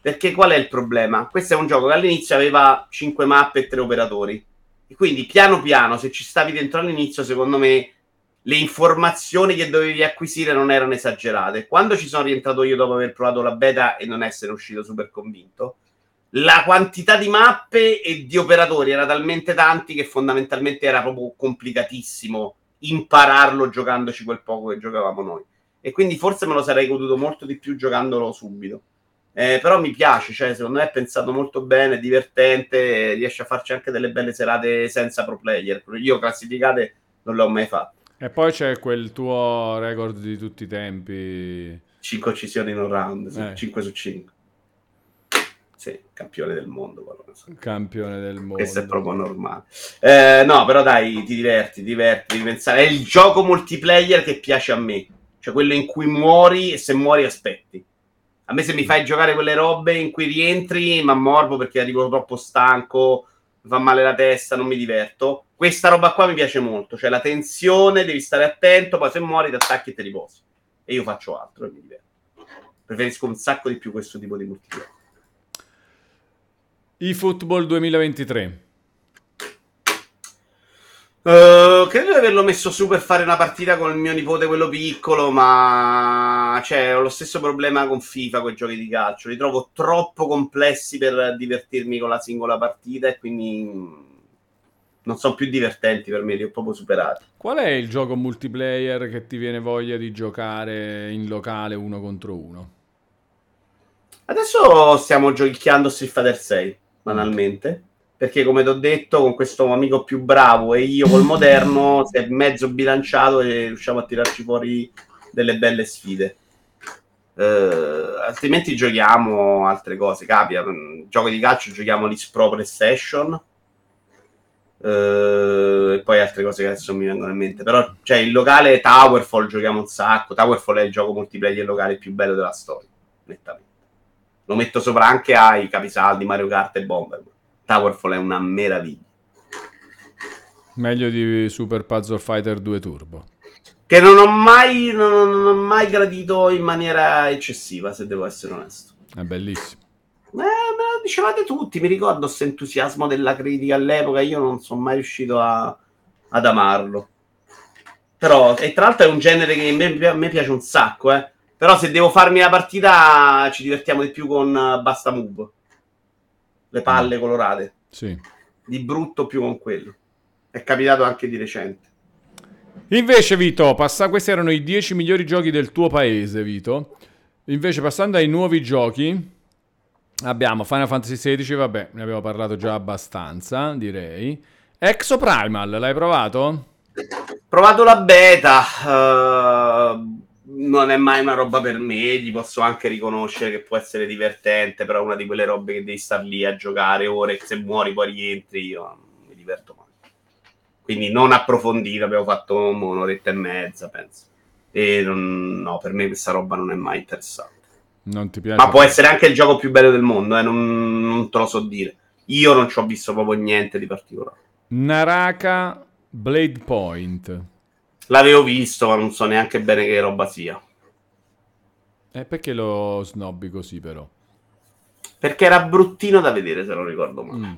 Perché qual è il problema? Questo è un gioco che all'inizio aveva 5 mappe e 3 operatori. E quindi piano piano, se ci stavi dentro all'inizio, secondo me le informazioni che dovevi acquisire non erano esagerate. Quando ci sono rientrato io dopo aver provato la beta e non essere uscito super convinto, la quantità di mappe e di operatori era talmente tanti che fondamentalmente era proprio complicatissimo impararlo giocandoci quel poco che giocavamo noi. E quindi forse me lo sarei goduto molto di più giocandolo subito. Eh, però mi piace, cioè, secondo me è pensato molto bene, è divertente, riesce a farci anche delle belle serate senza pro player. Io classificate non le ho mai fatte. E poi c'è quel tuo record di tutti i tempi. 5 uccisioni in un round, Eh. 5 su 5. Sì, campione del mondo. so. Campione del mondo. Questo è proprio normale. Eh, no, però dai, ti diverti, ti diverti, devi pensare. È il gioco multiplayer che piace a me. Cioè quello in cui muori e se muori aspetti. A me se mi fai giocare quelle robe in cui rientri, ma morbo perché arrivo troppo stanco, fa male la testa, non mi diverto. Questa roba qua mi piace molto. Cioè la tensione, devi stare attento, poi se muori ti attacchi e ti riposi. E io faccio altro e mi diverto. Preferisco un sacco di più questo tipo di multiplayer. eFootball 2023. Uh, credo di averlo messo su per fare una partita con il mio nipote, quello piccolo, ma cioè, ho lo stesso problema con FIFA, con i giochi di calcio. Li trovo troppo complessi per divertirmi con la singola partita e quindi non sono più divertenti per me, li ho proprio superati. Qual è il gioco multiplayer che ti viene voglia di giocare in locale uno contro uno? Adesso stiamo giochicchiando Street Fighter 6, banalmente. Perché, come ti ho detto, con questo amico più bravo e io col moderno si è mezzo bilanciato e riusciamo a tirarci fuori delle belle sfide. Eh, altrimenti giochiamo altre cose. Capita, mm, gioco di calcio giochiamo l'X-Pro PlayStation. Eh, e poi altre cose che adesso mi vengono in mente. Però, cioè, il locale Towerfall giochiamo un sacco. Towerfall è il gioco multiplayer locale più bello della storia, nettamente. Lo metto sopra anche ai capisaldi, Mario Kart e Bomberman. Towerfall è una meraviglia. Meglio di Super Puzzle Fighter 2 Turbo. Che non ho mai, non, non ho mai gradito in maniera eccessiva, se devo essere onesto. È bellissimo. Eh, me lo dicevate tutti, mi ricordo questo entusiasmo della critica all'epoca, io non sono mai riuscito a- ad amarlo. Però, e tra l'altro è un genere che a me, a me piace un sacco, eh. Però se devo farmi la partita ci divertiamo di più con eh, Basta Move. Le palle colorate. Sì. Di brutto più con quello. È capitato anche di recente. Invece, Vito, passa- questi erano i 10 migliori giochi del tuo paese, Vito. Invece, passando ai nuovi giochi, abbiamo Final Fantasy XVI, vabbè, ne abbiamo parlato già abbastanza, direi. Exo Primal, l'hai provato? Provato la beta, eh, non è mai una roba per me, gli posso anche riconoscere che può essere divertente, però è una di quelle robe che devi star lì a giocare ore, se muori poi rientri, io non mi diverto mai. Quindi non approfondito, abbiamo fatto un'oretta e mezza, penso. E non- no, per me questa roba non è mai interessante. Non ti piace? Ma può essere anche il gioco più bello del mondo, eh, non, non te lo so dire. Io non ci ho visto proprio niente di particolare. Naraka Blade Point. L'avevo visto, ma non so neanche bene che roba sia. Eh, perché lo snobbi così, però? Perché era bruttino da vedere, se non ricordo male. Mm.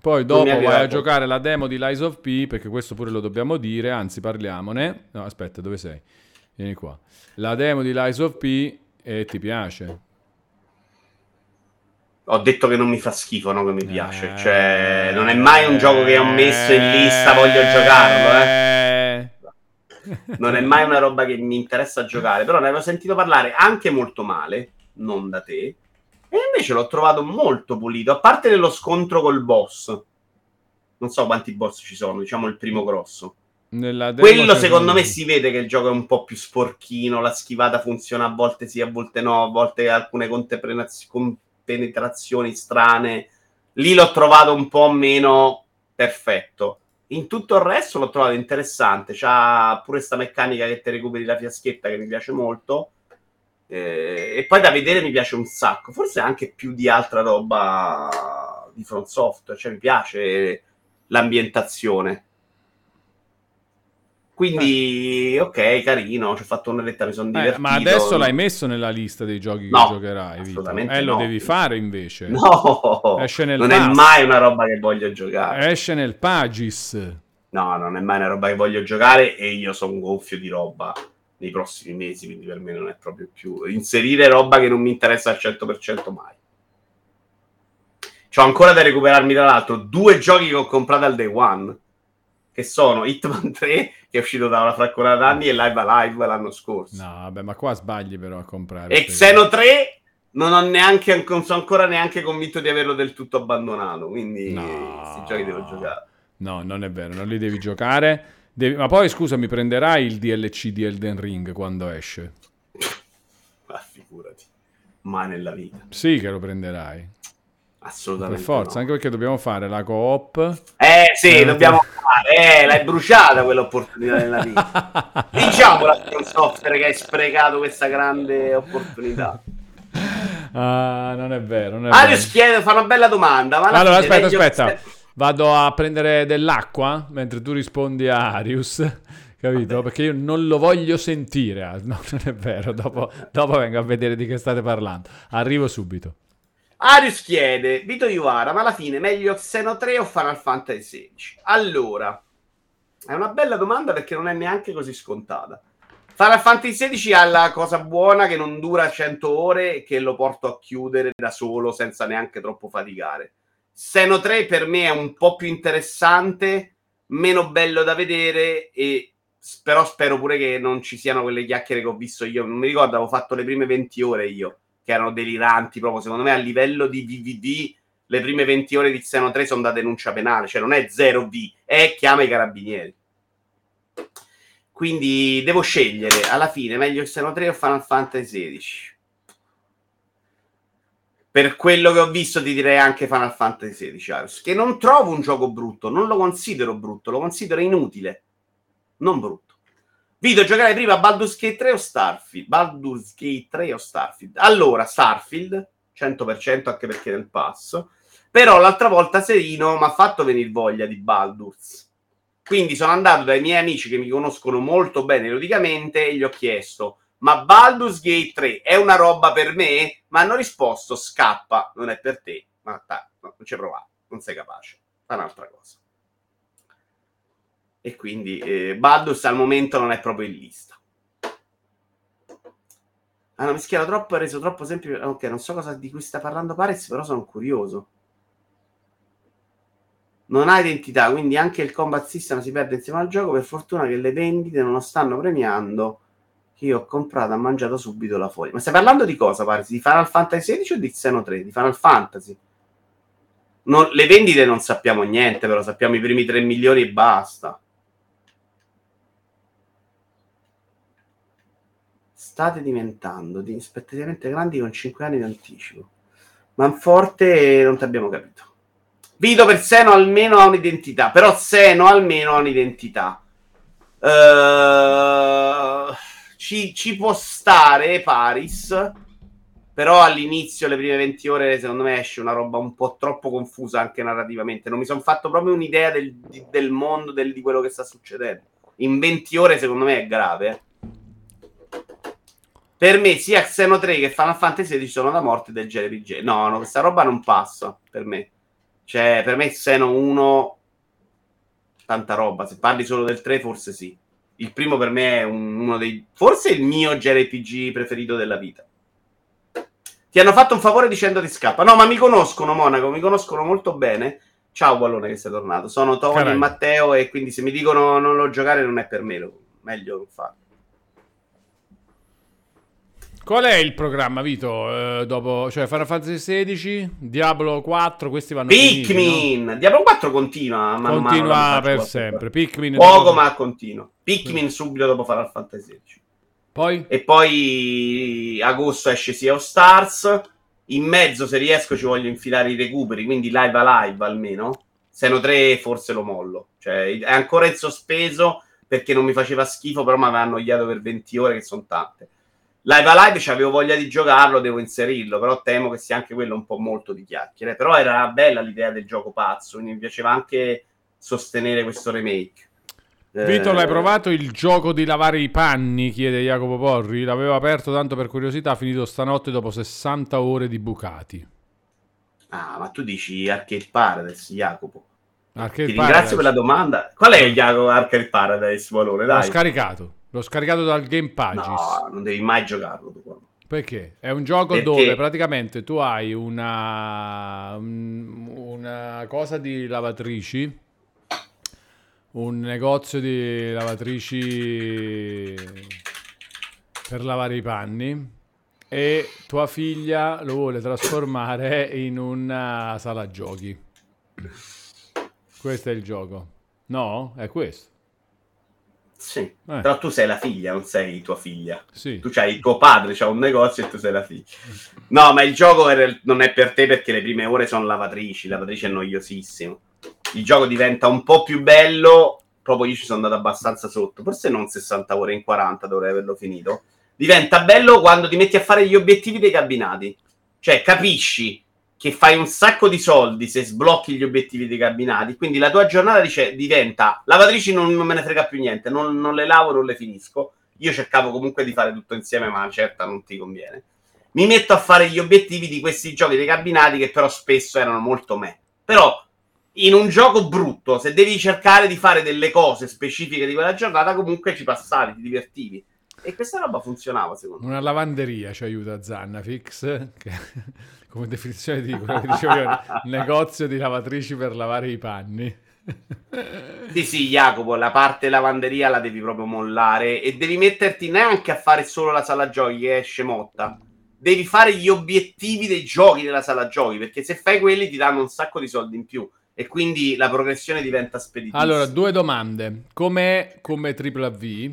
Poi dopo vai a giocare la demo di Lies of P, perché questo pure lo dobbiamo dire, anzi parliamone. No, aspetta, dove sei? Vieni qua. La demo di Lies of P e ti piace? Ho detto che non mi fa schifo, no? Che mi piace. Eh, Cioè, non è mai un gioco che ho messo in lista, voglio giocarlo, eh. eh. Non è mai una roba che mi interessa giocare. Però ne avevo sentito parlare anche molto male, non da te. E invece l'ho trovato molto pulito, a parte nello scontro col boss. Non so quanti boss ci sono, diciamo il primo grosso. Nella Quello secondo me si vede che il gioco è un po' più sporchino, la schivata funziona a volte sì, a volte no, a volte alcune compenetrazioni strane. Lì l'ho trovato un po' meno perfetto. In tutto il resto l'ho trovato interessante. C'ha pure sta meccanica che ti recuperi la fiaschetta che mi piace molto. Eh, e poi da vedere mi piace un sacco. Forse anche più di altra roba di Front Software. Cioè mi piace l'ambientazione. Quindi, ok, carino. Ci ho fatto un'oretta, mi sono Eh, divertito. ma adesso l'hai messo nella lista dei giochi che No, giocherai, Vito? assolutamente Eh, lo no. devi fare invece. No, Esce nel non pass. è mai una roba che voglio giocare. Esce nel Pagis. No, non è mai una roba che voglio giocare e io sono gonfio di roba nei prossimi mesi, quindi per me non è proprio più inserire roba che non mi interessa al 100% mai. C'ho ancora da recuperarmi tra l'altro due giochi che ho comprato al day one, che sono Hitman 3 che è uscito da una fraccolata d'anni e Live Alive l'anno scorso. No, vabbè, ma qua sbagli però a comprare. E Xeno 3 non ho neanche non sono ancora neanche convinto di averlo del tutto abbandonato, quindi No. questi giochi devo giocare. No, non è vero, non li devi giocare. Devi- Ma poi scusa, mi prenderai il DLC di Elden Ring quando esce? Ma figurati, mai nella vita. Sì che lo prenderai. Per Assolutamente. forza, no. anche perché dobbiamo fare la coop. Eh sì, Eh, dobbiamo fare. Eh, l'hai bruciata quell'opportunità nella vita. Diciamo la From Software che hai sprecato questa grande opportunità. Ah, non è vero, non è Arius vero. chiede, fa una bella domanda. Ma Allora, aspetta, aspetta. Vado a prendere dell'acqua mentre tu rispondi a Arius. Capito? Perché io non lo voglio sentire. ah, No, non è vero. Dopo, dopo vengo a vedere di che state parlando. Arrivo subito. Arius chiede, Vito Iuvara, ma alla fine meglio Xeno 3 o Final Fantasy 16? Allora, è una bella domanda perché non è neanche così scontata. Final Fantasy 16 ha la cosa buona che non dura 100 ore e che lo porto a chiudere da solo senza neanche troppo faticare. Xeno 3 per me è un po' più interessante, meno bello da vedere e però spero pure che non ci siano quelle chiacchiere che ho visto io. Non mi ricordo, avevo fatto le prime 20 ore io, che erano deliranti proprio. Secondo me a livello di DVD le prime 20 ore di Xeno 3 sono da denuncia penale, cioè non è 0V, è chiama i carabinieri. Quindi devo scegliere alla fine meglio Xeno 3 o Final Fantasy 16. Per quello che ho visto ti direi anche Final Fantasy 16, Arius, che non trovo un gioco brutto, non lo considero brutto, lo considero inutile, non brutto. Vito, giocare prima Baldur's Gate 3 o Starfield? Baldur's Gate 3 o Starfield? Allora, Starfield, 100% anche perché nel passo. Però l'altra volta Serino mi ha fatto venire voglia di Baldur's. Quindi sono andato dai miei amici che mi conoscono molto bene ludicamente e gli ho chiesto ma Baldur's Gate 3 è una roba per me? Ma hanno risposto scappa, non è per te. Ma dai, no, non ci hai provato, non sei capace. Fa un'altra cosa. E quindi eh, Baldur's al momento non è proprio in lista. Hanno mischiato troppo e reso troppo semplice. Ok, non so cosa di cui sta parlando Pares, però sono curioso. Non ha identità, quindi anche il combat system si perde insieme al gioco. Per fortuna che le vendite non lo stanno premiando. Che io ho comprato, ha mangiato subito la foglia. Ma stai parlando di cosa, Pares? Di Final Fantasy 16 o di Xeno 3? Di Final Fantasy? Non- le vendite non sappiamo niente, però sappiamo i primi 3 milioni e basta. State diventando dispettativamente grandi con 5 anni di anticipo. Manforte non ti abbiamo capito. Vito per Seno almeno ha un'identità, però Seno almeno ha un'identità. Eh, ci, ci può stare Paris, però all'inizio, le prime 20 ore, secondo me esce una roba un po' troppo confusa anche narrativamente. Non mi sono fatto proprio un'idea del, del mondo, del- di quello che sta succedendo. In 20 ore, secondo me, è grave. eh. Per me, sia Xeno 3 che Final Fantasy 16 sono da morte del JRPG. No, no, questa roba non passa per me. Cioè, per me Xeno 1 tanta roba. Se parli solo del 3, forse sì. Il primo per me è un- uno dei forse il mio JRPG preferito della vita. Ti hanno fatto un favore dicendo di scappa. No, ma mi conoscono, Monaco, mi conoscono molto bene. Ciao, Ballone, che sei tornato. Sono Tony e Matteo e quindi se mi dicono non lo giocare non è per me, lo- meglio non farlo. Qual è il programma, Vito? Eh, dopo, cioè Final Fantasy XVI, Diablo 4, questi vanno Pikmin! Diablo 4 continua. no? man mano Continua faccio per quattro sempre. Pikmin Poco, dopo- ma continua. Pikmin subito dopo Final Fantasy 16. Poi? E poi agosto esce Sea of Stars. In mezzo, se riesco, ci voglio infilare i recuperi, quindi live a live almeno. Seno 3 forse lo mollo. Cioè, è ancora in sospeso perché non mi faceva schifo, però mi aveva annoiato per 20 ore, che sono tante. Live a live avevo voglia di giocarlo, devo inserirlo, però temo che sia anche quello un po' molto di chiacchiere. Però era bella l'idea del gioco pazzo, mi piaceva anche sostenere questo remake. Vito, Eh, l'hai provato il gioco di lavare i panni? Chiede Jacopo Porri. L'avevo aperto tanto per curiosità, finito stanotte dopo 60 ore di bucati. Ah, ma tu dici Arcade Paradise, Jacopo. Arcade Ti ringrazio Paradise. per la domanda. Qual è il Jacopo Arcade Paradise, Valore? L'ho Dai. scaricato. L'ho scaricato dal Game Pages. No, non devi mai giocarlo. Perché? È un gioco Perché? dove praticamente tu hai una, un- una cosa di lavatrici, un negozio di lavatrici per lavare i panni e tua figlia lo vuole trasformare in una sala giochi. Questo è il gioco. No? È questo. Sì, però tu sei la figlia, non sei tua figlia. Sì. Tu c'hai tuo padre, c'ha un negozio e tu sei la figlia. No, ma il gioco è- non è per te perché le prime ore sono lavatrici, lavatrici è noiosissimo. Il gioco diventa un po' più bello, proprio io ci sono andato abbastanza sotto, forse non 60 ore in 40 dovrei averlo finito. Diventa bello quando ti metti a fare gli obiettivi dei cabinati. Cioè, capisci che fai un sacco di soldi se sblocchi gli obiettivi dei cabinati. Quindi la tua giornata dice, diventa lavatrici, non, non me ne frega più niente, non, non le lavo, non le finisco. Io cercavo comunque di fare tutto insieme, ma certa non ti conviene. Mi metto a fare gli obiettivi di questi giochi dei cabinati che però spesso erano molto me. Però in un gioco brutto, se devi cercare di fare delle cose specifiche di quella giornata, comunque ci passavi, ti divertivi. E questa roba funzionava, secondo me. Una lavanderia ci aiuta Zannafix, che come definizione di quello che dicevo io, negozio di lavatrici per lavare i panni. Sì, sì, Jacopo, la parte lavanderia la devi proprio mollare e devi metterti neanche a fare solo la sala giochi che è scemotta. Devi fare gli obiettivi dei giochi della sala giochi, perché se fai quelli ti danno un sacco di soldi in più e quindi la progressione diventa speditiva. Allora, due domande. Com'è come AAA?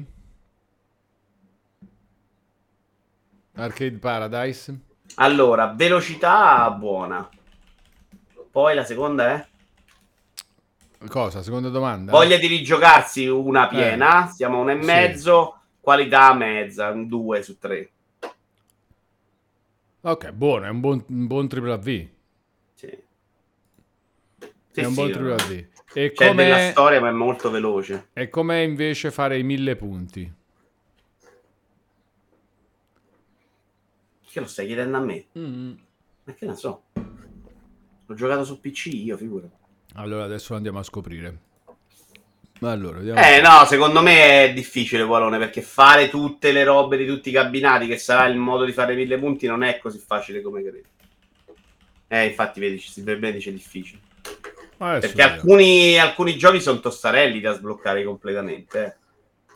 Arcade Paradise? Allora, velocità buona. Poi la seconda è Cosa? Seconda domanda? voglia di rigiocarsi una piena, siamo a un e Eh. Sì. mezzo, qualità mezza, un 2 su 3. Ok, buono, è un buon, un buon AAA. Sì. Sì, è un buon. AAA. E C'è della storia, ma è molto veloce. e com'è invece fare i mille punti? Che lo stai chiedendo a me? Ma che ne so? L'ho giocato su PC io, figura. Allora, adesso lo andiamo a scoprire. Allora, vediamo. Eh no, secondo me è difficile Walone perché fare tutte le robe di tutti i cabinati, che sarà il modo di fare mille punti, non è così facile come credi. Eh, infatti, vedi, Silver dice difficile. Adesso Perché alcuni, alcuni giochi sono tostarelli da sbloccare completamente. eh.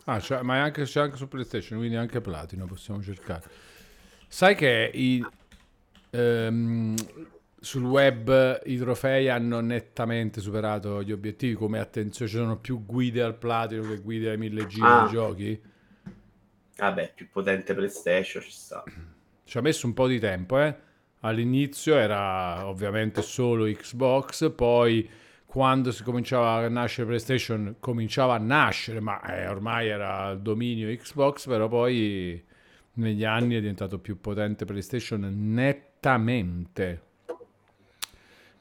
Ah, c'è- ma è anche, c'è anche su PlayStation, quindi anche Platino possiamo cercare. Sai che i, ehm, sul web i trofei hanno nettamente superato gli obiettivi, come attenzione, ci sono più guide al Platino che guide ai mille giri Ah. giochi. Vabbè, più potente PlayStation ci sta. Ci ha messo un po' di tempo, eh. All'inizio era ovviamente solo Xbox, poi quando si cominciava a nascere PlayStation cominciava a nascere, ma eh, ormai era il dominio Xbox, però poi negli anni è diventato più potente PlayStation nettamente.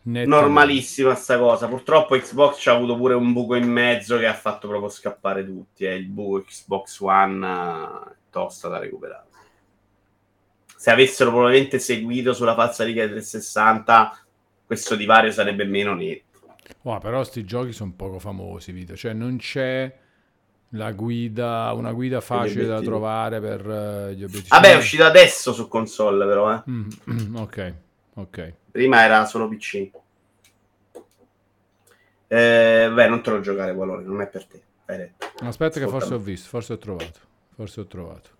Nettamente. Normalissima sta cosa. Purtroppo Xbox ci ha avuto pure un buco in mezzo che ha fatto proprio scappare tutti. eh. Il buco Xbox One eh, è tosta da recuperare. Se avessero probabilmente seguito sulla falsariga del 360, questo divario sarebbe meno netto. Oh, però sti giochi sono poco famosi, Vito. Cioè non c'è la guida, una guida facile da trovare per eh, gli obiettivi. Vabbè, è uscito adesso su console, però. Eh. Mm, mm, ok, ok. Prima era solo PC. Eh, beh, non te lo giocare, Valore, non è per te. Aspetta che forse Ascoltami. ho visto, forse ho trovato. Forse ho trovato.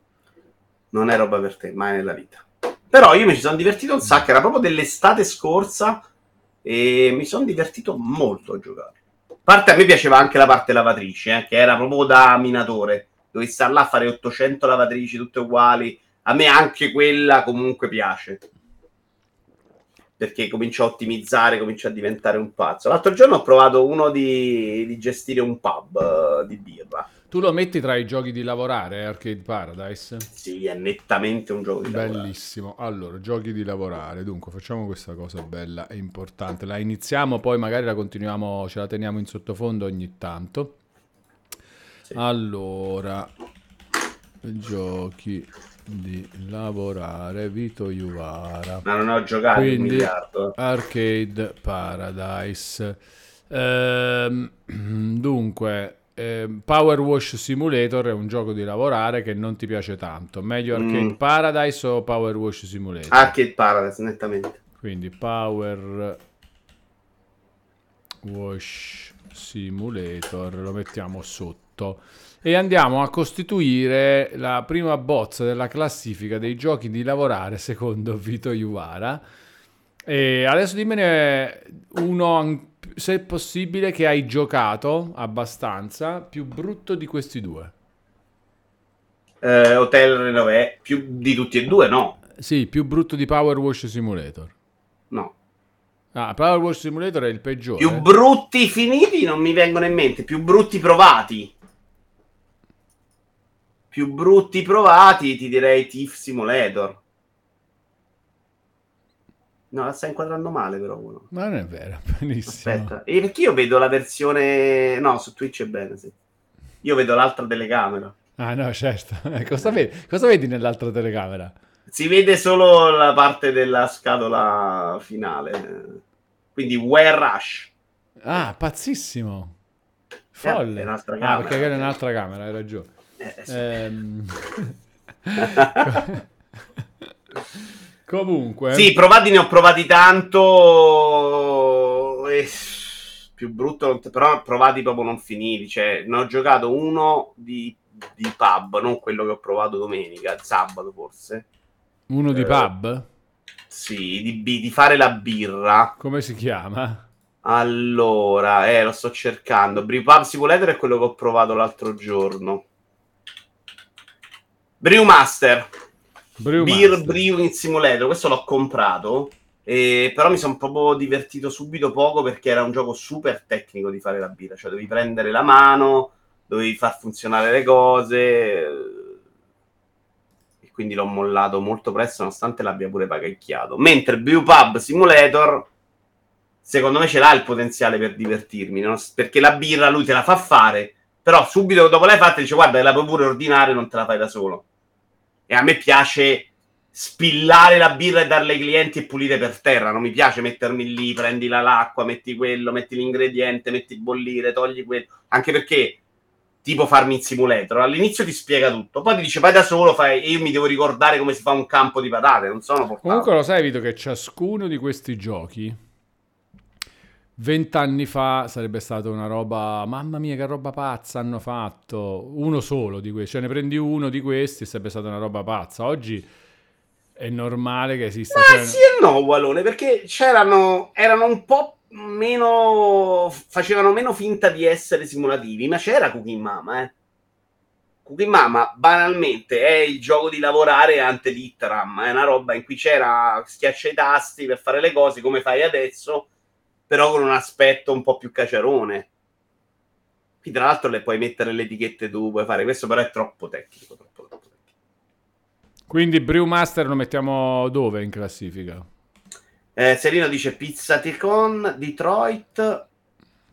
non è roba per te, mai nella vita. Però io mi ci sono divertito un sacco, era proprio dell'estate scorsa e mi sono divertito molto a giocare. Parte a me piaceva anche la parte lavatrice, eh, che era proprio da minatore. Dovevi star là a fare 800 lavatrici tutte uguali. A me anche quella comunque piace. Perché comincio a ottimizzare, comincio a diventare un pazzo. L'altro giorno ho provato uno di, di gestire un pub eh, di birra. Tu lo metti tra i giochi di lavorare, eh, Arcade Paradise? Sì, è nettamente un gioco di lavorare. Bellissimo. Allora, giochi di lavorare. Dunque, facciamo questa cosa bella e importante. La iniziamo, poi magari la continuiamo, ce la teniamo in sottofondo ogni tanto. Sì. Allora, giochi di lavorare, Vito Iuvara. Ma non ho giocato un Quindi miliardo. Arcade Paradise. Ehm, dunque, ehm, Power Wash Simulator è un gioco di lavorare che non ti piace tanto. Meglio Arcade Mm. Paradise o Power Wash Simulator? Arcade Paradise, nettamente. Quindi Power Wash Simulator lo mettiamo sotto e andiamo a costituire la prima bozza della classifica dei giochi di lavorare secondo Vito Iuvara. E adesso dimmene uno, se è possibile, che hai giocato abbastanza più brutto di questi due. Eh, Hotel Renové, più di tutti e due, no. Sì, più brutto di Power Wash Simulator. No. Ah, Power Wash Simulator è il peggiore. Più brutti finiti non mi vengono in mente, più brutti provati. Più brutti provati ti direi Thief Simulator. No, la stai inquadrando male però uno. Ma non è vero, benissimo. Aspetta, e perché io vedo la versione... No, su Twitch è bene, sì. Io vedo l'altra telecamera. Ah no, certo. Eh, cosa, vedi? cosa vedi nell'altra telecamera? Si vede solo la parte della scatola finale. Quindi Where Rush. Ah, pazzissimo. Eh, Folle. è un'altra ah, camera. perché è un'altra camera, hai ragione. Eh, sì. Ehm, Comunque, Sì, provati ne ho provati tanto. E... Più brutto, però provati proprio non finiti. Cioè, ne ho giocato uno di, di pub, non quello che ho provato domenica, sabato forse. uno di eh, pub, Sì, di, di fare la birra. come si chiama? Allora, eh, lo sto cercando. Brew Pub Simulator è quello che ho provato l'altro giorno. Brewmaster. Beer Brewmaster. Brewing Simulator, questo l'ho comprato, eh, però mi sono proprio divertito subito poco perché era un gioco super tecnico di fare la birra, cioè dovevi prendere la mano, dovevi far funzionare le cose, e quindi l'ho mollato molto presto nonostante l'abbia pure pagacchiato. Mentre Brew Pub Simulator, secondo me ce l'ha il potenziale per divertirmi, no? perché la birra lui te la fa fare, però subito dopo l'hai fatta dice guarda la puoi pure ordinare, non te la fai da solo. E a me piace spillare la birra e darla ai clienti e pulire per terra. Non mi piace mettermi lì, prendi la- l'acqua, metti quello, metti l'ingrediente, metti bollire, togli quello. Anche perché, tipo farmi in simulator, all'inizio ti spiega tutto, poi ti dice vai da solo, fai, e io mi devo ricordare come si fa un campo di patate, non sono portato. Comunque lo sai, Vito, che ciascuno di questi giochi vent'anni fa sarebbe stata una roba, mamma mia che roba pazza hanno fatto, uno solo di questi, cioè ne prendi uno di questi e sarebbe stata una roba pazza. Oggi è normale che esista... Ah, cioè- sì e no, Walone, perché c'erano, erano un po' meno, facevano meno finta di essere simulativi, ma c'era Cooking Mama, eh. Cooking Mama, banalmente, è il gioco di lavorare ante litteram, è una roba in cui c'era schiaccia i tasti per fare le cose come fai adesso, però con un aspetto un po' più caciarone. Qui tra l'altro le puoi mettere le etichette tu, puoi fare questo, però è troppo tecnico, troppo, troppo tecnico. Quindi Brewmaster lo mettiamo dove in classifica? Eh, Serino dice Pizzatecon, Detroit,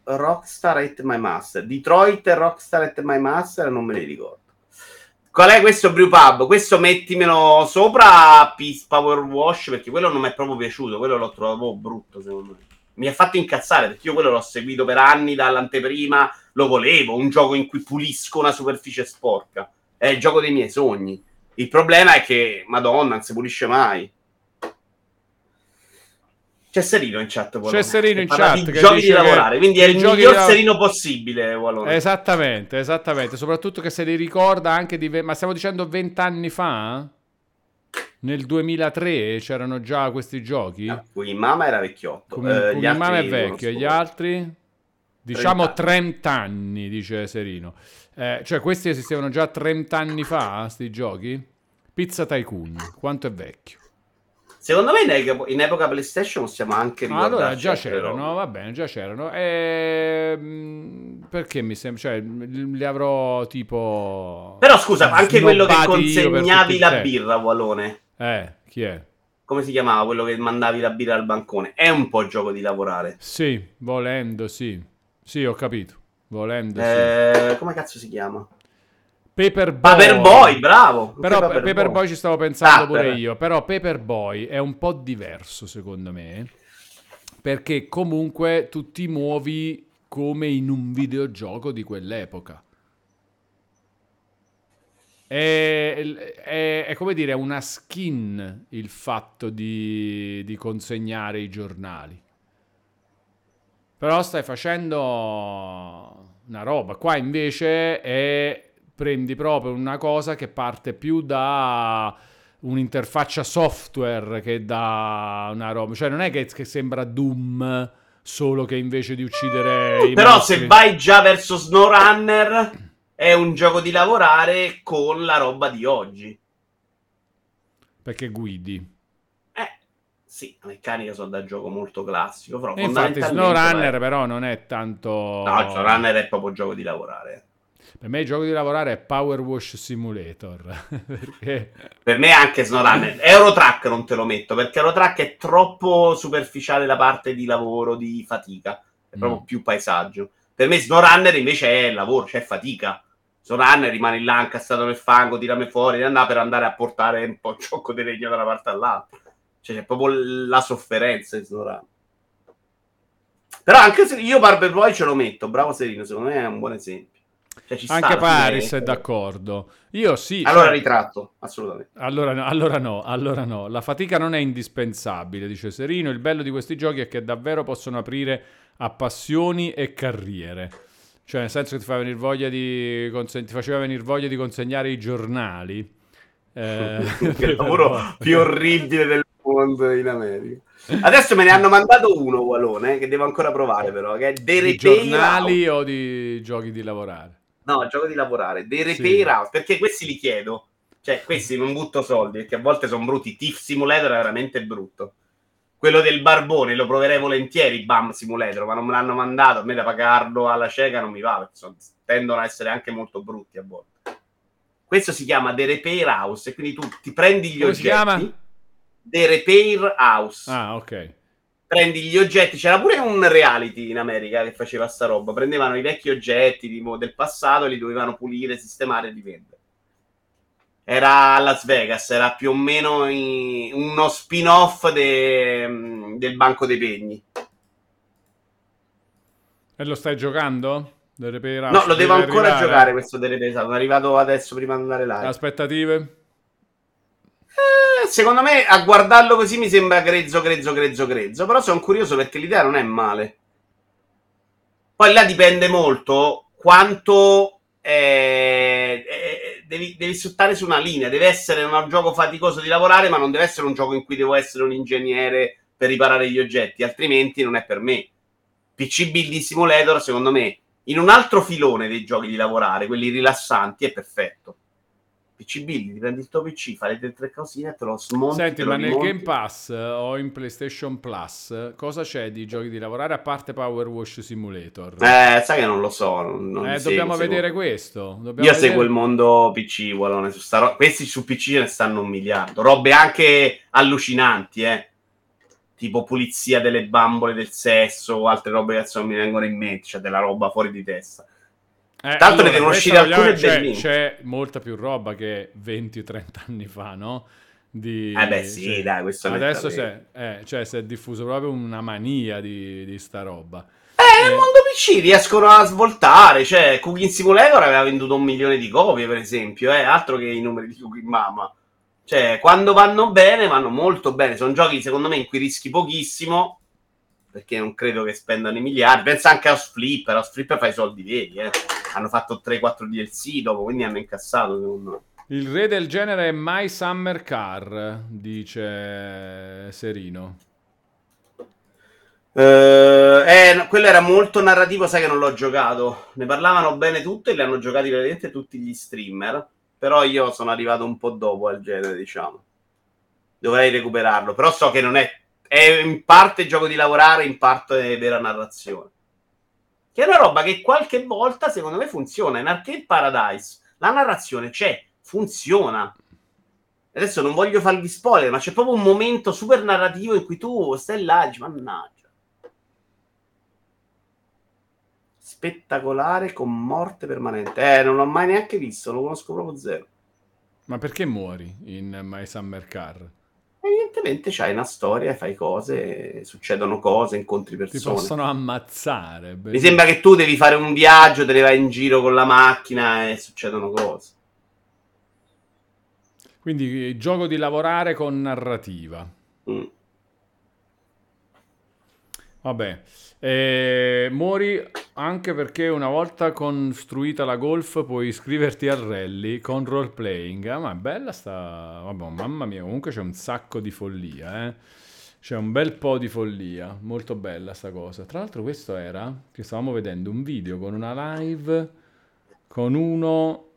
Rockstar at My Master. Detroit e Rockstar at My Master non me li ricordo. Qual è questo Brew Pub? Questo mettimelo sopra Peace Power Wash perché quello non mi è proprio piaciuto, quello l'ho trovato brutto secondo me. Mi ha fatto incazzare perché io quello l'ho seguito per anni dall'anteprima, lo volevo, un gioco in cui pulisco una superficie sporca. È il gioco dei miei sogni. Il problema è che, madonna, non si pulisce mai. C'è Serino in chat. Walone, C'è Serino in chat di che giochi dice di lavorare, quindi è il miglior di la- Serino possibile, Walone. Esattamente, esattamente. Soprattutto che se li ricorda anche di... Ma stiamo dicendo vent'anni fa? Nel 2003 c'erano già questi giochi? No, qui Mama era vecchiotto. Come, eh, Mama è vecchio, e gli altri? Diciamo 30 30 anni, dice Serino. Eh, cioè, questi esistevano già 30 anni fa, sti giochi? Pizza Tycoon, quanto è vecchio? Secondo me in, epoca- in epoca PlayStation possiamo anche ricordarci allora già c'erano, robe. va bene, già c'erano. Ehm, perché mi sembra, cioè, li avrò tipo... Però scusa, anche quello che consegnavi la birra, Walone. Eh, chi è? Come si chiamava quello che mandavi la birra al bancone? È un po' gioco di lavorare. Sì, volendo, sì. Sì, ho capito. Volendo, sì. Eh, come cazzo si chiama? Paperboy. Paperboy, bravo. Però Anche Paperboy. ci stavo pensando Ah, pure io. Però Paperboy è un po' diverso, secondo me. Perché comunque tu ti muovi come in un videogioco di quell'epoca. È, è- è come dire, una skin il fatto di, di consegnare i giornali. Però stai facendo una roba. Qua invece è, prendi proprio una cosa che parte più da un'interfaccia software che da una roba. Cioè non è che, che sembra Doom solo che invece di uccidere i Però mostri- se vai già verso SnowRunner, è un gioco di lavorare con la roba di oggi. Perché guidi. Eh, sì, la meccanica sono da gioco molto classico, però E infatti fondamentalmente... SnowRunner però non è tanto... No, SnowRunner è proprio gioco di lavorare. Per me il gioco di lavorare è Power Wash Simulator. perché... Per me anche SnowRunner. Eurotrack non te lo metto, perché Eurotrack è troppo superficiale la parte di lavoro, di fatica. È proprio Mm. più paesaggio. Per me SnowRunner invece è lavoro, cioè fatica. SnowRunner rimani là incassato nel fango, tirami fuori, andare per andare a portare un po' il ciocco di legno da una parte all'altra. Cioè c'è proprio la sofferenza di SnowRunner. Però anche se io Barber Boy ce lo metto, bravo Serino, secondo me è un buon esempio. Cioè, ci Anche Paris è d'accordo. Io sì. Allora cioè- ritratto, assolutamente. Allora, no, allora no, allora no. La fatica non è indispensabile, dice Serino. Il bello di questi giochi è che davvero possono aprire a passioni e carriere. Cioè, nel senso che ti, fa venire voglia di ti faceva venire voglia di consegnare i giornali. Eh, il lavoro più orribile del mondo in America. Adesso me ne hanno mandato uno, Walone, che devo ancora provare però, che è di giornali o di giochi di lavorare? No, gioco di lavorare. The Sì. Repair House, perché questi li chiedo. Cioè, questi non butto soldi, perché a volte sono brutti. Thief Simulator è veramente brutto. Quello del barbone lo proverei volentieri, Bam Simulator, ma non me l'hanno mandato. A me da pagarlo alla cieca non mi va, perché sono- tendono a essere anche molto brutti a volte. Questo si chiama The Repair House, e quindi tu ti prendi gli Come si oggetti. chiama? The Repair House. Ah, ok. Prendi gli oggetti, c'era pure un reality in America che faceva sta roba. Prendevano i vecchi oggetti tipo, del passato li dovevano pulire, sistemare e rivendere. Era a Las Vegas, era più o meno i- uno spin-off de- del Banco dei Pegni. E lo stai giocando? No, lo devo ancora arrivare? giocare questo delle pesate. Sono arrivato adesso prima di andare live. Aspettative? Eh, secondo me a guardarlo così mi sembra grezzo, grezzo, grezzo, grezzo. Però sono curioso perché l'idea non è male. Poi là dipende molto quanto eh, eh, devi, devi suttare su una linea. Deve essere un gioco faticoso di lavorare, ma non deve essere un gioco in cui devo essere un ingegnere per riparare gli oggetti, altrimenti non è per me. PC Building Simulator, secondo me, in un altro filone dei giochi di lavorare, quelli rilassanti, è perfetto. PC ti prendi il tuo PC, fai le tre cosine, te lo smonti. Senti, ma nel rimonti. Game Pass eh, o in PlayStation Plus cosa c'è di giochi di lavorare a parte Power Wash Simulator? Eh, sai che non lo so. Non, non Eh, dobbiamo seguo, vedere seguo. questo. Dobbiamo Io vedere- seguo il mondo PC, Wallone, su ro- questi su PC ne stanno un miliardo. Robe anche allucinanti, eh. Tipo pulizia delle bambole del sesso o altre robe che adesso non mi vengono in mente. C'è della roba fuori di testa. Eh, Tanto ne devono uscire alcune c'è, c'è molta più roba che 20-30 anni fa, no? Di, Eh beh, sì, dai, questo Adesso si eh, cioè, si è diffuso proprio una mania di, di sta roba. Eh, Eh. mondo PC riescono a svoltare. Cioè, Cooking Simulator aveva venduto un milione di copie, per esempio. Eh, altro che i numeri di Cooking Mama. Cioè, quando vanno bene, vanno molto bene. Sono giochi, secondo me, in cui rischi pochissimo. Perché non credo che spendano i miliardi. Pensa anche a House Flipper. House Flipper fa i soldi veri, eh. Hanno fatto 3-4 DLC dopo, quindi hanno incassato, secondo me. Il re del genere è My Summer Car, dice Serino. Eh, eh, no, quello era molto narrativo, sai che non l'ho giocato. Ne parlavano bene tutti e li hanno giocati praticamente tutti gli streamer. Però io sono arrivato un po' dopo al genere, diciamo. Dovrei recuperarlo. Però so che non è. È in parte gioco di lavorare, in parte vera narrazione. Che è una roba che qualche volta, secondo me, funziona. In Arcade Paradise la narrazione c'è, funziona. Adesso non voglio farvi spoiler, ma c'è proprio un momento super narrativo in cui tu stai là e dici, mannaggia. Spettacolare con morte permanente. Eh, non l'ho mai neanche visto, lo conosco proprio zero. Ma perché muori in My Summer Car? Evidentemente c'hai una storia, fai cose, succedono cose, incontri Ti persone. possono ammazzare. Mi sembra che tu devi fare un viaggio, te ne vai in giro con la macchina e succedono cose. Quindi gioco di lavorare con narrativa. Mm. Vabbè, eh, muori anche perché una volta costruita la golf puoi iscriverti al rally con role playing. Ah, ma è bella sta... Vabbè, mamma mia, comunque c'è un sacco di follia, eh. C'è un bel po' di follia, molto bella sta cosa. Tra l'altro questo era, che stavamo vedendo un video con una live con uno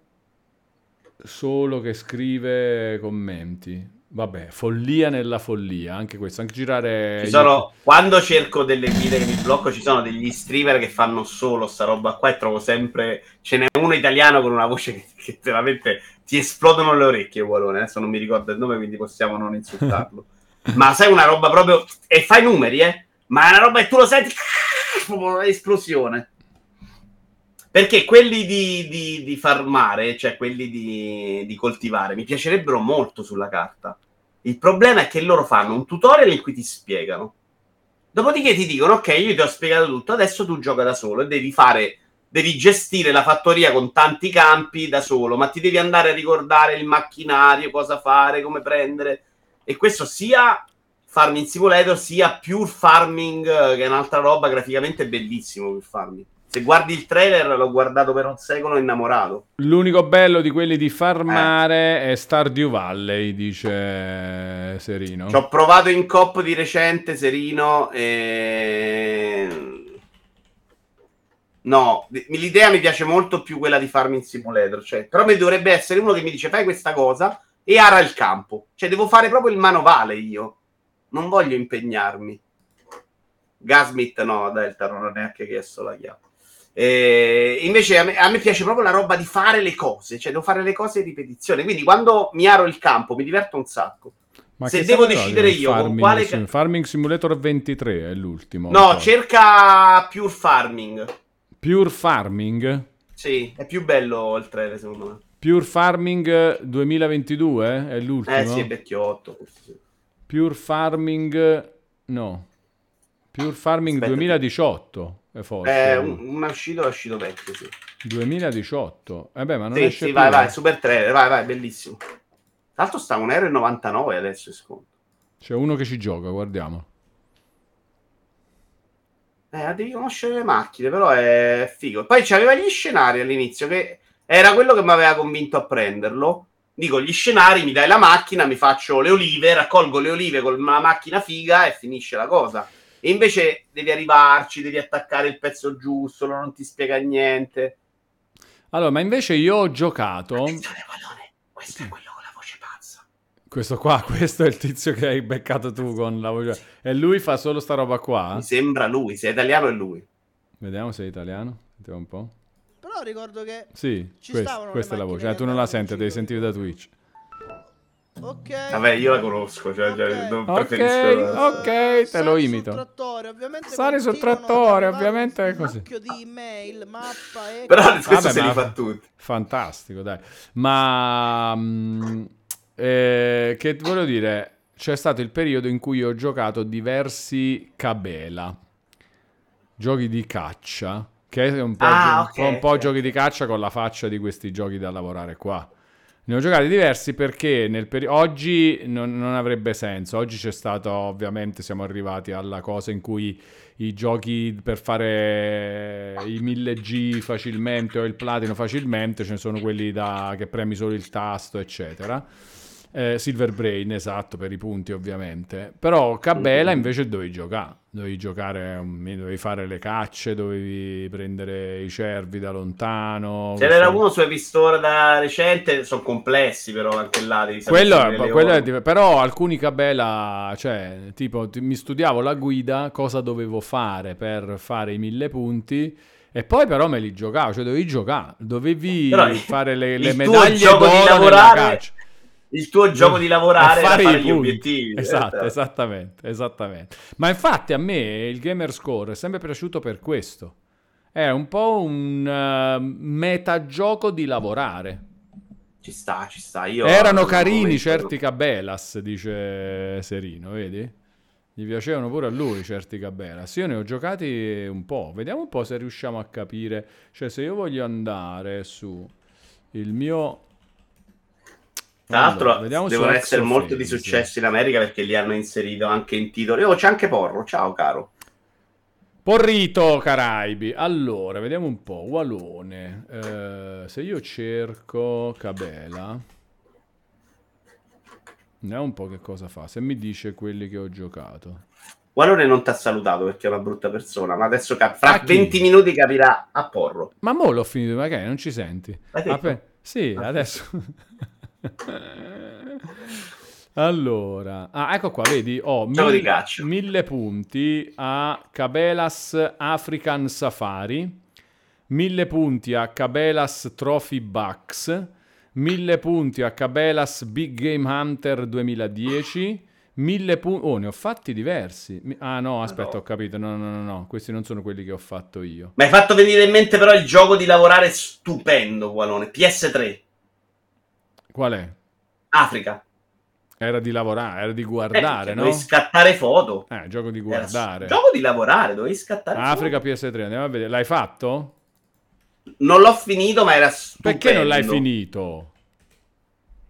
solo che scrive commenti. Vabbè, follia nella follia, anche questo, anche girare... Ci sono, quando cerco delle guide che mi blocco, ci sono degli streamer che fanno solo sta roba qua e trovo sempre... Ce n'è uno italiano con una voce che, che veramente ti esplodono le orecchie, Walone. Adesso non mi ricordo il nome, quindi possiamo non insultarlo. Ma sai una roba proprio... E fai numeri, eh? Ma è una roba che tu lo senti... Proprio un'esplosione. Perché quelli di, di, di farmare, cioè quelli di, di, coltivare, mi piacerebbero molto sulla carta. Il problema è che loro fanno un tutorial in cui ti spiegano. Dopodiché ti dicono: Ok, io ti ho spiegato tutto, adesso tu gioca da solo e devi fare. Devi gestire la fattoria con tanti campi da solo, ma ti devi andare a ricordare il macchinario, cosa fare, come prendere. E questo sia Farming Simulator, sia Pure Farming, che è un'altra roba graficamente bellissimo. Pure Farming. Se guardi il trailer, l'ho guardato per un secolo innamorato. L'unico bello di quelli di farmare eh. è Stardew Valley, dice Serino. Ci ho provato in cop di recente, Serino, e... No, l'idea mi piace molto più quella di Farming Simulator, cioè, però mi dovrebbe essere uno che mi dice fai questa cosa e ara il campo. Cioè, devo fare proprio il manovale io. Non voglio impegnarmi. Gasmith no, Delta non ho neanche chiesto la chiave. Eh, invece a me, a me, piace proprio la roba di fare le cose, cioè devo fare le cose in ripetizione. Quindi quando mi aro il campo mi diverto un sacco. Ma Se devo decidere io farming, con quale. Sim, farming Simulator 23 è l'ultimo. No, cerca Pure Farming. Pure Farming? Sì, è più bello il trailer secondo me. Pure Farming 2022 è l'ultimo? Eh sì, è vecchiotto. Pure Farming... No. Pure Farming Aspetta, 2018. È forse. Eh, un, un uscito è uscito vecchio, sì. 2018. Eh beh, ma non sì, esce sì, vai, vai, super trailer, vai, vai, bellissimo. Tra l'altro sta 1,99 euro adesso, secondo. C'è uno che ci gioca, guardiamo. Eh, devi conoscere le macchine, però è figo. Poi c'aveva gli scenari all'inizio, che era quello che mi aveva convinto a prenderlo. Dico, gli scenari, mi dai la macchina, mi faccio le olive, raccolgo le olive con una macchina figa e finisce la cosa. E invece devi arrivarci, devi attaccare il pezzo giusto, non ti spiega niente. Allora, ma invece io ho giocato... Attenzione, Valone, questo è quello con la voce pazza. Questo qua, questo è il tizio che hai beccato tu con la voce... E lui fa solo sta roba qua? Mi sembra lui, se è italiano è lui. Vediamo se è italiano, vediamo un po'. Però ricordo che... Sì, quest- questa è la voce. Eh, tu non la senti, devi sentire da Twitch. Ok. Vabbè, io la conosco, cioè, cioè Ok. non Ok, ok, te Sali lo sul imito. trattore, ovviamente Sali sul trattore, ovviamente è un così. mucchio di email, mappa e Però questo Vabbè, se ma- li fa tutti. Fantastico, dai. Ma mm, eh, che voglio dire, c'è stato il periodo in cui ho giocato diversi Cabela, giochi di caccia, che è un po', Ah, gio- un po', ok, un po' ok. giochi di caccia con la faccia di questi giochi da lavorare qua. Ne ho giocati diversi perché nel peri- oggi non, non avrebbe senso. Oggi c'è stato, ovviamente, siamo arrivati alla cosa in cui i giochi per fare i 1000G facilmente o il platino facilmente, ce ne sono quelli da, che premi solo il tasto, eccetera. Eh, Silver Brain, esatto, per i punti ovviamente. Però Cabela invece dovevi giocare. Dovevi giocare, dovevi fare le cacce, dovevi prendere i cervi da lontano. Ce n'era uno su Epistora da recente, sono complessi però anche là. Devi Quello, quello è però alcuni Cabela, cioè, tipo, ti- mi studiavo la guida, cosa dovevo fare per fare i mille punti. E poi però me li giocavo, cioè dovevi giocare, dovevi Però fare le, le medaglie gioco di d'oro nella lavorare caccia. Il tuo gioco di lavorare E era fare i gli punti. obiettivi. Esatto, Eh, esattamente, esattamente. Ma infatti a me il gamer score è sempre piaciuto per questo. È un po' un eh, metagioco di lavorare. Ci sta, ci sta. Io Erano carini momento- certi Cabelas, dice Serino, vedi? Gli piacevano pure a lui certi Cabelas. Io ne ho giocati un po'. Vediamo un po' se riusciamo a capire. Cioè, se io voglio andare su il mio. Tra l'altro, Allora, devono essere molto di successo in America perché li hanno inserito anche in titoli. Oh, c'è anche Porro. Ciao, caro. Porrito Caraibi. Allora, vediamo un po'. Walone. Eh, se io cerco Cabela. Vediamo un po' che cosa fa. Se mi dice quelli che ho giocato. Walone non ti ha salutato perché è una brutta persona, ma adesso cap- fra Ah, chi? 20 minuti capirà a porro. Ma mo l'ho finito, ma che? Non ci senti? Ape- sì, Ah. adesso. allora, ah, ecco qua, vedi, ho di mille, mille punti a Cabelas African Safari, mille punti a Cabelas Trophy Bucks, mille punti a Cabelas Big Game Hunter 2010. Mille punti, oh, ne ho fatti diversi. Ah, no, aspetta, no. ho capito. No, no, no, no, questi non sono quelli che ho fatto io. Mi hai fatto venire in mente però il gioco di lavorare stupendo, Walone. PS3, Qual è? Africa. Era di lavorare, era di Eh, guardare, perché no? Dovevi scattare foto. Eh, gioco di Era guardare. Gioco di lavorare, dovevi scattare Africa foto. PS3, andiamo a vedere. L'hai fatto? Non l'ho finito, ma era stupendo. Perché non l'hai finito?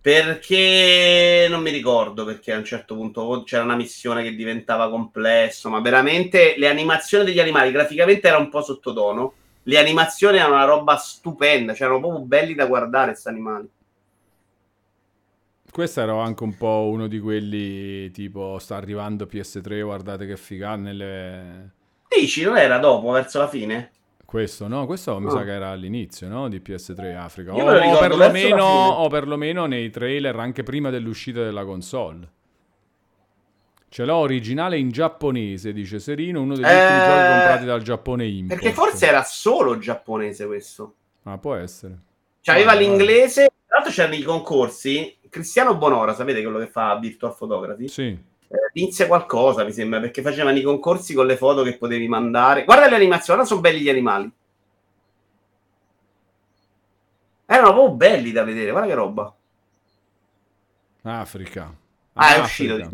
Perché non mi ricordo perché a un certo punto c'era una missione che diventava complesso, ma veramente le animazioni degli animali graficamente era un po' sottotono. Le animazioni erano una roba stupenda, cioè erano proprio belli da guardare questi animali. Questo era anche un po' uno di quelli tipo sta arrivando PS3, guardate che figata nelle... Dici, non era dopo, verso la fine? Questo, no? Questo mi No. sa che era all'inizio, no? Di PS3 Africa. O, o perlomeno, o perlomeno nei trailer anche prima dell'uscita della console. Ce l'ho originale in giapponese, dice Serino, uno degli Eh, ultimi giochi comprati dal Giappone Import. Perché forse era solo giapponese questo. Ah, può essere. Cioè, aveva Guarda, l'inglese, tra l'altro c'erano i concorsi. Cristiano Bonora, sapete quello che fa Virtual Photography? Sì. Eh, vinse qualcosa, mi sembra, perché facevano i concorsi con le foto che potevi mandare. Guarda le animazioni, ora sono belli gli animali. Erano proprio belli da vedere, guarda che roba. Africa. Ah, è uscito. dice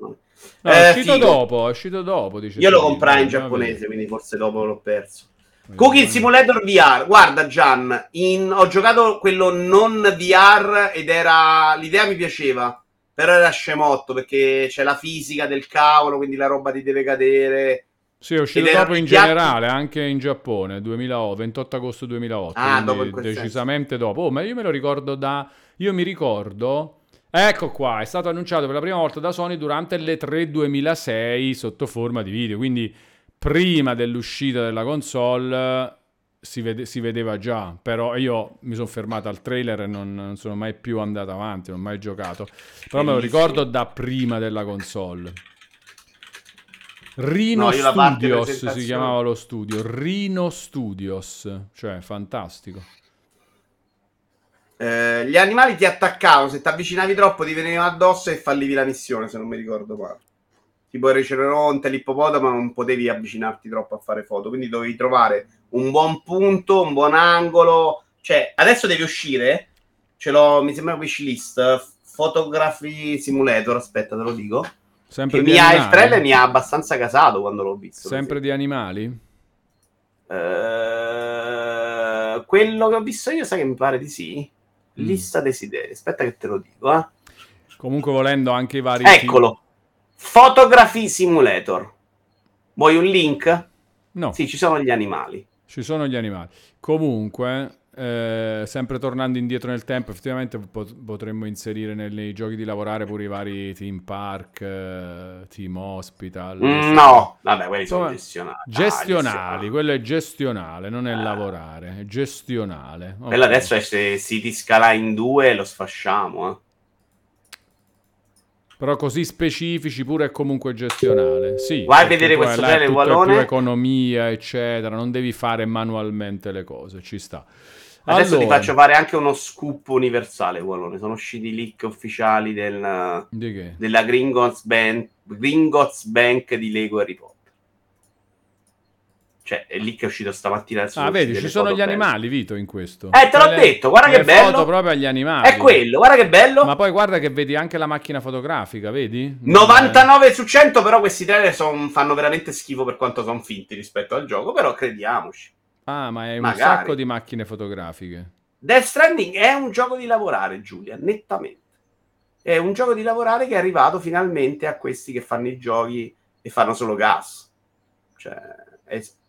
no. È Eh, uscito figo. dopo, è uscito dopo. Dice Io lo comprai in giapponese, quindi forse dopo l'ho perso. Cooking Simulator VR, guarda Gian, in- ho giocato quello non VR ed era l'idea mi piaceva, però era scemotto perché c'è la fisica del cavolo, quindi la roba ti deve cadere. Sì, è uscito dopo in piatti- generale, anche in Giappone, 2008, 28 agosto 2008. Ah, dopo quel senso. decisamente dopo. Oh, ma io me lo ricordo da... Io mi ricordo... Ecco qua, è stato annunciato per la prima volta da Sony durante le 3 2006 sotto forma di video, quindi prima dell'uscita della console si, vede- si vedeva già, però io mi sono fermato al trailer e non, non sono mai più andato avanti, non ho mai giocato, però me lo ricordo da prima della console. Rino No, Studios si chiamava lo studio, Rino Studios, cioè fantastico. Eh, gli animali ti attaccavano, se ti avvicinavi troppo ti venivano addosso e fallivi la missione, se non mi ricordo male. Tipo il rinoceronte, l'ippopotamo, non potevi avvicinarti troppo a fare foto, quindi dovevi trovare un buon punto, un buon angolo. Cioè, adesso devi uscire, ce l'ho, mi sembra wishlist, Photography Simulator, aspetta te lo dico, Sempre che di mi ha, il trailer mi ha abbastanza casato quando l'ho visto. Sempre di animali? Eh, quello che ho visto io, sai che mi pare di sì? Mm. Lista desideri, aspetta che te lo dico, eh. Comunque volendo anche i vari... Eccolo. Photography Simulator. Vuoi un link? No, Sì, ci sono gli animali. ci sono gli animali. Comunque, eh, sempre tornando indietro nel tempo, effettivamente pot- potremmo inserire nei, nei giochi di lavorare pure i vari team park, eh, team hospital. Mm, no, vabbè, quelli sono Insomma, gestionali. Gestionali, Ah, quello è gestionale, non è Ah. lavorare, è gestionale. Ok. Quello adesso è se City Skyline 2 lo sfasciamo, eh. Però così specifici pure è comunque gestionale. Sì, Vai a vedere questo tutto Wallone. più economia, eccetera, non devi fare manualmente le cose, ci sta. Adesso ti Allora, faccio fare anche uno scoop universale, Wallone. Sono usciti i leak ufficiali del, della Gringotts Bank, Gringotts Bank di Lego Harry Potter. Cioè, è lì che è uscito stamattina. Ah, vedi, ci sono gli belle. animali, Vito, in questo. Eh, te l'ho Le- detto, guarda che bello. foto proprio agli animali. È quello, guarda che bello. Ma poi guarda che vedi anche la macchina fotografica, vedi? 99 su 100, però questi trailer son- fanno veramente schifo per quanto sono finti rispetto al gioco, però crediamoci. Ah, ma è un Magari. sacco di macchine fotografiche. Death Stranding è un gioco di lavorare, Giulia, nettamente. È un gioco di lavorare che è arrivato finalmente a questi che fanno i giochi e fanno solo gas. Cioè,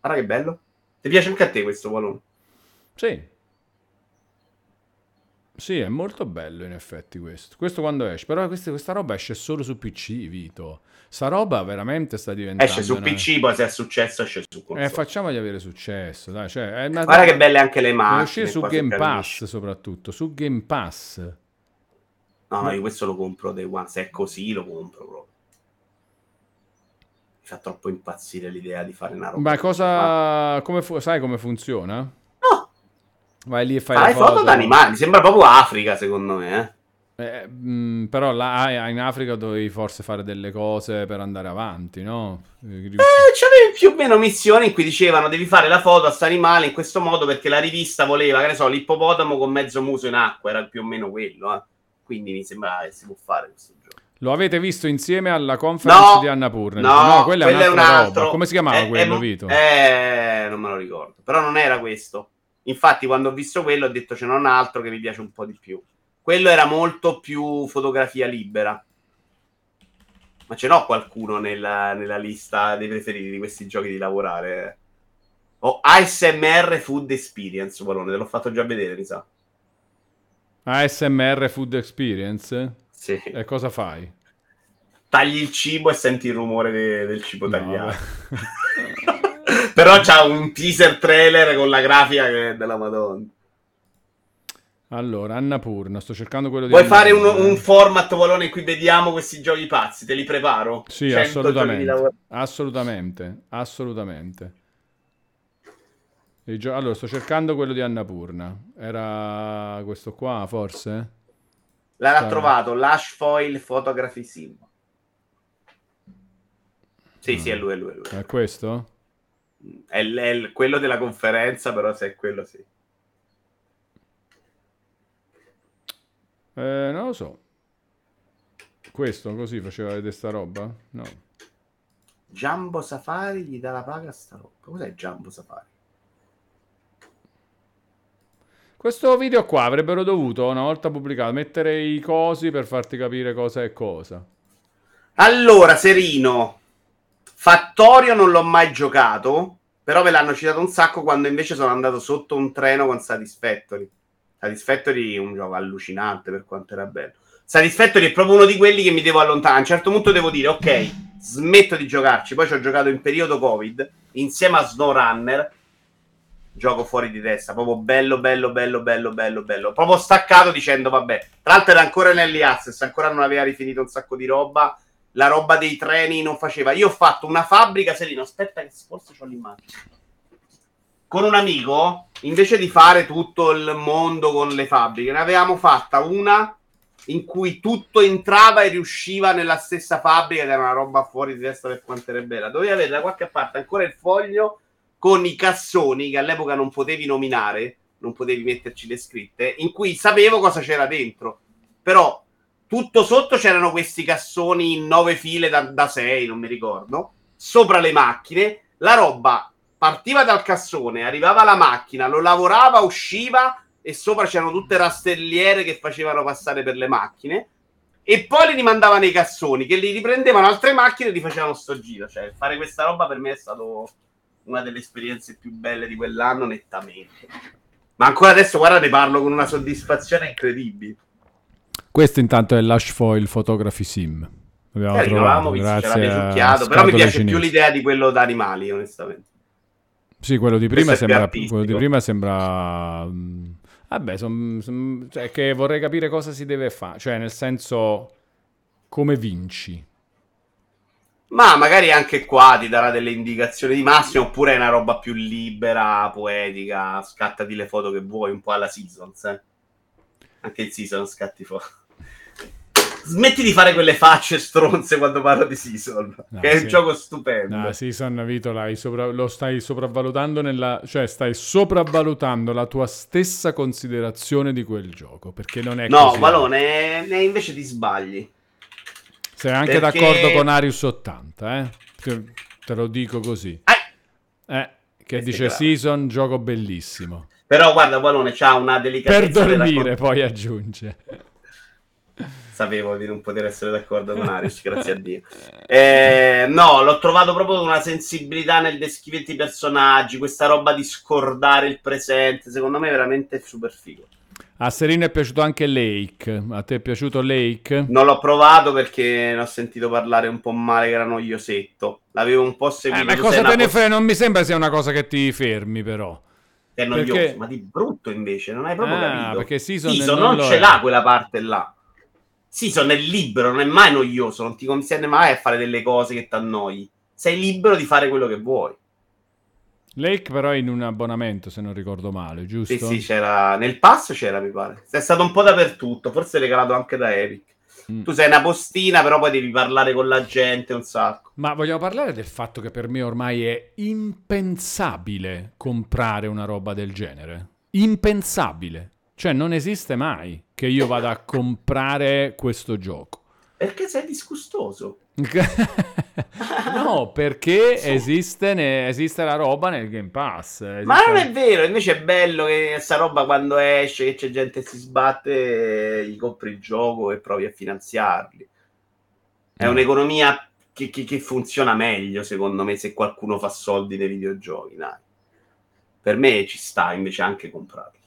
guarda che bello. Ti piace anche a te questo Wallone? Sì. Sì, è molto bello in effetti questo. Questo quando esce, però questa, questa roba esce solo su PC, Vito. Sta roba veramente sta diventando... Esce su una- PC, poi se è successo esce su console. Eh, facciamogli avere successo, dai. Cioè, una- Guarda che belle anche le macchine. uscire su Game. Pass soprattutto, su Game Pass. No, no, io questo lo compro day one. Se è così, lo compro proprio. Fa troppo impazzire l'idea di fare una roba. Ma cosa... Come fu- sai come funziona? No, Vai lì e fai fai la foto d'animali. Sembra proprio Africa, secondo me. Eh. Eh, mh, però là in Africa dovevi forse fare delle cose per andare avanti, no? Eh, Eh, c'avevi più o meno missioni in cui dicevano devi fare la foto a questo animale in questo modo perché la rivista voleva, che ne so, l'ippopotamo con mezzo muso in acqua, era più o meno quello. eh. Quindi mi sembra che si può fare questo gioco. Lo avete visto insieme alla conference No, di Annapurna? No, quella è quello un'altra un roba. altro. Come si chiamava Eh, quello, eh, Vito? Eh, non me lo ricordo. Però non era questo. Infatti, quando ho visto quello, ho detto c'è un altro che mi piace un po' di più. Quello era molto più fotografia libera. Ma ce n'ho qualcuno nella, nella lista dei preferiti di questi giochi di lavorare. Ho ASMR Food Experience, Valone, te l'ho fatto già vedere, mi sa. ASMR Food Experience? Sì. E cosa fai? Tagli il cibo e senti il rumore de- del cibo No, tagliato. Però c'ha un teaser trailer con la grafica che è della Madonna. Allora, Annapurna, sto cercando quello di Vuoi fare un, un format, Valone, in cui vediamo questi giochi pazzi? Te li preparo? Sì, 100 giochi di assolutamente. Assolutamente, assolutamente. Gio- Allora, sto cercando quello di Annapurna. Era questo qua, forse? L'ha Sì. trovato, Lash Foil Photography Sim. Sì, Mm. sì, è lui, è lui, è lui. È questo? È, l- è l- quello della conferenza, però se è quello sì. Eh, non lo so. Questo così faceva vedere sta roba? No. Jumbo Safari gli dà la paga a sta roba. Cos'è Jumbo Safari? Questo video qua avrebbero dovuto, una volta pubblicato, mettere i cosi per farti capire cosa è cosa. Allora, Serino, Fattorio non l'ho mai giocato, però me l'hanno citato un sacco quando invece sono andato sotto un treno con Satisfactory. Satisfactory è un gioco allucinante per quanto era bello. Satisfactory è proprio uno di quelli che mi devo allontanare. A un certo punto devo dire, ok, smetto di giocarci. Poi ci ho giocato in periodo Covid, insieme a SnowRunner. Gioco fuori di testa, proprio bello, bello, bello, bello, bello, bello. Proprio staccato dicendo, vabbè. Tra l'altro era ancora nell'early access, ancora non aveva rifinito un sacco di roba la roba dei treni non faceva. Io ho fatto una fabbrica, Serino, aspetta che forse ho l'immagine. Con un amico, invece di fare tutto il mondo con le fabbriche, ne avevamo fatta una in cui tutto entrava e riusciva nella stessa fabbrica, ed era una roba fuori di testa per quanto era bella. Dovevi avere da qualche parte ancora il foglio con i cassoni che all'epoca non potevi nominare, non potevi metterci le scritte, in cui sapevo cosa c'era dentro. Però tutto sotto c'erano questi cassoni in nove file da, sei, non mi ricordo, sopra le macchine. La roba partiva dal cassone, arrivava alla macchina, lo lavorava, usciva e sopra c'erano tutte rastelliere che facevano passare per le macchine. E poi li rimandava nei cassoni che li riprendevano altre macchine e li facevano sto giro. Cioè, fare questa roba per me è stato una delle esperienze più belle di quell'anno, nettamente. Ma ancora adesso, guarda, ne parlo con una soddisfazione incredibile. Questo intanto è l'Ash Foil Photography Sim. L'abbiamo Eh, trovato grazie a però mi piace più cinesi. l'idea di quello da animali, onestamente. Sì, quello di prima più sembra. Quello di prima sembra. mm, Vabbè, son- son- cioè, che vorrei capire cosa si deve fare. Cioè, nel senso, come vinci. Ma magari anche qua ti darà delle indicazioni di massimo, oppure è una roba più libera, poetica, scattati le foto che vuoi, un po' alla Seasons, eh. Anche il Season scatti foto. Smetti di fare quelle facce stronze quando parlo di Season, No, che è sì. un gioco stupendo. No, Season Vito sopra- lo stai sopravvalutando nella. Cioè, stai sopravvalutando la tua stessa considerazione di quel gioco. Perché non è no, così. Valone, ne- invece ti sbagli. Sei anche perché- d'accordo con Arius 80, eh? Te, lo dico così. Ah, Eh, che dice grave. Season, gioco bellissimo. Però guarda, Valone c'ha una Per delicatezza della dormire, poi aggiunge. Sapevo di non poter essere d'accordo con Aris, grazie a Dio. Eh, no, l'ho trovato proprio una sensibilità nel descrivere i personaggi, questa roba di scordare il presente, secondo me è veramente super figo. A Serino è piaciuto anche Lake. A te è piaciuto Lake? Non l'ho provato perché ne ho sentito parlare un po' male che era noiosetto. L'avevo un po' seguito. Eh, ma cosa te ne frega? Non mi sembra sia una cosa che ti fermi, però. È noioso, perché- ma di brutto invece, non hai proprio Ah, capito. perché Season Season non non, ce l'ha quella parte là. Season è libero, non è mai noioso, non ti consente mai a fare delle cose che ti annoi. Sei libero di fare quello che vuoi. Lake però è in un abbonamento, se non ricordo male, giusto? Sì, sì, c'era nel pass c'era, mi pare. È stato un po' dappertutto, forse regalato anche da Epic. Mm. Tu sei una postina, però poi devi parlare con la gente un sacco. Ma vogliamo parlare del fatto che per me ormai è impensabile comprare una roba del genere? Impensabile. Cioè non esiste mai che io vada a comprare questo gioco. Perché sei disgustoso. no, perché Su. esiste, ne- esiste la roba nel Game Pass. Ma esiste- non è vero, invece è bello che sta roba quando esce, che c'è gente che si sbatte, gli compri il gioco e provi a finanziarli. È Mm. un'economia che, che- che funziona meglio, secondo me, se qualcuno fa soldi nei videogiochi. Dai. Per me ci sta invece anche comprarli.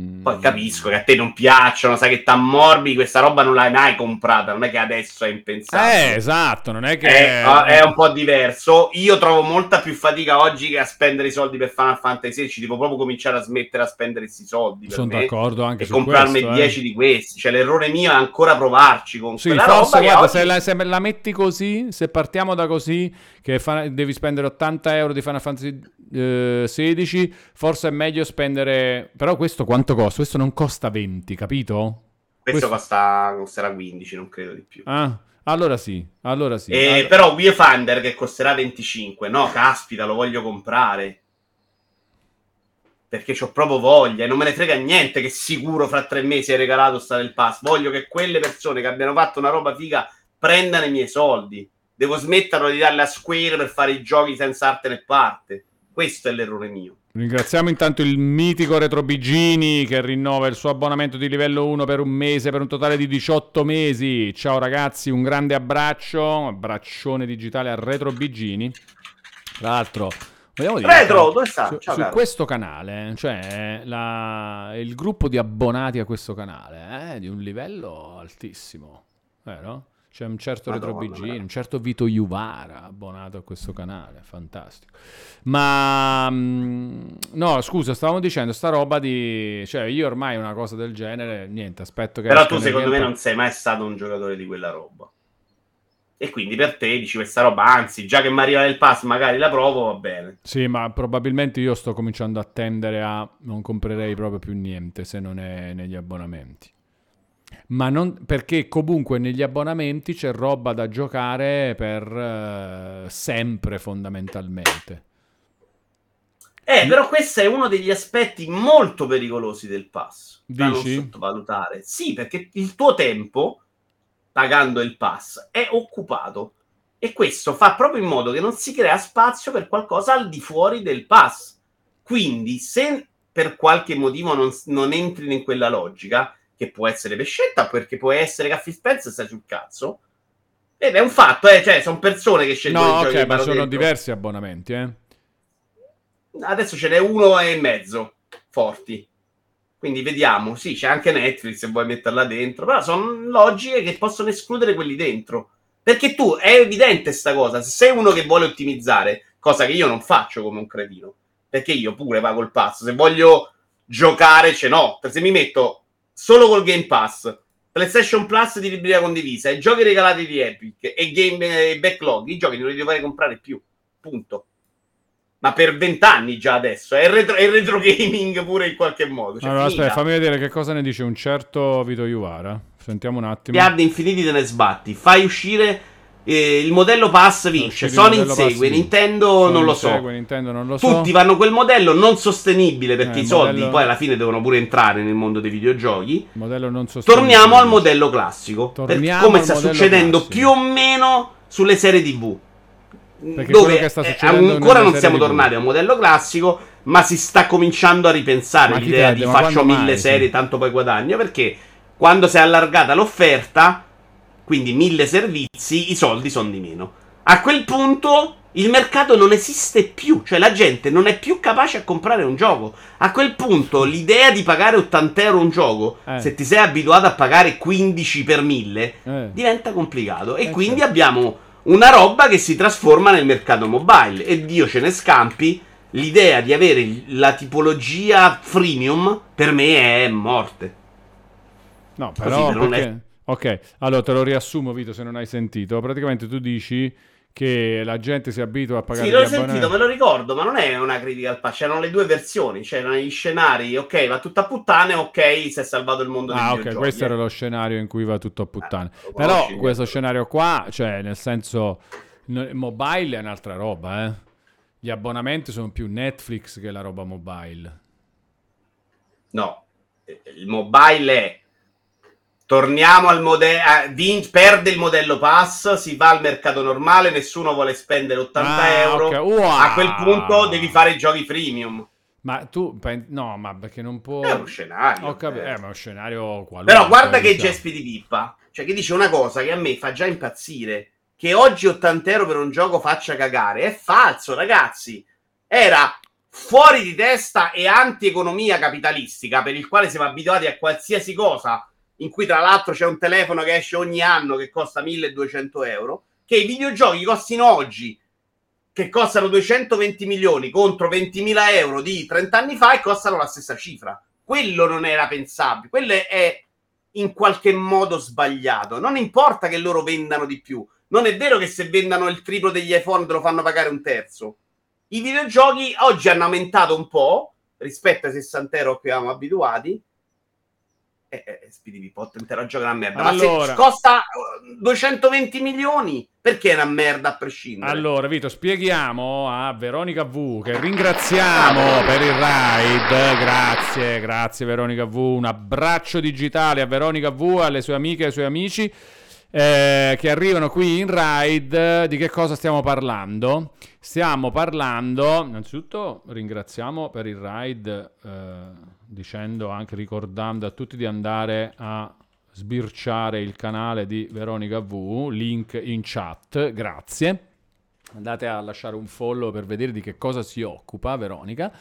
Poi capisco che a te non piacciono, sai che t'ammorbi, questa roba non l'hai mai comprata, non è che adesso è impensabile. Eh, esatto, non è che... È, è un po' diverso. Io trovo molta più fatica oggi che a spendere i soldi per Final Fantasy XVI. Devo proprio cominciare a smettere a spendere questi soldi. Sono d'accordo anche e su comprarmi questo, eh. 10 di questi. Cioè, l'errore mio è ancora provarci con Sì, quella forse guarda, oggi- se, la, se la metti così, se partiamo da così, che fa- devi spendere 80 euro di Final Fantasy eh, 16, forse è meglio spendere... Però questo quanto costa? Questo non costa 20, capito? Questo questo- costa, costerà 15, non credo di più. Ah, allora sì, allora sì. Eh, Allora- Però Viewfinder che costerà 25, no, caspita, lo voglio comprare. Perché ho proprio voglia e non me ne frega niente che sicuro fra tre mesi è regalato sta del pass. Voglio che quelle persone che abbiano fatto una roba figa prendano i miei soldi. Devo smetterlo di darle a Square per fare i giochi senza arte né parte. Questo è l'errore mio. Ringraziamo intanto il mitico Retro Bigini che rinnova il suo abbonamento di livello 1 per un mese, per un totale di 18 mesi. Ciao ragazzi, un grande abbraccio, abbraccione digitale a Retro Bigini. Tra l'altro, vogliamo dire... Retro, dove sta? Su, Ciao, su questo canale, cioè la- il gruppo di abbonati a questo canale è di un livello altissimo, vero? C'è un certo Retro Madonna, Bigini, veramente. un certo Vito Juvara abbonato a questo canale, fantastico. Ma mm, no, scusa, stavamo dicendo sta roba di cioè io ormai una cosa del genere, niente, aspetto che Però tu secondo me non sei mai stato un giocatore di quella roba. E quindi per te dici questa roba, anzi, già che mi arriva nel pass magari la provo, va bene. Sì, ma probabilmente io sto cominciando a tendere a non comprerei proprio più niente se non è negli abbonamenti. Ma non perché comunque negli abbonamenti c'è roba da giocare per eh, sempre fondamentalmente. Eh, però questo è uno degli aspetti molto pericolosi del pass. Da non sottovalutare. Sì, perché il tuo tempo, pagando il pass, è occupato. E questo fa proprio in modo che non si crea spazio per qualcosa al di fuori del pass. Quindi, se per qualche motivo non, non entri in quella logica, che può essere per scelta, perché può essere Phil Spencer stai sul cazzo, ed è un fatto, eh, cioè, sono persone che scelgono No, ok, ma sono dentro. diversi abbonamenti, eh. Adesso ce n'è uno e mezzo forti. Quindi vediamo. Sì, c'è anche Netflix se vuoi metterla dentro. Però sono logiche che possono escludere quelli dentro. Perché tu è evidente sta cosa. Se sei uno che vuole ottimizzare, cosa che io non faccio come un cretino. Perché io pure pago il pass. Se voglio giocare, ce n'ho. Se mi metto solo col Game Pass, PlayStation Plus di libreria condivisa, e giochi regalati di Epic e game e backlog, i giochi non li dovrei comprare più. Punto ma per vent'anni già adesso. È il retro, è retro gaming pure in qualche modo. Cioè, allora, finita. aspetta, fammi vedere che cosa ne dice un certo Vito Juvara. Sentiamo un attimo. Miliardi infiniti te ne sbatti. Fai uscire eh, il modello pass vince. Sony insegue. Nintendo Sony non lo so. insegue, Nintendo non lo so. Tutti vanno quel modello non sostenibile perché Eh, i soldi modello- poi alla fine devono pure entrare nel mondo dei videogiochi. Modello non sostenibile. Torniamo al modello classico. Torniamo come sta succedendo classico. più o meno sulle serie TV. Perché dove che sta eh, succedendo ancora non siamo tornati a un modello classico, ma si sta cominciando a ripensare Ma l'idea te- di faccio mille mai, serie, sì. tanto poi guadagno, perché quando si è allargata l'offerta, quindi mille servizi, i soldi sono di meno. A quel punto il mercato non esiste più, cioè la gente non è più capace a comprare un gioco. A quel punto l'idea di pagare 80 euro un gioco, Eh. se ti sei abituato a pagare 15 per 1000, Eh. diventa complicato. E Eh, quindi certo. abbiamo una roba che si trasforma nel mercato mobile. E Dio ce ne scampi. L'idea di avere la tipologia freemium per me è morte. No, Così, però per non perché... Ok, allora te lo riassumo, Vito, se non hai sentito. Praticamente tu dici che la gente si abitua a pagare Sì, l'ho sentito, me lo ricordo, ma non è una critica al patch, c'erano le due versioni, c'erano gli scenari, ok, va tutto a puttane, ok, si è salvato il mondo Ah, ok, questo eh. era lo scenario in cui va tutto a puttane. lo Però questo scenario qua, cioè, nel senso, mobile è un'altra roba, eh. Gli abbonamenti sono più Netflix che la roba mobile. No, eh, il mobile è torniamo al modello, perde il modello pass, si va al mercato normale, nessuno vuole spendere 80 Ah, euro, ok. Wow. a quel punto devi fare i giochi freemium. Ma tu, no, ma perché non può... È uno scenario. Ho capito, eh. eh, ma è uno scenario qualunque. Però guarda che diciamo. gesti di pippa. Cioè, che dice una cosa che a me fa già impazzire. Che oggi 80 euro per un gioco faccia cagare. È falso, ragazzi. Era fuori di testa e anti-economia capitalistica, per il quale siamo abituati a qualsiasi cosa, in cui tra l'altro c'è un telefono che esce ogni anno che costa 1200 euro, che i videogiochi costino oggi, che costano 220 milioni contro 20.000 euro di 30 anni fa e costano la stessa cifra. Quello non era pensabile, quello è- in qualche modo sbagliato. Non importa che loro vendano di più. Non è vero che se vendano il triplo degli iPhone te lo fanno pagare un terzo. I videogiochi oggi hanno aumentato un po' rispetto ai 60 euro a cui eravamo abituati. Eh, eh, Speedy Pipot intera gioco merda. Ma Allora. se costa eh, 220 milioni, perché è una merda a prescindere? Allora, Vito, spieghiamo a Veronica V, che ringraziamo per il ride. Grazie, grazie Veronica V. Un abbraccio digitale a Veronica V, alle sue amiche e ai suoi amici eh, che arrivano qui in ride. Di che cosa stiamo parlando? Stiamo parlando, innanzitutto ringraziamo per il ride, eh, dicendo anche, ricordando a tutti di andare a sbirciare il canale di Veronica V, link in chat, grazie. Andate a lasciare un follow per vedere di che cosa si occupa Veronica.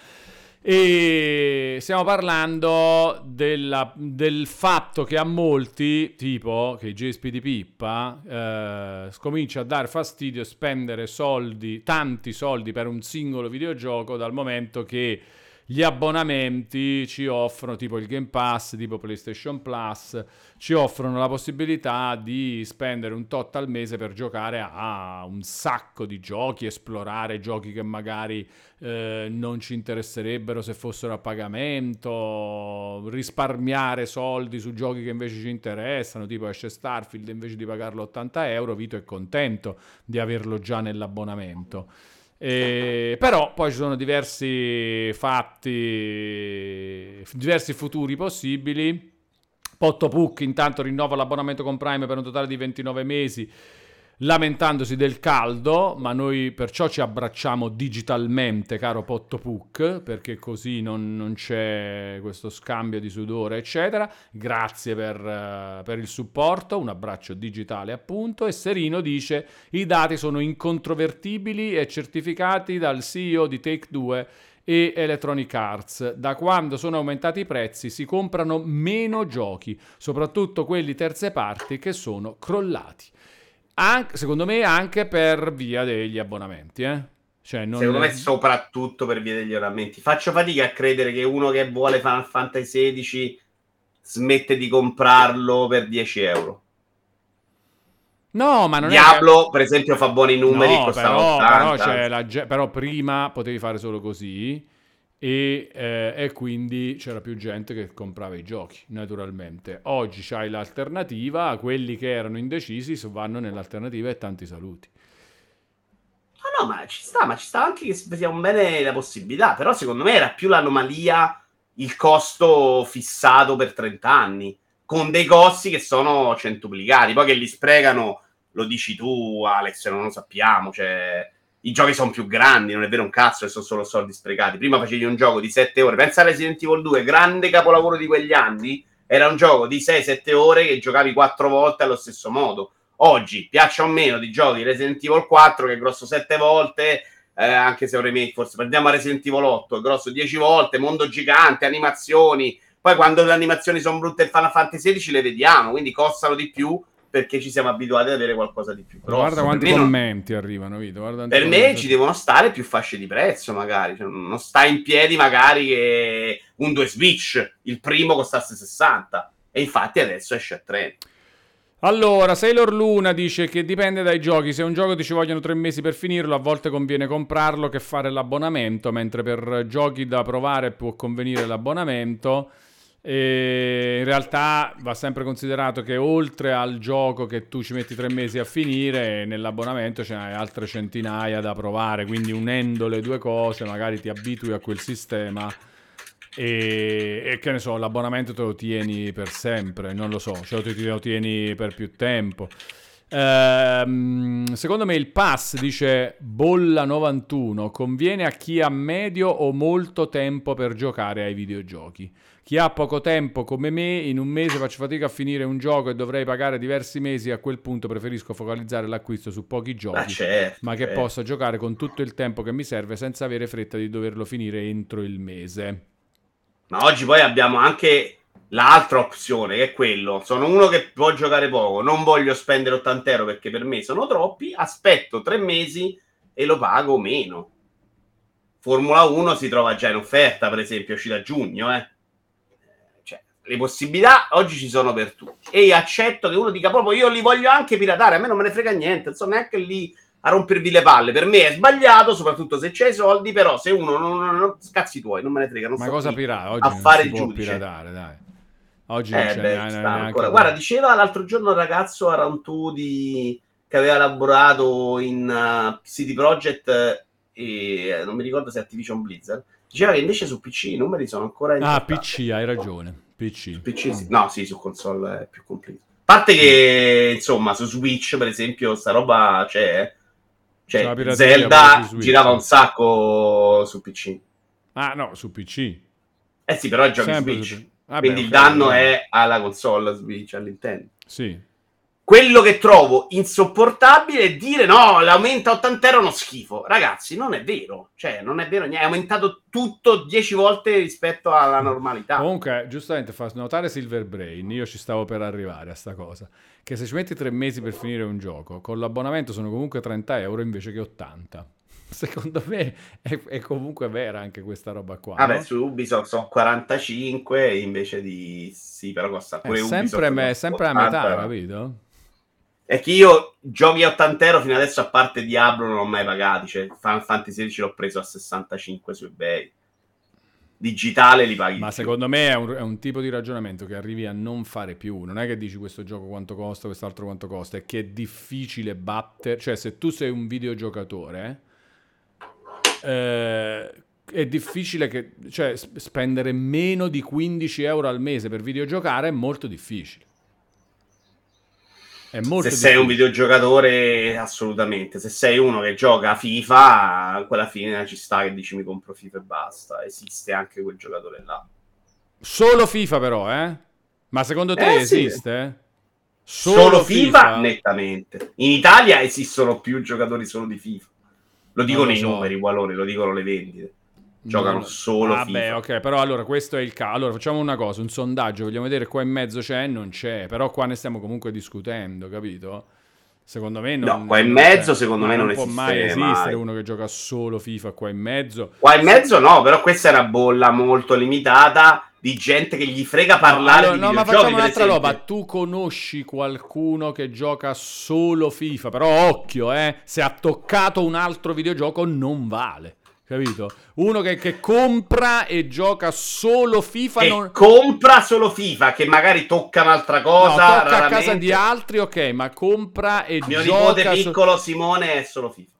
E stiamo parlando della- del fatto che a molti, tipo che GSP di Pippa, eh, scomincia a dare fastidio spendere soldi, tanti soldi per un singolo videogioco dal momento che gli abbonamenti ci offrono, tipo il Game Pass, tipo PlayStation Plus, ci offrono la possibilità di spendere un tot al mese per giocare a un sacco di giochi, esplorare giochi che magari eh, non ci interesserebbero se fossero a pagamento, risparmiare soldi su giochi che invece ci interessano, tipo esce Starfield invece di pagarlo 80 euro, Vito è contento di averlo già nell'abbonamento. Eh, però poi ci sono diversi fatti, diversi futuri possibili. Potto Puck intanto rinnova l'abbonamento con Prime per un totale di 29 mesi, lamentandosi del caldo, ma noi perciò ci abbracciamo digitalmente, caro Potto Puck, perché così non, non c'è questo scambio di sudore, eccetera. Grazie per, eh, per il supporto, un abbraccio digitale appunto. E Serino dice i dati sono incontrovertibili e certificati dal CEO di Take 2 e Electronic Arts. Da quando sono aumentati i prezzi si comprano meno giochi, soprattutto quelli terze parti che sono crollati. Anche- secondo me anche per via degli abbonamenti, eh? Cioè, non Secondo me soprattutto per via degli oramenti. Faccio fatica a credere che uno che vuole Final Fantasy XVI smette di comprarlo per 10 euro. No, ma non è Diablo, per esempio, fa buoni numeri, No, costava però, 80. però, c'è la però prima potevi fare solo così e, eh, e quindi c'era più gente che comprava i giochi, naturalmente. Oggi c'hai l'alternativa, quelli che erano indecisi vanno nell'alternativa e tanti saluti. No, no, ma ci sta, ma ci sta anche che un bene la possibilità. Però secondo me era più l'anomalia il costo fissato per 30 anni, con dei costi che sono centuplicati. Poi che li sprecano, lo dici tu, Alex, non lo sappiamo. Cioè, i giochi sono più grandi, non è vero un cazzo che sono solo soldi sprecati. Prima facevi un gioco di 7 ore. Pensa a Resident Evil 2, grande capolavoro di quegli anni. Era un gioco di 6-7 ore che giocavi 4 volte allo stesso modo. oggi, piaccia o meno, di giochi Resident Evil 4 che è grosso 7 volte, eh, anche se è un remake, forse prendiamo Resident Evil 8, è grosso 10 volte, mondo gigante, animazioni, poi quando le animazioni sono brutte in Final Fantasy XVI le vediamo, quindi costano di più perché ci siamo abituati ad avere qualcosa di più grosso. Guarda quanti per me, non- commenti arrivano, Vito. per me commenti. ci devono stare più fasce di prezzo, magari. Cioè, non sta in piedi, magari, che un 2 Switch. Il primo costasse 60. E infatti adesso esce a 30. Allora, Sailor Luna dice che dipende dai giochi. Se un gioco ti ci vogliono tre mesi per finirlo, a volte conviene comprarlo che fare l'abbonamento, mentre per giochi da provare può convenire l'abbonamento. E in realtà va sempre considerato che oltre al gioco che tu ci metti tre mesi a finire, nell'abbonamento ce n'hai altre centinaia da provare. Quindi unendo le due cose, magari ti abitui a quel sistema. E, e che ne so, l'abbonamento te lo tieni per sempre, non lo so, cioè te lo tieni per più tempo. Ehm, secondo me il pass, dice Bolla91, conviene a chi ha medio o molto tempo per giocare ai videogiochi. Chi ha poco tempo come me, in un mese faccio fatica a finire un gioco e dovrei pagare diversi mesi, a quel punto preferisco focalizzare l'acquisto su pochi giochi Ma certo. ma che certo. possa giocare con tutto il tempo che mi serve senza avere fretta di doverlo finire entro il mese. Ma oggi poi abbiamo anche l'altra opzione, che è quello. Sono uno che può giocare poco, non voglio spendere 80 euro perché per me sono troppi, aspetto tre mesi e lo pago meno. Formula 1 si trova già in offerta, per esempio, è uscita a giugno, eh. Le possibilità oggi ci sono per tutti. E io accetto che uno dica proprio io li voglio anche piratare, a me non me ne frega niente, non sono neanche lì a rompervi le palle. Per me è sbagliato, soprattutto se c'hai i soldi, però se uno non, non, non- scazzi tuoi, non me ne frega. Non Ma cosa pirata? Oggi a fare il giudice. piratare, dai. Oggi non Eh, c'è beh, neanche- neanche- ancora. Guarda, diceva l'altro giorno un ragazzo a Round di che aveva lavorato in uh, City Project eh, e non mi ricordo se Activision Blizzard. Diceva che invece su PC i numeri sono ancora Ah, importanti. PC, hai ragione. PC. PC sì. No, sì, su console è più completo. A parte che, insomma, su Switch, per esempio, sta roba c'è. eh. Cioè, pure Zelda girava un sacco su PC. Ah, no, su PC. Eh sì, però giochi Sempre Switch. su- Vabbè, Quindi il danno è alla console Switch, all'interno. Sì. Quello che trovo insopportabile è dire no, l'aumento a 80 euro è uno schifo. Ragazzi, non è vero. Cioè, non è vero niente. È aumentato tutto 10 volte rispetto alla normalità. Comunque, giustamente fa notare Silver Brain, io ci stavo per arrivare a sta cosa, che se ci metti tre mesi per finire un gioco, con l'abbonamento sono comunque 30 euro invece che 80. Secondo me è, è comunque vera anche questa roba qua. Vabbè, no? su Ubisoft sono 45 invece di... Sì, però costa È pure sempre, Ubisoft. me- sempre a 80, metà, capito? È che io giochi a 80 euro fino adesso, a parte Diablo, non ho mai pagati. Cioè, Final Fantasy XVI l'ho preso a 65 su eBay. Digitale li paghi. Ma più. secondo me è un, è un tipo di ragionamento che arrivi a non fare più. Non è che dici questo gioco quanto costa, quest'altro quanto costa, è che è difficile battere. Cioè, se tu sei un videogiocatore, eh, è difficile che. Cioè, spendere meno di 15 euro al mese per videogiocare è molto difficile. È molto Se sei un difficile. videogiocatore, assolutamente. Se sei uno che gioca a FIFA, quella fine ci sta che dici mi compro FIFA e basta. Esiste anche quel giocatore là. Solo FIFA, però, eh? Ma secondo te Eh, sì. esiste? Solo, FIFA, nettamente. In Italia esistono più giocatori solo di FIFA. Lo dicono i so. numeri, i valori, lo dicono le vendite. Giocano No, solo Vabbè, FIFA. ok, però allora questo è il caso. Allora facciamo una cosa, un sondaggio, vogliamo vedere qua in mezzo c'è, non c'è, però qua ne stiamo comunque discutendo, capito? Secondo me non No, qua in non mezzo c'è. secondo me non può esiste mai esistere mai. uno che gioca solo FIFA qua in mezzo. Qua in mezzo no, però questa è una bolla molto limitata di gente che gli frega parlare Allora, di no, ma facciamo un'altra roba. Tu conosci qualcuno che gioca solo FIFA, però occhio, eh, se ha toccato un altro videogioco non vale. Capito? Uno che, che compra e gioca solo FIFA Che non, compra solo FIFA, che magari tocca un'altra No, cosa. tocca a casa raramente. di altri, ok, ma compra e Mio gioca nipote su- piccolo Simone è solo FIFA.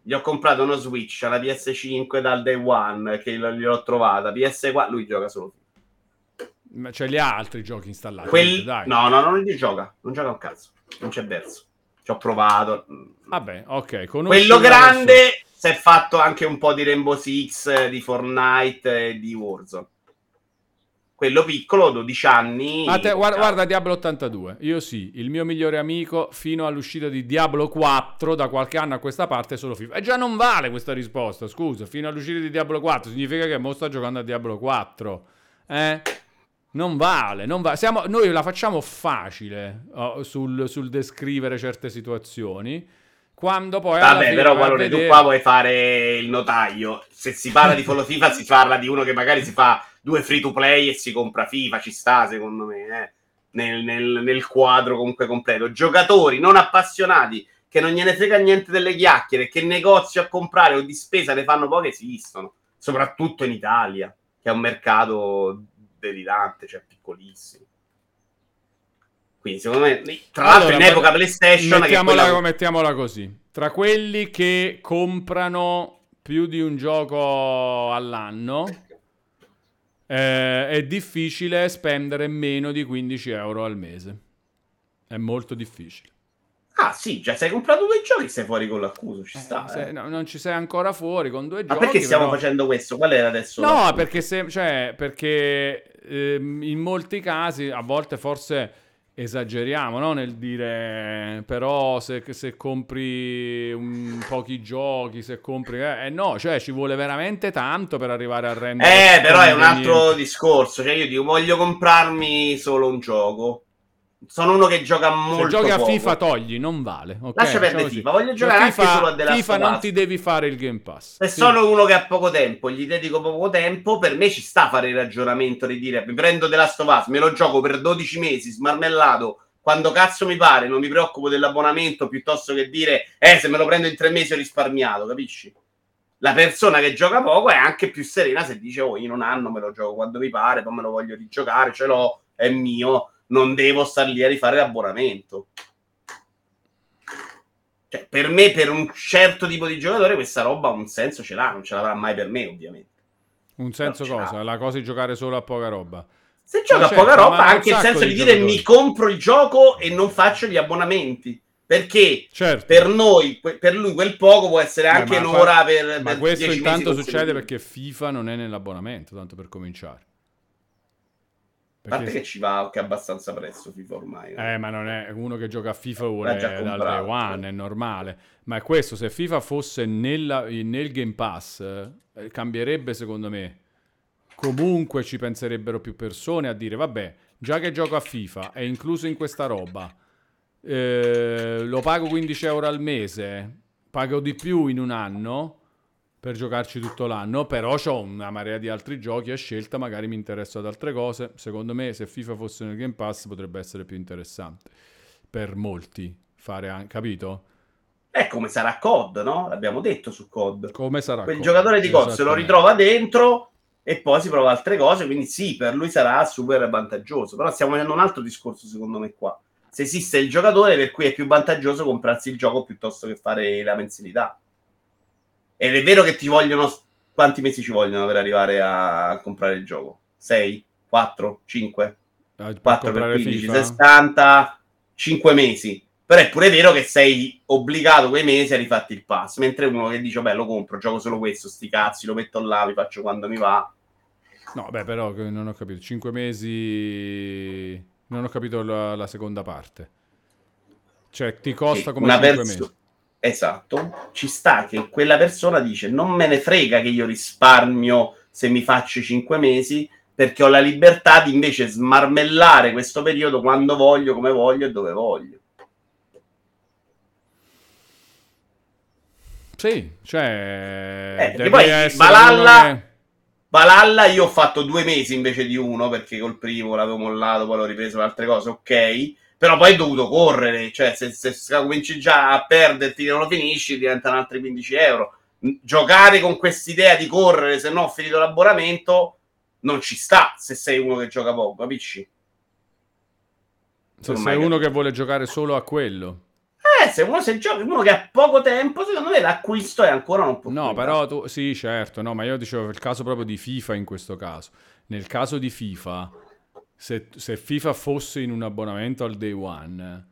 Gli ho comprato uno Switch alla PS5 dal day one, che l- gliel'ho trovata. PS4, lui gioca solo FIFA. Ma ce li ha altri giochi installati. Quel- dai. No, no, non gli gioca. Non gioca un cazzo. Non c'è verso. Ci ho provato. Vabbè, ok. Quello grande si è fatto anche un po' di Rainbow Six, di Fortnite e di Warzone. quello piccolo, 12 anni. A te, guarda, guarda Diablo 82, io sì, il mio migliore amico fino all'uscita di Diablo 4 da qualche anno a questa parte è solo FIFA. E già non vale questa risposta, scusa, fino all'uscita di Diablo 4 significa che mo sta giocando a Diablo 4. Eh? Non vale, non vale. Siamo- noi la facciamo facile oh, sul, sul descrivere certe situazioni. Quando poi Vabbè, però a Guarone, tu vedere- qua vuoi fare il notaio. Se si parla di Follow FIFA, si parla di uno che magari si fa due free to play e si compra FIFA. Ci sta, secondo me, eh, nel, nel- nel quadro comunque completo. Giocatori non appassionati che non gliene frega niente delle chiacchiere, che negozio a comprare o di spesa ne fanno poche, esistono. Soprattutto in Italia, che è un mercato delirante, cioè piccolissimo. Quindi, secondo me, tra l'altro, Allora, in epoca PlayStation, mettiamola, quella- mettiamola così. Tra quelli che comprano più di un gioco all'anno, eh, è difficile spendere meno di 15 euro al mese. È molto difficile. Ah, sì, già sei comprato due giochi, sei fuori con l'accuso, ci sta. Eh, se- eh. no, non ci sei ancora fuori con due Ma giochi. perché stiamo però- facendo questo? Qual era adesso? No, perché, se- cioè, perché ehm, in molti casi a volte forse esageriamo no? nel dire però se, se compri un- pochi giochi, se compri... Eh, eh, no, cioè ci vuole veramente tanto per arrivare a rendere... Eh, però è un altro discorso. Cioè, io dico, voglio comprarmi solo un gioco. Sono uno che gioca molto Se giochi a poco. FIFA togli, non vale. ok? Lascia perdere Diciamo così. FIFA, voglio giocare anche FIFA- solo a Last FIFA non ti devi fare il Game Pass. Se Sì. sono uno che ha poco tempo, gli dedico poco tempo, per me ci sta a fare il ragionamento di dire mi prendo The Last of Us, me lo gioco per 12 mesi, smarmellato, quando cazzo mi pare, non mi preoccupo dell'abbonamento, piuttosto che dire, eh, se me lo prendo in tre mesi ho risparmiato, capisci? La persona che gioca poco è anche più serena se dice, oh, in un anno me lo gioco quando mi pare, poi me lo voglio rigiocare, ce l'ho, è mio, non devo star lì a rifare l'abbonamento. Cioè, per me, per un certo tipo di giocatore, questa roba un senso ce l'ha, non ce l'avrà mai per me, ovviamente. Un senso cosa? La cosa di giocare solo a poca roba. Se gioca certo, poca roba, un anche il senso di di dire mi compro il gioco e non faccio gli abbonamenti. Perché Certo. per noi, per lui, quel poco può essere Eh, anche ma un'ora fa- per, Ma per questo 10 intanto succede perché FIFA non è nell'abbonamento, tanto per cominciare. A parte che ci va anche abbastanza presto FIFA ormai. eh. Eh, ma non è uno che gioca a FIFA vuole già dal day one, cioè. è normale. Ma è questo, se FIFA fosse nella- nel Game Pass, eh, cambierebbe secondo me. Comunque ci penserebbero più persone a dire, vabbè, già che gioco a FIFA, è incluso in questa roba, eh, lo pago 15 euro al mese, pago di più in un anno per giocarci tutto l'anno, però ho una marea di altri giochi a scelta, magari mi interesso ad altre cose. Secondo me, se FIFA fosse nel Game Pass, potrebbe essere più interessante per molti fare anche, capito? È come sarà COD, no? L'abbiamo detto su COD. Come sarà? Quel COD? giocatore di COD se lo ritrova dentro e poi si prova altre cose, quindi sì, per lui sarà super vantaggioso. Però stiamo facendo un altro discorso, secondo me, qua. Se esiste il giocatore per cui è più vantaggioso comprarsi il gioco piuttosto che fare la mensilità. Ed è vero che ti vogliono... Quanti mesi ci vogliono per arrivare a comprare il gioco? 6? 4? 5? Eh, per 4 per comprare 15, FIFA? 60, 5 mesi. Però è pure vero che sei obbligato quei mesi a rifatti il pass. Mentre uno che dice, beh, lo compro, gioco solo questo, sti cazzi, lo metto là, vi faccio quando mi va. No, beh, però non ho capito. 5 mesi. Non ho capito la, la seconda parte. Cioè, ti costa come una 5 perso- mesi. Esatto. Ci sta che quella persona dice, non me ne frega che io risparmio se mi faccio 5 mesi, perché ho la libertà di invece smarmellare questo periodo quando voglio, come voglio e dove voglio. Sì, cioè. Eh, poi uno che- Valhalla io ho fatto due mesi invece di uno perché col primo l'avevo mollato, poi l'ho ripreso per altre cose, ok. Però poi ho dovuto correre, cioè se, se, se cominci già a perderti e non lo finisci diventano altri 15 euro. Giocare con quest'idea di correre, se no ho finito l'abbonamento, non ci sta se sei uno che gioca poco, capisci? Se ormai sei uno capito. che vuole giocare solo a quello. Eh, se uno, se gioca, uno che ha poco tempo, secondo me l'acquisto è ancora un po' No, però tu, sì, certo, no, ma io dicevo il caso proprio di FIFA in questo caso. Nel caso di FIFA, se, se FIFA fosse in un abbonamento al day one,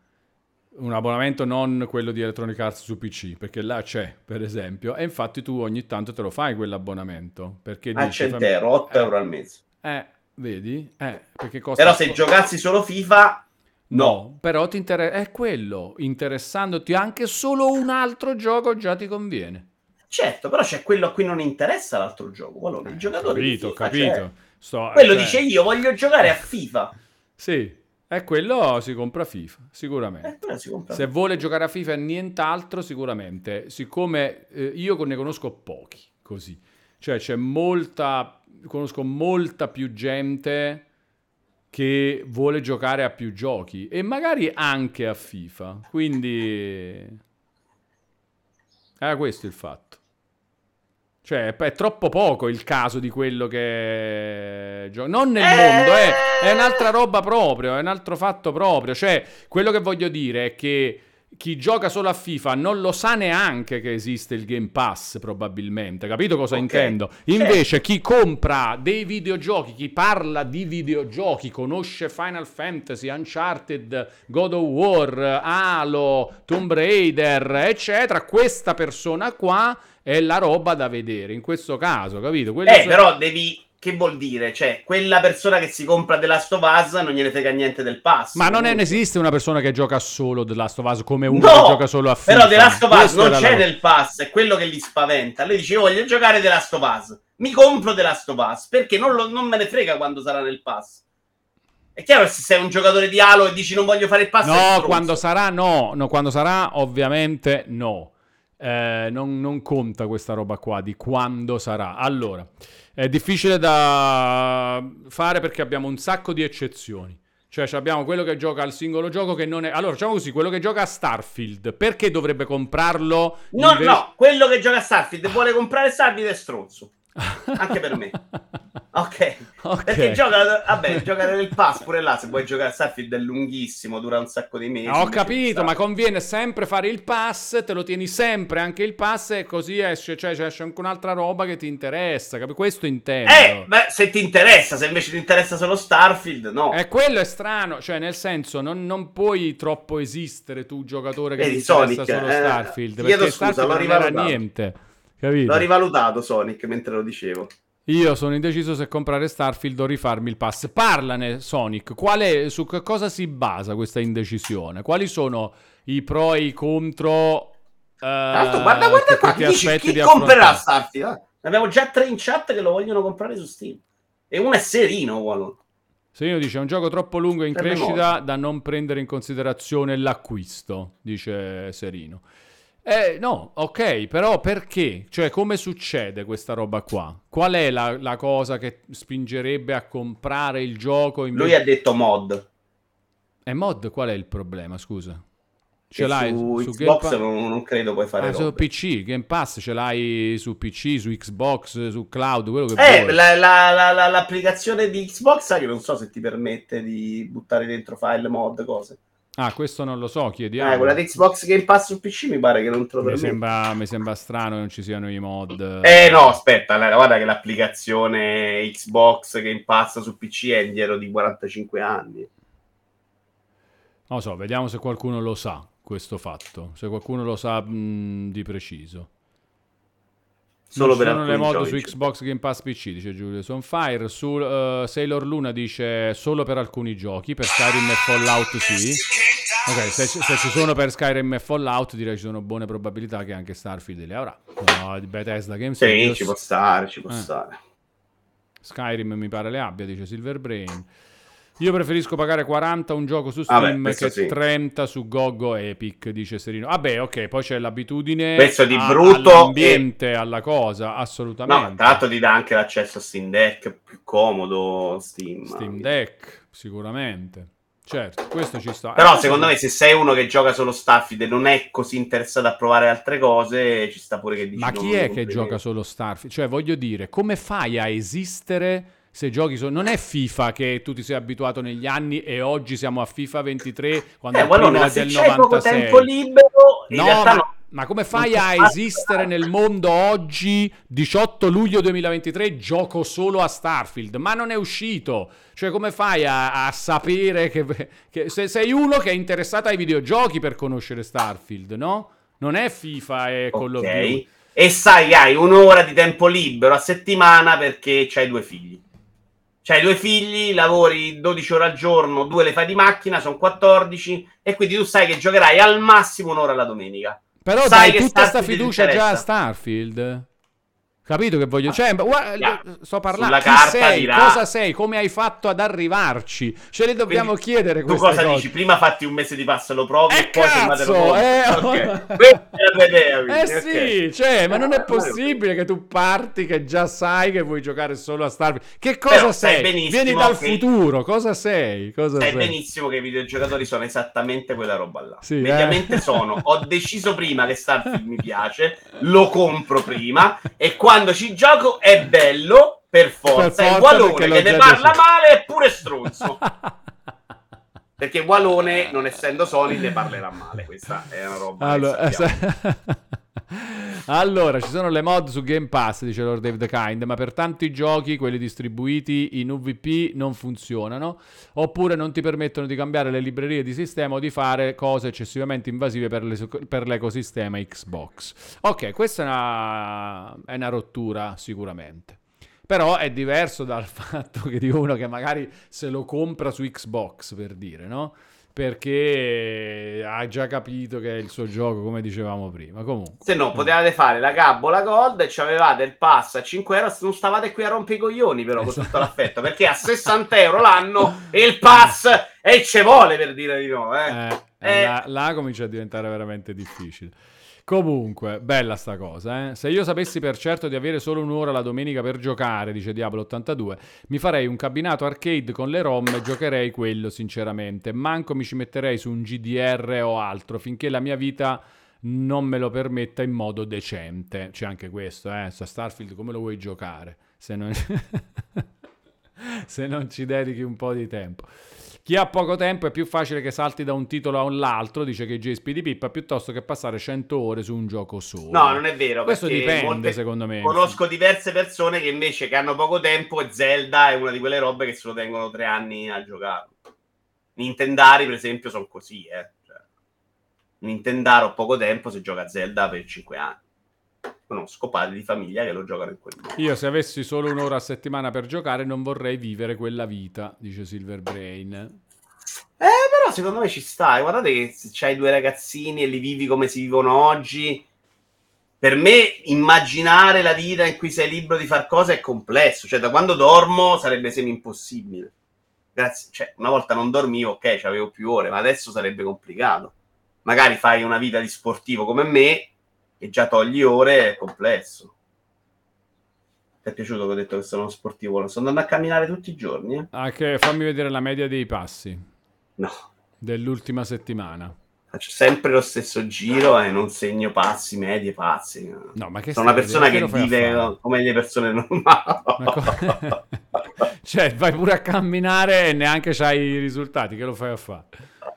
un abbonamento non quello di Electronic Arts su PC, perché là c'è, per esempio, e infatti tu ogni tanto te lo fai quell'abbonamento, perché a dici, fammi- 100 euro, 8 eh, euro al mese. eh, Vedi? Eh, perché costa... Però se giocassi solo FIFA, no. però ti interessa... È quello, interessandoti anche solo un altro gioco già ti conviene. Certo, però c'è quello a cui non interessa l'altro gioco. Quello, il giocatore Capito, capito. cioè, Sto- quello cioè, dice io voglio giocare a FIFA. Sì, è quello si compra FIFA, sicuramente. Eh, si compra. Se vuole giocare a FIFA e nient'altro, sicuramente. Siccome eh, io ne conosco pochi, così. Cioè c'è molta, conosco molta più gente che vuole giocare a più giochi e magari anche a FIFA. Quindi... Era questo il fatto. Cioè, è troppo poco il caso di quello che. Non nel Eh! mondo, è, è un'altra roba proprio, è un altro fatto proprio. Cioè, quello che voglio dire è che chi gioca solo a FIFA non lo sa neanche che esiste il Game Pass, probabilmente. Capito cosa Ok. intendo? Invece, chi compra dei videogiochi, chi parla di videogiochi, conosce Final Fantasy, Uncharted, God of War, Halo, Tomb Raider, eccetera, questa persona qua è la roba da vedere. In questo caso, capito? Quelli Eh, sono- però devi. Che vuol dire? Cioè, quella persona che si compra The Last of Us non gliene frega niente del pass. Ma non è- comunque. esiste una persona che gioca solo The Last of Us come uno No, che gioca solo a FIFA. Però The Last of Us non c'è la- nel pass, è quello che li spaventa. Lei dice: Io voglio giocare The Last of Us. Mi compro The Last of Us perché non, lo- non me ne frega quando sarà nel pass. È chiaro che se sei un giocatore di Halo e dici non voglio fare il pass. No, quando sarà no, no, quando sarà ovviamente no. Eh, non, non conta questa roba qua di quando sarà. Allora, è difficile da fare perché abbiamo un sacco di eccezioni. Cioè ci abbiamo quello che gioca al singolo gioco che non è... Allora, facciamo così, quello che gioca a Starfield, perché dovrebbe comprarlo? No, invece- no, quello che gioca a Starfield e vuole comprare Starfield è stronzo. Anche per me. Ok. Ok. Perché gioca, vabbè, giocare nel pass pure là, se vuoi giocare a Starfield è lunghissimo, dura un sacco di mesi. Ah, Ho capito, ma conviene sempre fare il pass, te lo tieni sempre anche il pass e così esce, cioè, c'è anche un'altra roba che ti interessa, capi? Questo intendo. Eh, beh, se ti interessa, se invece ti interessa solo Starfield, no. E quello è strano, cioè nel senso non, non puoi troppo esistere tu giocatore che Vedi, ti interessa Sonic, solo eh, Starfield, perché scusa, Starfield non era rivalutato. niente, capito? L'ho rivalutato Sonic mentre lo dicevo. Io sono indeciso se comprare Starfield o rifarmi il pass. Parlane Sonic, è, su che cosa si basa questa indecisione? Quali sono i pro e i contro? eh, l'altro, guarda, guarda qua, dici chi di comprerà? Starfield? eh? Abbiamo già tre in chat che lo vogliono comprare su Steam. E uno è serino, vuole. Serino dice: È un gioco troppo lungo e in crescita da non prendere in considerazione l'acquisto. Dice Serino. Eh, no, ok, però perché? Cioè, come succede questa roba qua? Qual è la, la cosa che spingerebbe a comprare il gioco invece? Lui ha detto mod. E mod, qual è il problema? Scusa. Ce Che l'hai su, su, Game Xbox Pass? non, non credo puoi fare Ah, su. PC, Game Pass ce l'hai su PC, su Xbox, su cloud, quello che Eh, vuoi. la- la- la- la- l'applicazione di Xbox, che non so se ti permette di buttare dentro file, mod, cose. Ah, questo non lo so, chiediamo. Eh, quella di Xbox Game Pass su PC mi pare che non te lo mi, sembra, mi sembra strano che non ci siano i mod. Eh no, aspetta, la- guarda che l'applicazione Xbox Game Pass su PC è indietro di 45 anni. Non lo so, vediamo se qualcuno lo sa questo fatto. Se qualcuno lo sa mh, di preciso. Solo Non per ci sono le alcuni mod giochi. su Xbox Game Pass PC, dice Giulio Sonfire. Su eh, Sailor Luna dice solo per alcuni giochi, per Skyrim e Fallout sì. Ok, se, se ci sono per Skyrim e Fallout direi ci sono buone probabilità che anche Starfield le avrà. No, Bethesda Game Sì, Studios. ci può stare, ci può Eh. stare. Skyrim mi pare le abbia, dice Silverbrain. Io preferisco pagare 40 un gioco su Vabbè, Steam questo che sì. 30 su Goggo Epic, dice Serino. Vabbè, ok, poi c'è l'abitudine Questo di brutto all'ambiente, alla cosa, No, assolutamente. tra l'altro ti dà anche l'accesso a Steam Deck, più comodo Steam. Steam Deck, sicuramente. Certo, questo ci sta. Però Eh, secondo me se sei uno che gioca solo Starfield e non è così interessato a provare altre cose, ci sta pure che dici Ma no, chi è che gioca solo Starfield? Cioè, voglio dire, come fai a esistere se giochi solo... Non è FIFA che tu ti sei abituato negli anni e oggi siamo a FIFA 23 quando Eh, è se del c'hai poco 96. tempo libero, No, ma, no. ma come fai a so esistere nel mondo oggi, 18 luglio 2023, gioco solo a Starfield? Ma non è uscito. Cioè, come fai a, a sapere che, che- se sei uno che è interessato ai videogiochi per conoscere Starfield, no? Non è FIFA e Call of Ok. Duty. E sai che hai un'ora di tempo libero a settimana perché c'hai due figli. C'hai due figli, lavori 12 ore al giorno, due le fai di macchina, sono 14 e quindi tu sai che giocherai al massimo un'ora la domenica. Però Sai dai che tutta sta Starfield ti fiducia già a. Starfield. Capito che voglio? Cioè, guarda, Yeah. sto parlando. Sulla Chi sei? Cosa sei? Come hai fatto ad arrivarci? Ce le dobbiamo Quindi chiedere Tu cosa cose. dici? Prima fatti un mese di passo, lo provi Eh, e poi cazzo, pronto. eh, Ok. Questa è la tua idea, Eh sì, cioè, ma non è possibile che tu parti che già sai che vuoi giocare solo a Starfield. Che cosa Però sei? Vieni dal che- futuro, cosa sei? Cosa Sai sei? benissimo che i videogiocatori sono esattamente quella roba là. Sì, Mediamente eh. sono. Ho deciso prima che Starfield mi piace, lo compro prima e quando ci gioco è bello per forza. Per e forza, Walone perché l'ho che ne parla deciso. male è pure stronzo. Perché Walone, non essendo Sony, ne parlerà male. Questa è una roba. Allora. allora, ci sono le mod su Game Pass, dice Lord Dave the Kind, ma per tanti giochi, quelli distribuiti in UVP, non funzionano, oppure non ti permettono di cambiare le librerie di sistema o di fare cose eccessivamente invasive per, l'es- per l'ecosistema Xbox. Ok, questa è una, è una rottura sicuramente. Però è diverso dal fatto che di uno che magari se lo compra su Xbox, per dire, no? Perché ha già capito che è il suo gioco, come dicevamo prima. Comunque. Se no, potevate fare la gabbola gold e avevate il pass a 5 euro. Non stavate qui a rompere i coglioni, però, con Esatto. tutto l'affetto. Perché a 60 euro l'anno il pass e ce vuole per dire di no. Eh. Eh, Eh. Là, là comincia a diventare veramente difficile. Comunque, bella sta cosa, eh? Se io sapessi per certo di avere solo un'ora la domenica per giocare, dice Diablo82, mi farei un cabinato arcade con le ROM e giocherei quello, sinceramente. Manco mi ci metterei su un GDR o altro, finché la mia vita non me lo permetta in modo decente. C'è anche questo, eh? Starfield come lo vuoi giocare? Se non... se non ci dedichi un po' di tempo. Chi ha poco tempo è più facile che salti da un titolo a l'altro, dice che JSP di Pippa, piuttosto che passare 100 ore su un gioco solo. No, non è vero. Questo dipende, molte- secondo me. Conosco diverse persone che invece che hanno poco tempo e Zelda è una di quelle robe che se lo tengono tre anni a giocare. Nintendari, per esempio, sono così, eh. Cioè, Nintendaro ho poco tempo se gioca a Zelda per 5 anni. Conosco padri di famiglia che lo giocano in quel modo. Io se avessi solo un'ora a settimana per giocare non vorrei vivere quella vita, dice Silver Brain. Eh, però secondo me ci sta. Guardate che se c'hai due ragazzini e li vivi come si vivono oggi. Per me, immaginare la vita in cui sei libero di far cose è complesso. Cioè, da quando dormo sarebbe semi impossibile. Grazie. Cioè, una volta non dormivo, ok, avevo più ore, ma adesso sarebbe complicato. Magari fai una vita di sportivo come me e già togli ore, è complesso. Ti è piaciuto che ho detto che sono uno sportivo? Sto andando a camminare tutti i giorni, eh? Ah, che- fammi vedere la media dei passi No. dell'ultima settimana. Faccio sempre lo stesso giro e non segno passi, medie, passi. No, ma che Sono una persona che che vive come le persone normali. Ma co- cioè, vai pure a camminare e neanche c'hai i risultati, che lo fai a fare?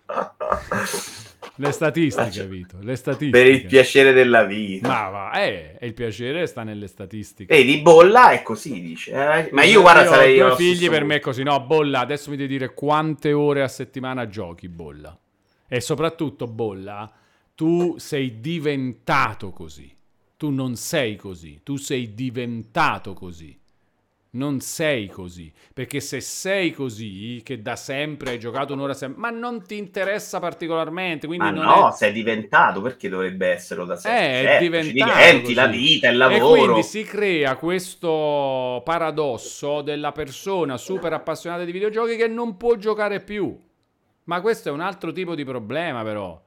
Le statistiche, Vito, le statistiche. per il piacere della vita. Ma va, eh, il piacere sta nelle statistiche. Vedi, bolla è così, dice. eh. Ma io, guarda, ho sarei... allo figli per me è così. No, Bolla, adesso mi devi dire quante ore a settimana giochi, Bolla. E soprattutto, Bolla, tu sei diventato così. Tu non sei così, tu sei diventato così. Non sei così, perché se sei così, che da sempre hai giocato un'ora sempre, ma non ti interessa particolarmente, quindi Ma no, è... sei diventato, perché dovrebbe esserlo da sempre? Eh, è Certo, diventato ci diventi, così. la vita, il E lavoro. quindi si crea questo paradosso della persona super appassionata di videogiochi che non può giocare più. Ma questo è un altro tipo di problema, però.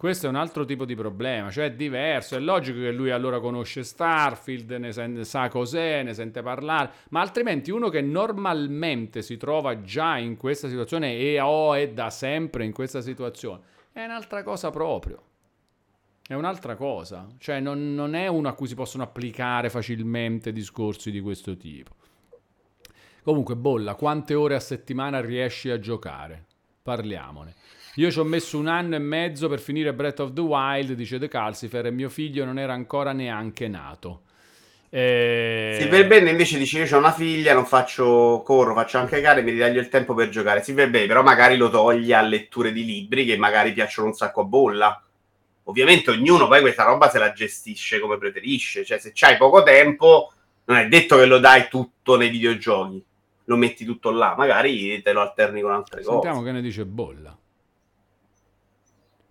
Questo è un altro tipo di problema, cioè è diverso. È logico che lui allora conosce Starfield, ne sen- sa cos'è, ne sente parlare, ma altrimenti uno che normalmente si trova già in questa situazione e o è da sempre in questa situazione, è un'altra cosa proprio. È un'altra cosa, cioè non, non è uno a cui si possono applicare facilmente discorsi di questo tipo. Comunque, Bolla, quante ore a settimana riesci a giocare? Parliamone. Io ci ho messo un anno e mezzo per finire Breath of the Wild, dice The Calcifer, e mio figlio non era ancora neanche nato. Eh, Silver Bene invece dice io ho una figlia, non faccio corro, faccio anche gare, mi ritaglio il tempo per giocare. Silver Bene però magari lo toglie a letture di libri che magari piacciono un sacco a bolla. Ovviamente ognuno poi questa roba se la gestisce come preferisce, cioè se c'hai poco tempo non è detto che lo dai tutto nei videogiochi. lo metti tutto là, magari te lo alterni con altre Sentiamo cose. che ne dice Bolla.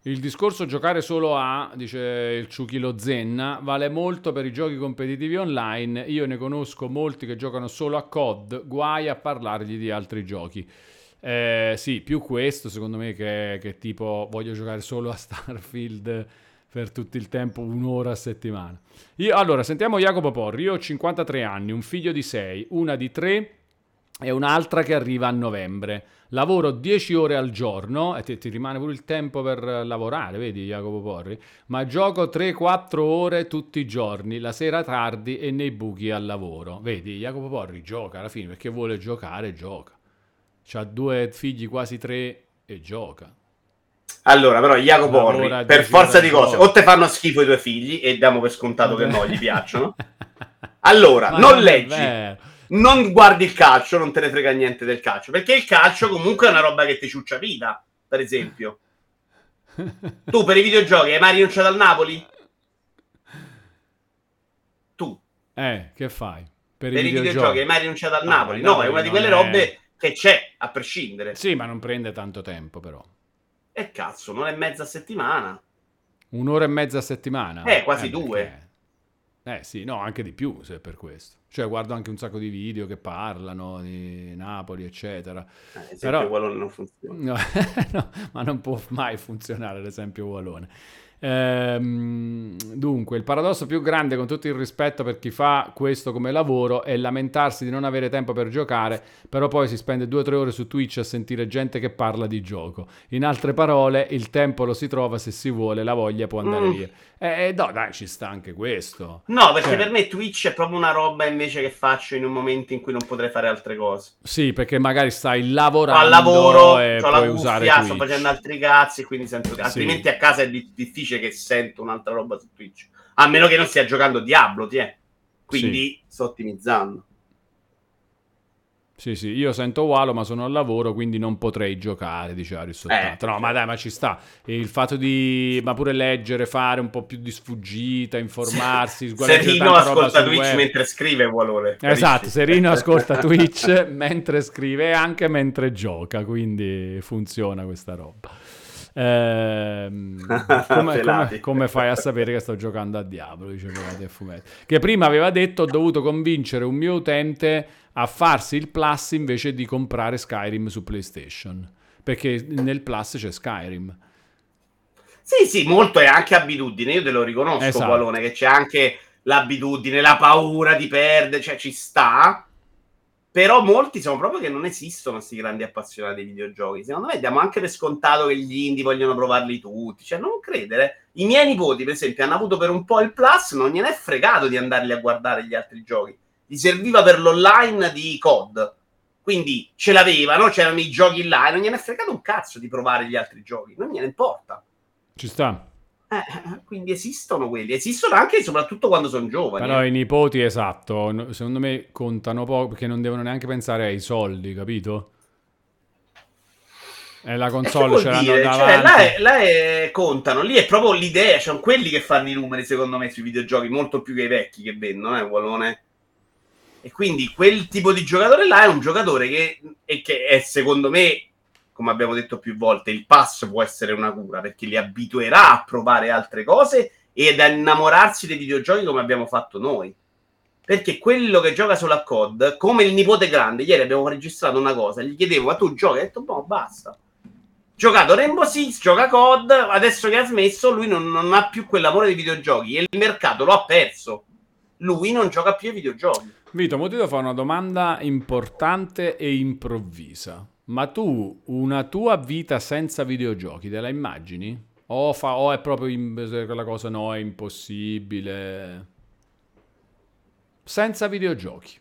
Il discorso giocare solo a, dice il Ciuchilo Zenna, vale molto per i giochi competitivi online. Io ne conosco molti che giocano solo a COD, guai a parlargli di altri giochi. Eh, sì, più questo secondo me che, che tipo voglio giocare solo a Starfield per tutto il tempo, un'ora a settimana. Io, allora, sentiamo Jacopo Porri. Io ho 53 anni, un figlio di 6, una di 3 e un'altra che arriva a novembre. Lavoro 10 ore al giorno e ti, ti rimane pure il tempo per lavorare, vedi Jacopo Porri? Ma gioco 3-4 ore tutti i giorni, la sera tardi e nei buchi al lavoro. Vedi, Jacopo Porri gioca alla fine perché vuole giocare, gioca. Ha due figli, quasi tre e gioca. Allora, però, Jacopo Porri, per 10 forza di cose, o te fanno schifo i tuoi figli, e diamo per scontato che no, gli piacciono. Allora, Ma non leggi. Non guardi il calcio, non te ne frega niente del calcio, perché il calcio comunque è una roba che ti ciuccia vita, per esempio. Tu per i videogiochi hai mai rinunciato al Napoli? Tu Eh, che fai? Per, per i videogiochi hai mai rinunciato al No, Napoli? No, Napoli è una di quelle è- robe che c'è, a prescindere. Sì, ma non prende tanto tempo però. E cazzo, non è mezza settimana. Un'ora e mezza a settimana? Eh, quasi due. perché- Eh sì, no, anche di più se è per questo. Cioè guardo anche un sacco di video che parlano di Napoli, eccetera. Eh, Però- quello non funziona. No, no, ma non può mai funzionare l'esempio Wallone. Ehm, dunque, il paradosso più grande, con tutto il rispetto per chi fa questo come lavoro, è lamentarsi di non avere tempo per giocare, però poi si spende due o tre ore su Twitch a sentire gente che parla di gioco. In altre parole, il tempo lo si trova se si vuole, la voglia può andare Mm. via. Eh, no, dai, ci sta anche questo. No, perché Cioè- per me Twitch è proprio una roba invece che faccio in un momento in cui non potrei fare altre cose. Sì, perché magari stai lavorando al lavoro, e ho la puoi usare cuffia, Twitch. sto facendo altri cazzi, quindi sento... altrimenti a casa è di- difficile che sento un'altra roba su Twitch. A meno che non stia giocando Diablo, ti è. Quindi sto ottimizzando. Sì, sì, io sento Walo, ma sono al lavoro, quindi non potrei giocare, dice Aris Eh, 80. no, ma dai, ma ci sta. Il fatto di, ma pure leggere, fare un po' più di sfuggita, informarsi, leggere Serino ascolta Twitch web. mentre scrive, Walone. Esatto? Serino ascolta Twitch mentre scrive e anche mentre gioca, quindi funziona questa roba. Ehm, come, come- come fai a sapere che sto giocando a Diablo? Dice Pelati a Fumetti. Che prima aveva detto ho dovuto convincere un mio utente a farsi il Plus invece di comprare Skyrim su PlayStation. Perché nel Plus c'è Skyrim. Sì, sì, molto è anche abitudine, io te lo riconosco, Esatto. Che c'è anche l'abitudine, la paura di perdere, cioè ci sta. Però molti sono proprio che non esistono questi grandi appassionati di videogiochi. Secondo me diamo anche per scontato che gli indie vogliono provarli tutti. Cioè, non credere. I miei nipoti, per esempio, hanno avuto per un po' il Plus, non gliene è fregato di andarli a guardare gli altri giochi. Gli serviva per l'online di COD. Quindi ce l'avevano, c'erano i giochi là e non gliene è fregato un cazzo di provare gli altri giochi. Non gliene importa. Ci sta. Eh, quindi esistono quelli, esistono anche e soprattutto quando sono giovani. Però eh. i nipoti, esatto, secondo me contano poco perché non devono neanche pensare ai soldi, capito? E la Eh, console ce l'hanno dire? davanti. Cioè, là, è- là è- contano, lì è proprio l'idea, sono quelli che fanno i numeri secondo me sui videogiochi, molto più che i vecchi che vendono, eh, Walone. E quindi quel tipo di giocatore là è un giocatore che, che è secondo me, come abbiamo detto più volte, il pass può essere una cura perché li abituerà a provare altre cose ed a innamorarsi dei videogiochi come abbiamo fatto noi. Perché quello che gioca solo a COD, come il nipote grande, ieri abbiamo registrato una cosa, gli chiedevo, ma tu giochi? Ha detto, boh, basta. Giocato Rainbow Six, gioca COD, adesso che ha smesso, lui non, non ha più quell'amore dei videogiochi e il mercato lo ha perso. Lui non gioca più ai videogiochi. Vito, mo ti devo fare una domanda importante e improvvisa. Ma tu una tua vita senza videogiochi te la immagini? O, fa, o è proprio in- quella cosa no, è impossibile. Senza videogiochi.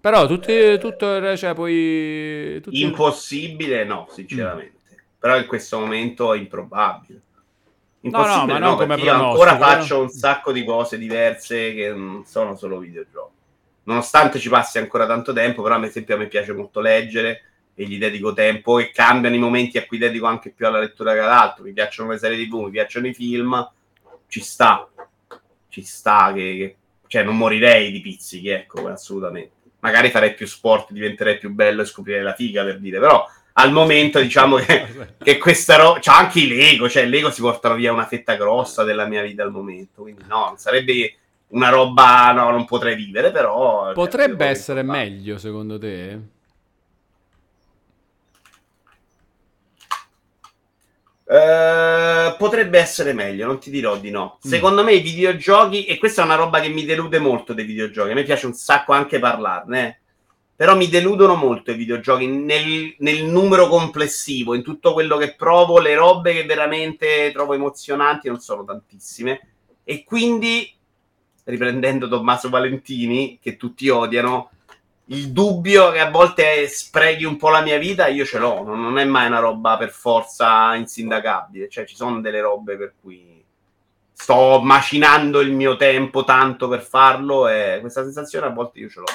Però tutti, tutto, cioè poi... tutti- Impossibile, no, sinceramente. Però in questo momento è improbabile. Mm. no, Impossibile, ma no, come io ancora faccio un sacco di cose diverse che non sono solo videogiochi. Nonostante ci passi ancora tanto tempo, però ad esempio a me piace molto leggere e gli dedico tempo e cambiano i momenti a cui dedico anche più alla lettura che ad altro. Mi piacciono le serie TV, mi piacciono i film, ci sta. Ci sta che, che- cioè non morirei di pizzichi, ecco, assolutamente. magari farei più sport, diventerei più bello e scoprirei la figa per dire, però al momento diciamo che, che questa roba, c'ha anche i Lego, cioè Lego si portano via una fetta grossa della mia vita al momento, quindi no, non sarebbe una roba, no, non potrei vivere, però... Potrebbe essere meglio, secondo te? Eh, potrebbe essere meglio, non ti dirò di no. Mm. Secondo me i videogiochi, e questa è una roba che mi delude molto dei videogiochi, a me piace un sacco anche parlarne, eh. però mi deludono molto i videogiochi nel, nel numero complessivo, in tutto quello che provo, le robe che veramente trovo emozionanti non sono tantissime. E quindi, riprendendo Tommaso Valentini, che tutti odiano, il dubbio che a volte sprechi un po' la mia vita, io ce l'ho, non, è mai una roba per forza insindacabile, cioè ci sono delle robe per cui sto macinando il mio tempo tanto per farlo e questa sensazione a volte io ce l'ho.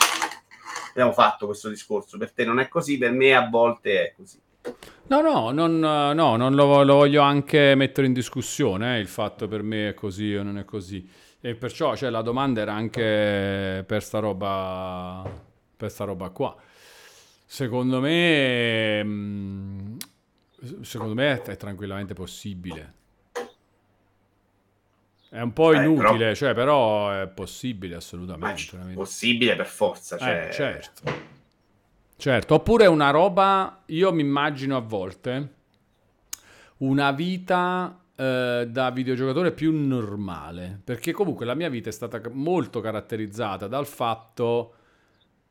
Abbiamo fatto questo discorso, per te non è così, per me a volte è così. No, no, non, no, non lo, lo voglio anche mettere in discussione, eh, il fatto per me è così o non è così. E perciò, cioè, la domanda era anche per sta roba, per sta roba qua. Secondo me, mm, secondo me è, è tranquillamente possibile. È un po' Eh, inutile, però- cioè, però è possibile assolutamente. veramente. possibile per forza, cioè, Eh, certo. Certo, oppure una roba, io mi immagino a volte una vita eh, da videogiocatore più normale, perché comunque la mia vita è stata molto caratterizzata dal fatto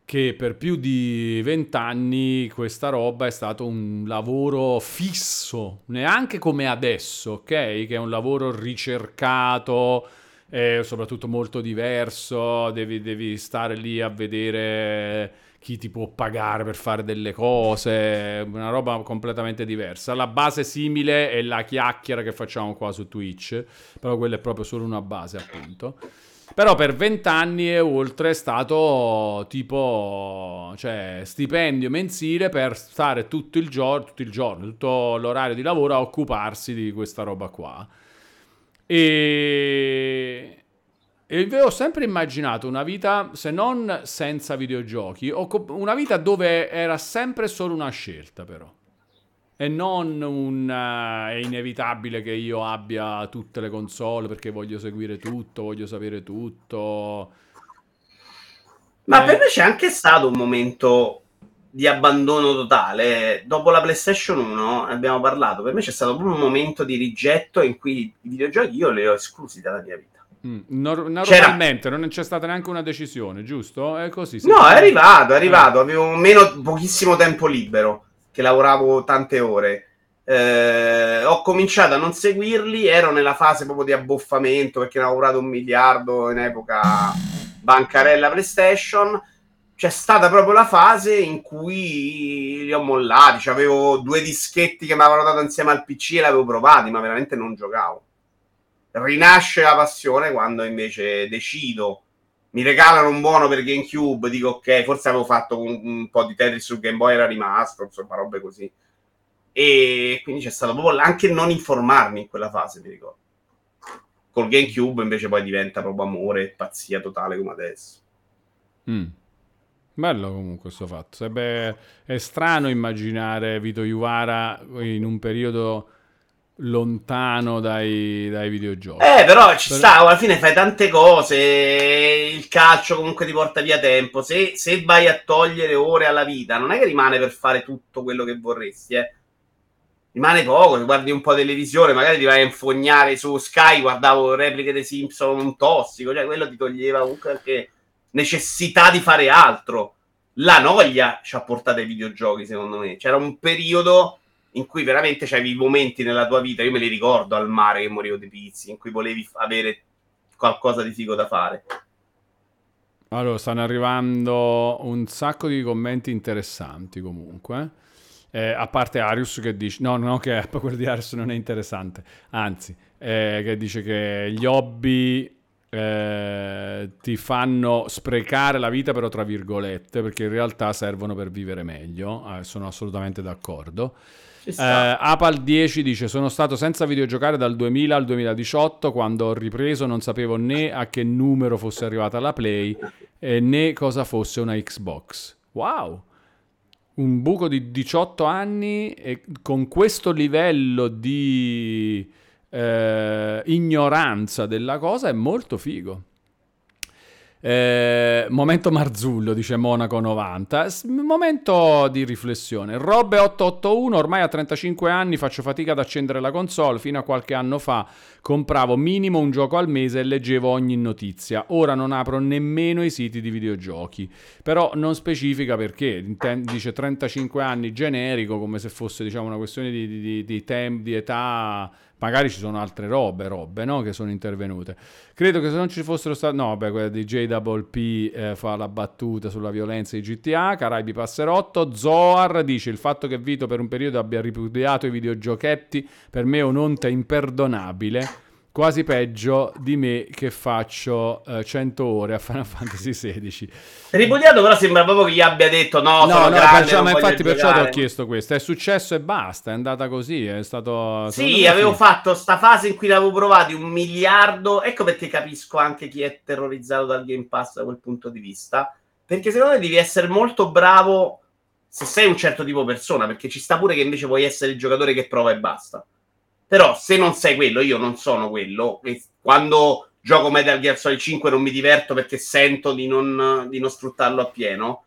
che per più di vent'anni questa roba è stato un lavoro fisso, neanche come adesso, ok? Che è un lavoro ricercato, eh, soprattutto molto diverso, devi, devi stare lì a vedere chi ti può pagare per fare delle cose, una roba completamente diversa. La base simile è la chiacchiera che facciamo qua su Twitch, però quella è proprio solo una base, appunto. Però per vent'anni e oltre è stato tipo, cioè, stipendio mensile per stare tutto il giorno, tutto il giorno, tutto l'orario di lavoro a occuparsi di questa roba qua. E, e ho sempre immaginato una vita, se non senza videogiochi, una vita dove era sempre solo una scelta, però. E non un eh, è inevitabile che io abbia tutte le console perché voglio seguire tutto, voglio sapere tutto. Ma Eh. per me c'è anche stato un momento di abbandono totale. Dopo la PlayStation 1 ne abbiamo parlato. Per me c'è stato proprio un momento di rigetto in cui i videogiochi io li ho esclusi dalla mia vita. Mm, nor- normalmente non c'è stata neanche una decisione, giusto? È così. sì. No, è arrivato, è arrivato. Avevo meno, pochissimo tempo libero, che lavoravo tante ore. Eh, ho cominciato a non seguirli, ero nella fase proprio di abboffamento perché ne avevo lavorato un miliardo in epoca bancarella PlayStation. C'è stata proprio la fase in cui li ho mollati. Cioè, avevo due dischetti che mi avevano dato insieme al PC e l'avevo provati, ma veramente non giocavo. Rinasce la passione quando invece decido mi regalano un buono per GameCube, dico ok, forse avevo fatto un, un po' di Tetris su Game Boy, era rimasto, insomma, robe così. E quindi c'è stato proprio anche non informarmi in quella fase, mi ricordo. Col GameCube invece poi diventa proprio amore e pazzia totale come adesso. Mm. Bello comunque questo fatto. Sarebbe è strano immaginare Vito Iuvara in un periodo lontano dai, dai videogiochi. Eh, però ci Per- sta, alla fine fai tante cose, il calcio comunque ti porta via tempo, se, se vai a togliere ore alla vita, non è che rimane per fare tutto quello che vorresti, eh. Rimane poco, guardi un po' televisione, magari ti vai a infognare su Sky, guardavo repliche dei Simpson un tossico, cioè quello ti toglieva comunque anche necessità di fare altro. La noia ci ha portato ai videogiochi, secondo me. C'era un periodo in cui veramente c'avevi momenti nella tua vita, io me li ricordo al mare che morivo di pizzi, in cui volevi avere qualcosa di figo da fare. Allora, stanno arrivando un sacco di commenti interessanti comunque. Eh, a parte Arius che dice, no, no, che quello di Arius non è interessante, anzi, eh, che dice che gli hobby eh, ti fanno sprecare la vita, però tra virgolette, perché in realtà servono per vivere meglio. Eh, sono assolutamente d'accordo. Eh, Apal 10 dice: Sono stato senza videogiocare dal 2000 al 2018. Quando ho ripreso, non sapevo né a che numero fosse arrivata la Play eh, né cosa fosse una Xbox. Wow! Un buco di 18 anni e con questo livello di eh, ignoranza della cosa è molto figo. Eh, momento Marzullo, dice Monaco 90. S- momento di riflessione. Robe 881, ormai a 35 anni faccio fatica ad accendere la console. Fino a qualche anno fa compravo minimo un gioco al mese e leggevo ogni notizia. Ora non apro nemmeno i siti di videogiochi. Però non specifica perché. Dice 35 anni generico, come se fosse diciamo, una questione di, di, di, di tem- di età. Magari ci sono altre robe, robe no? che sono intervenute. Credo che se non ci fossero stati... No, beh, quella di JWP eh, fa la battuta sulla violenza di GTA, Caraibi Passerotto, Zoar dice il fatto che Vito per un periodo abbia ripudiato i videogiochetti per me è un'onta imperdonabile, quasi peggio di me che faccio eh, 100 ore a Final Fantasy XVI. Ripudiato però sembra proprio che gli abbia detto no, No, sono no, grande, perciò- ma infatti perciò ti ho chiesto questo. È successo e basta, è andata così, è stato... Sì, avevo sì. fatto sta fase in cui l'avevo provati un miliardo. Ecco perché capisco anche chi è terrorizzato dal Game Pass da quel punto di vista. Perché secondo me devi essere molto bravo se sei un certo tipo di persona. Perché ci sta pure che invece puoi essere il giocatore che prova e basta. Però se non sei quello, io non sono quello. E quando gioco Metal Gear Solid 5 non mi diverto perché sento di non, di non sfruttarlo appieno.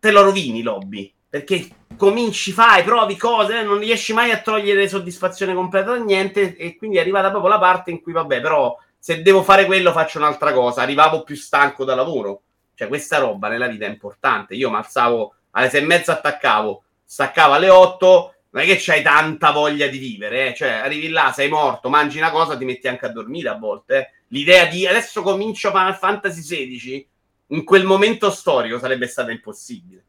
Te lo rovini, lobby. Perché cominci, fai, provi cose, eh, non riesci mai a togliere soddisfazione completa da niente. E quindi è arrivata proprio la parte in cui, vabbè, però se devo fare quello faccio un'altra cosa. Arrivavo più stanco da lavoro. Cioè, questa roba nella vita è importante. Io mi alzavo alle sei e mezza, attaccavo, staccavo alle otto. Non è che c'hai tanta voglia di vivere, eh. cioè arrivi là, sei morto, mangi una cosa, ti metti anche a dormire a volte. eh. L'idea di adesso comincio Final Fantasy XVI in quel momento storico sarebbe stata impossibile.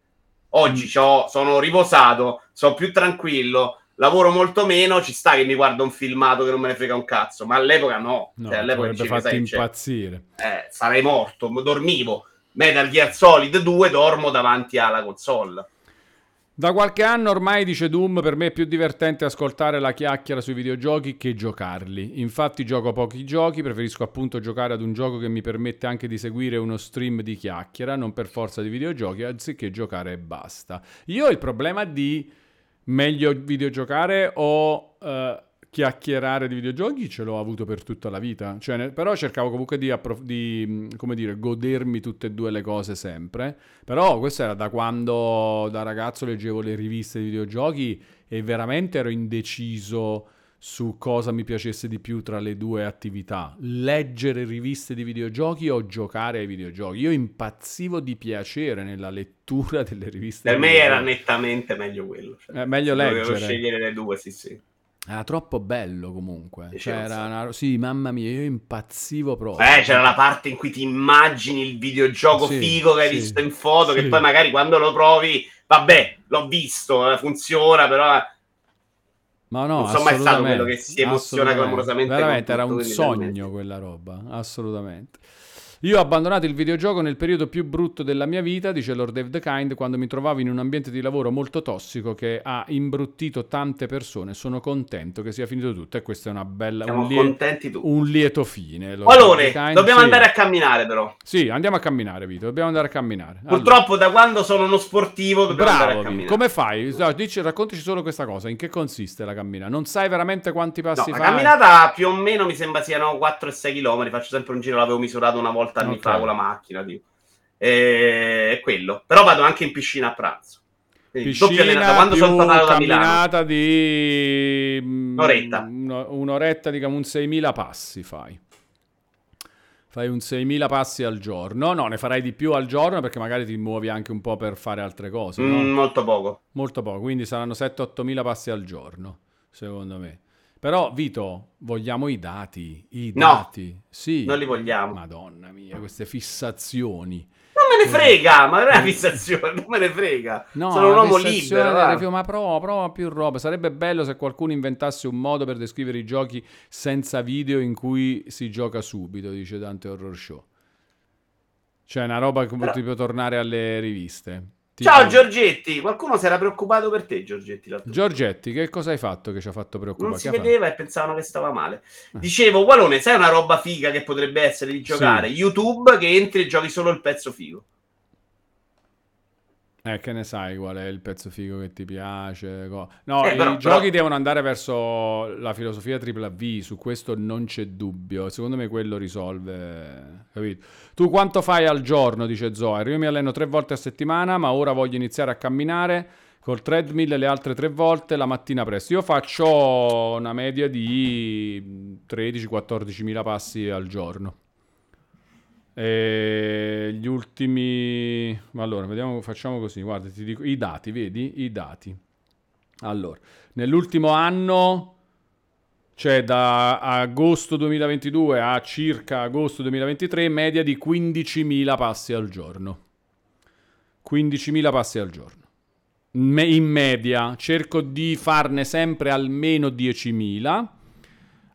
Oggi c'ho- sono riposato, sono più tranquillo, lavoro molto meno, ci sta che mi guardo un filmato che non me ne frega un cazzo, ma all'epoca no. No, Cioè, all'epoca dicevi, fatto sai c'è? impazzire. Eh, sarei morto, dormivo. Metal Gear Solid 2 dormo davanti alla console. Da qualche anno ormai, dice Doom, per me è più divertente ascoltare la chiacchiera sui videogiochi che giocarli. Infatti gioco pochi giochi, preferisco appunto giocare ad un gioco che mi permette anche di seguire uno stream di chiacchiera, non per forza di videogiochi, anziché giocare e basta. Io ho il problema di meglio videogiocare o eh, chiacchierare di videogiochi ce l'ho avuto per tutta la vita. Cioè, però cercavo comunque di, approf- di, dire, godermi tutte e due le cose sempre. Però questo era da quando da ragazzo leggevo le riviste di videogiochi e veramente ero indeciso su cosa mi piacesse di più tra le due attività, leggere riviste di videogiochi o giocare ai videogiochi. Io impazzivo di piacere nella lettura delle riviste. Per me era nettamente meglio quello. Cioè, Eh, meglio se dovevo leggere. scegliere le due, sì, sì. Era troppo bello comunque. Cioè, era una- Sì, mamma mia, io impazzivo proprio. Eh, c'era la parte in cui ti immagini il videogioco Sì, figo che hai sì, visto in foto, sì. che poi magari quando lo provi, vabbè, l'ho visto, eh, funziona, però eh, Ma no, non sono mai stato quello che si emoziona clamorosamente Veramente era un sogno quella roba, assolutamente. Io ho abbandonato il videogioco nel periodo più brutto della mia vita, dice Lord Dave the Kind, quando mi trovavo in un ambiente di lavoro molto tossico che ha imbruttito tante persone. Sono contento che sia finito tutto e questa è una bella Siamo un, lie- contenti tutti. un lieto fine. Lord Dave Alone, the Kind. dobbiamo Sì. andare a camminare però. Sì, andiamo a camminare, Vito, dobbiamo andare a camminare. Allora. Purtroppo da quando sono uno sportivo dobbiamo andare a Bravo, camminare. Vito. come fai? No, dici, raccontaci solo questa cosa. In che consiste la camminata? Non sai veramente quanti No, passi la fai? camminata più o meno mi sembra siano 4 e 6 km. Faccio sempre un giro, l'avevo misurato una volta anni Ok. fa con la macchina. Tipo. E... È quello. Però vado anche in piscina a pranzo. Quindi Piscina allenata. Quando sono tornato da Milano. di... mm, Un'oretta. uno- un'oretta, diciamo un 6.000 passi fai. Fai un 6.000 passi al giorno. No, ne farai di più al giorno perché magari ti muovi anche un po' per fare altre cose. no? Mm, molto poco. Molto poco, quindi saranno 7-8.000 passi al giorno, secondo me. Però, Vito, vogliamo i dati. I No. dati. Sì. Non li vogliamo. Madonna mia, queste fissazioni. Non me ne frega, ma non è una fissazione, non me ne frega. No, Sono un uomo libero. ma prova, prova più roba. Sarebbe bello se qualcuno inventasse un modo per descrivere i giochi senza video in cui si gioca subito, dice Dante Horror Show. Cioè, una roba come Però- tipo tornare alle riviste. Ciao Tipo- Giorgetti, qualcuno si era preoccupato per te, Giorgetti. Giorgetti, che cosa hai fatto che ci ha fatto preoccupare? Non si Che vedeva e pensavano che stava male. Eh. Dicevo, Walone, sai una roba figa che potrebbe essere di giocare? YouTube che entri e giochi solo il pezzo figo. Eh, che ne sai qual è il pezzo figo che ti piace? co- No, Eh, i però- giochi però- devono andare verso la filosofia tripla V, su questo non c'è dubbio. Secondo me quello risolve, capito? Tu quanto fai al giorno, dice Zoer? Io mi alleno tre volte a settimana, ma ora voglio iniziare a camminare col treadmill le altre tre volte la mattina presto. Io faccio una media di 13-14 mila passi al giorno. E gli ultimi... Allora, vediamo, facciamo così, guarda, ti dico i dati, vedi? I dati. Allora, nell'ultimo anno, cioè da agosto 2022 a circa agosto 2023, media di 15.000 passi al giorno. 15.000 passi al giorno. In media, cerco di farne sempre almeno 10.000.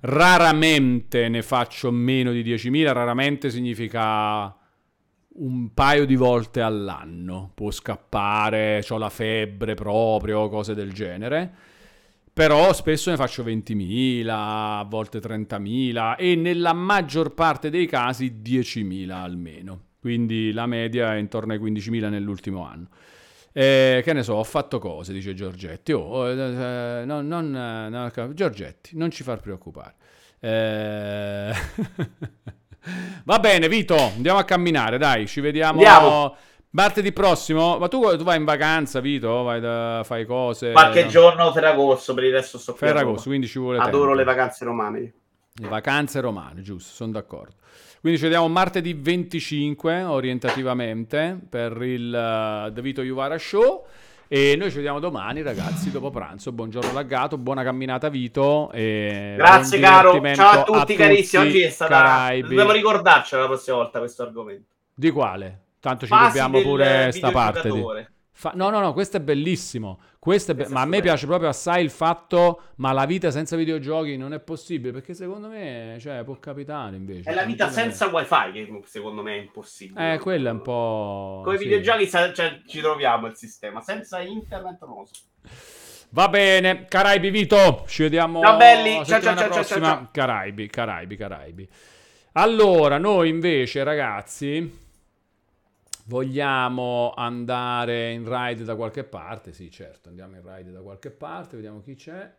Raramente ne faccio meno di 10.000, raramente significa un paio di volte all'anno. Può scappare, ho la febbre proprio, cose del genere. Però spesso ne faccio 20.000, a volte 30.000 e nella maggior parte dei casi 10.000 almeno. Quindi la media è intorno ai 15.000 nell'ultimo anno. Eh, che ne so, ho fatto cose, dice Giorgetti. Oh, eh, no, non, eh, no, Giorgetti, non ci far preoccupare. Eh, Va bene, Vito, andiamo a camminare, dai, ci vediamo Andiamo. martedì prossimo. Ma tu, tu vai in vacanza, Vito? Vai da, fai cose? Qualche no? giorno Ferragosto, per il resto sto. Ferragosto, quindi ci vuole Adoro tempo. le vacanze romane. Le vacanze romane, giusto, sono d'accordo. Quindi ci vediamo martedì 25 orientativamente per il eh, The Vito Juvara Show e noi ci vediamo domani ragazzi dopo pranzo. Buongiorno laggato, buona camminata Vito Grazie caro, ciao a tutti carissimi. tutti, Oggi è stata... Caraibi. Dobbiamo ricordarcela la prossima volta questo argomento. Di quale? Tanto ci Fasi dobbiamo pure sta parte di... Fa- No, no, no, questo è bellissimo. Questo è be- ma a me piace proprio assai il fatto, ma la vita senza videogiochi non è possibile, perché secondo me, cioè, può capitare invece. È la vita Tranquillamente. senza wifi che secondo me è impossibile. Eh, quello è un po'... Con i sì. videogiochi cioè, ci troviamo il sistema. Senza internet non lo so. Va bene, Caraibi Vito, ci vediamo Ciao, belli. Ciao, ciao, ciao, ciao. Caraibi, Caraibi, Caraibi. Allora, noi invece, ragazzi, vogliamo andare in ride da qualche parte. Sì, certo, andiamo in ride da qualche parte, vediamo chi c'è.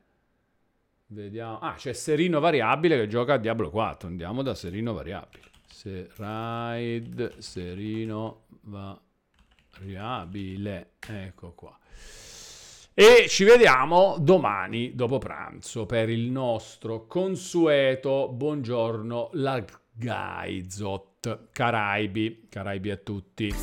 Vediamo. Ah, c'è Serino Variabile che gioca a Diablo 4. Andiamo da Serino Variabile. Se ride Serino Variabile. Ecco qua. E ci vediamo domani dopo pranzo per il nostro consueto buongiorno la Gaizot Caraibi. Caraibi a tutti.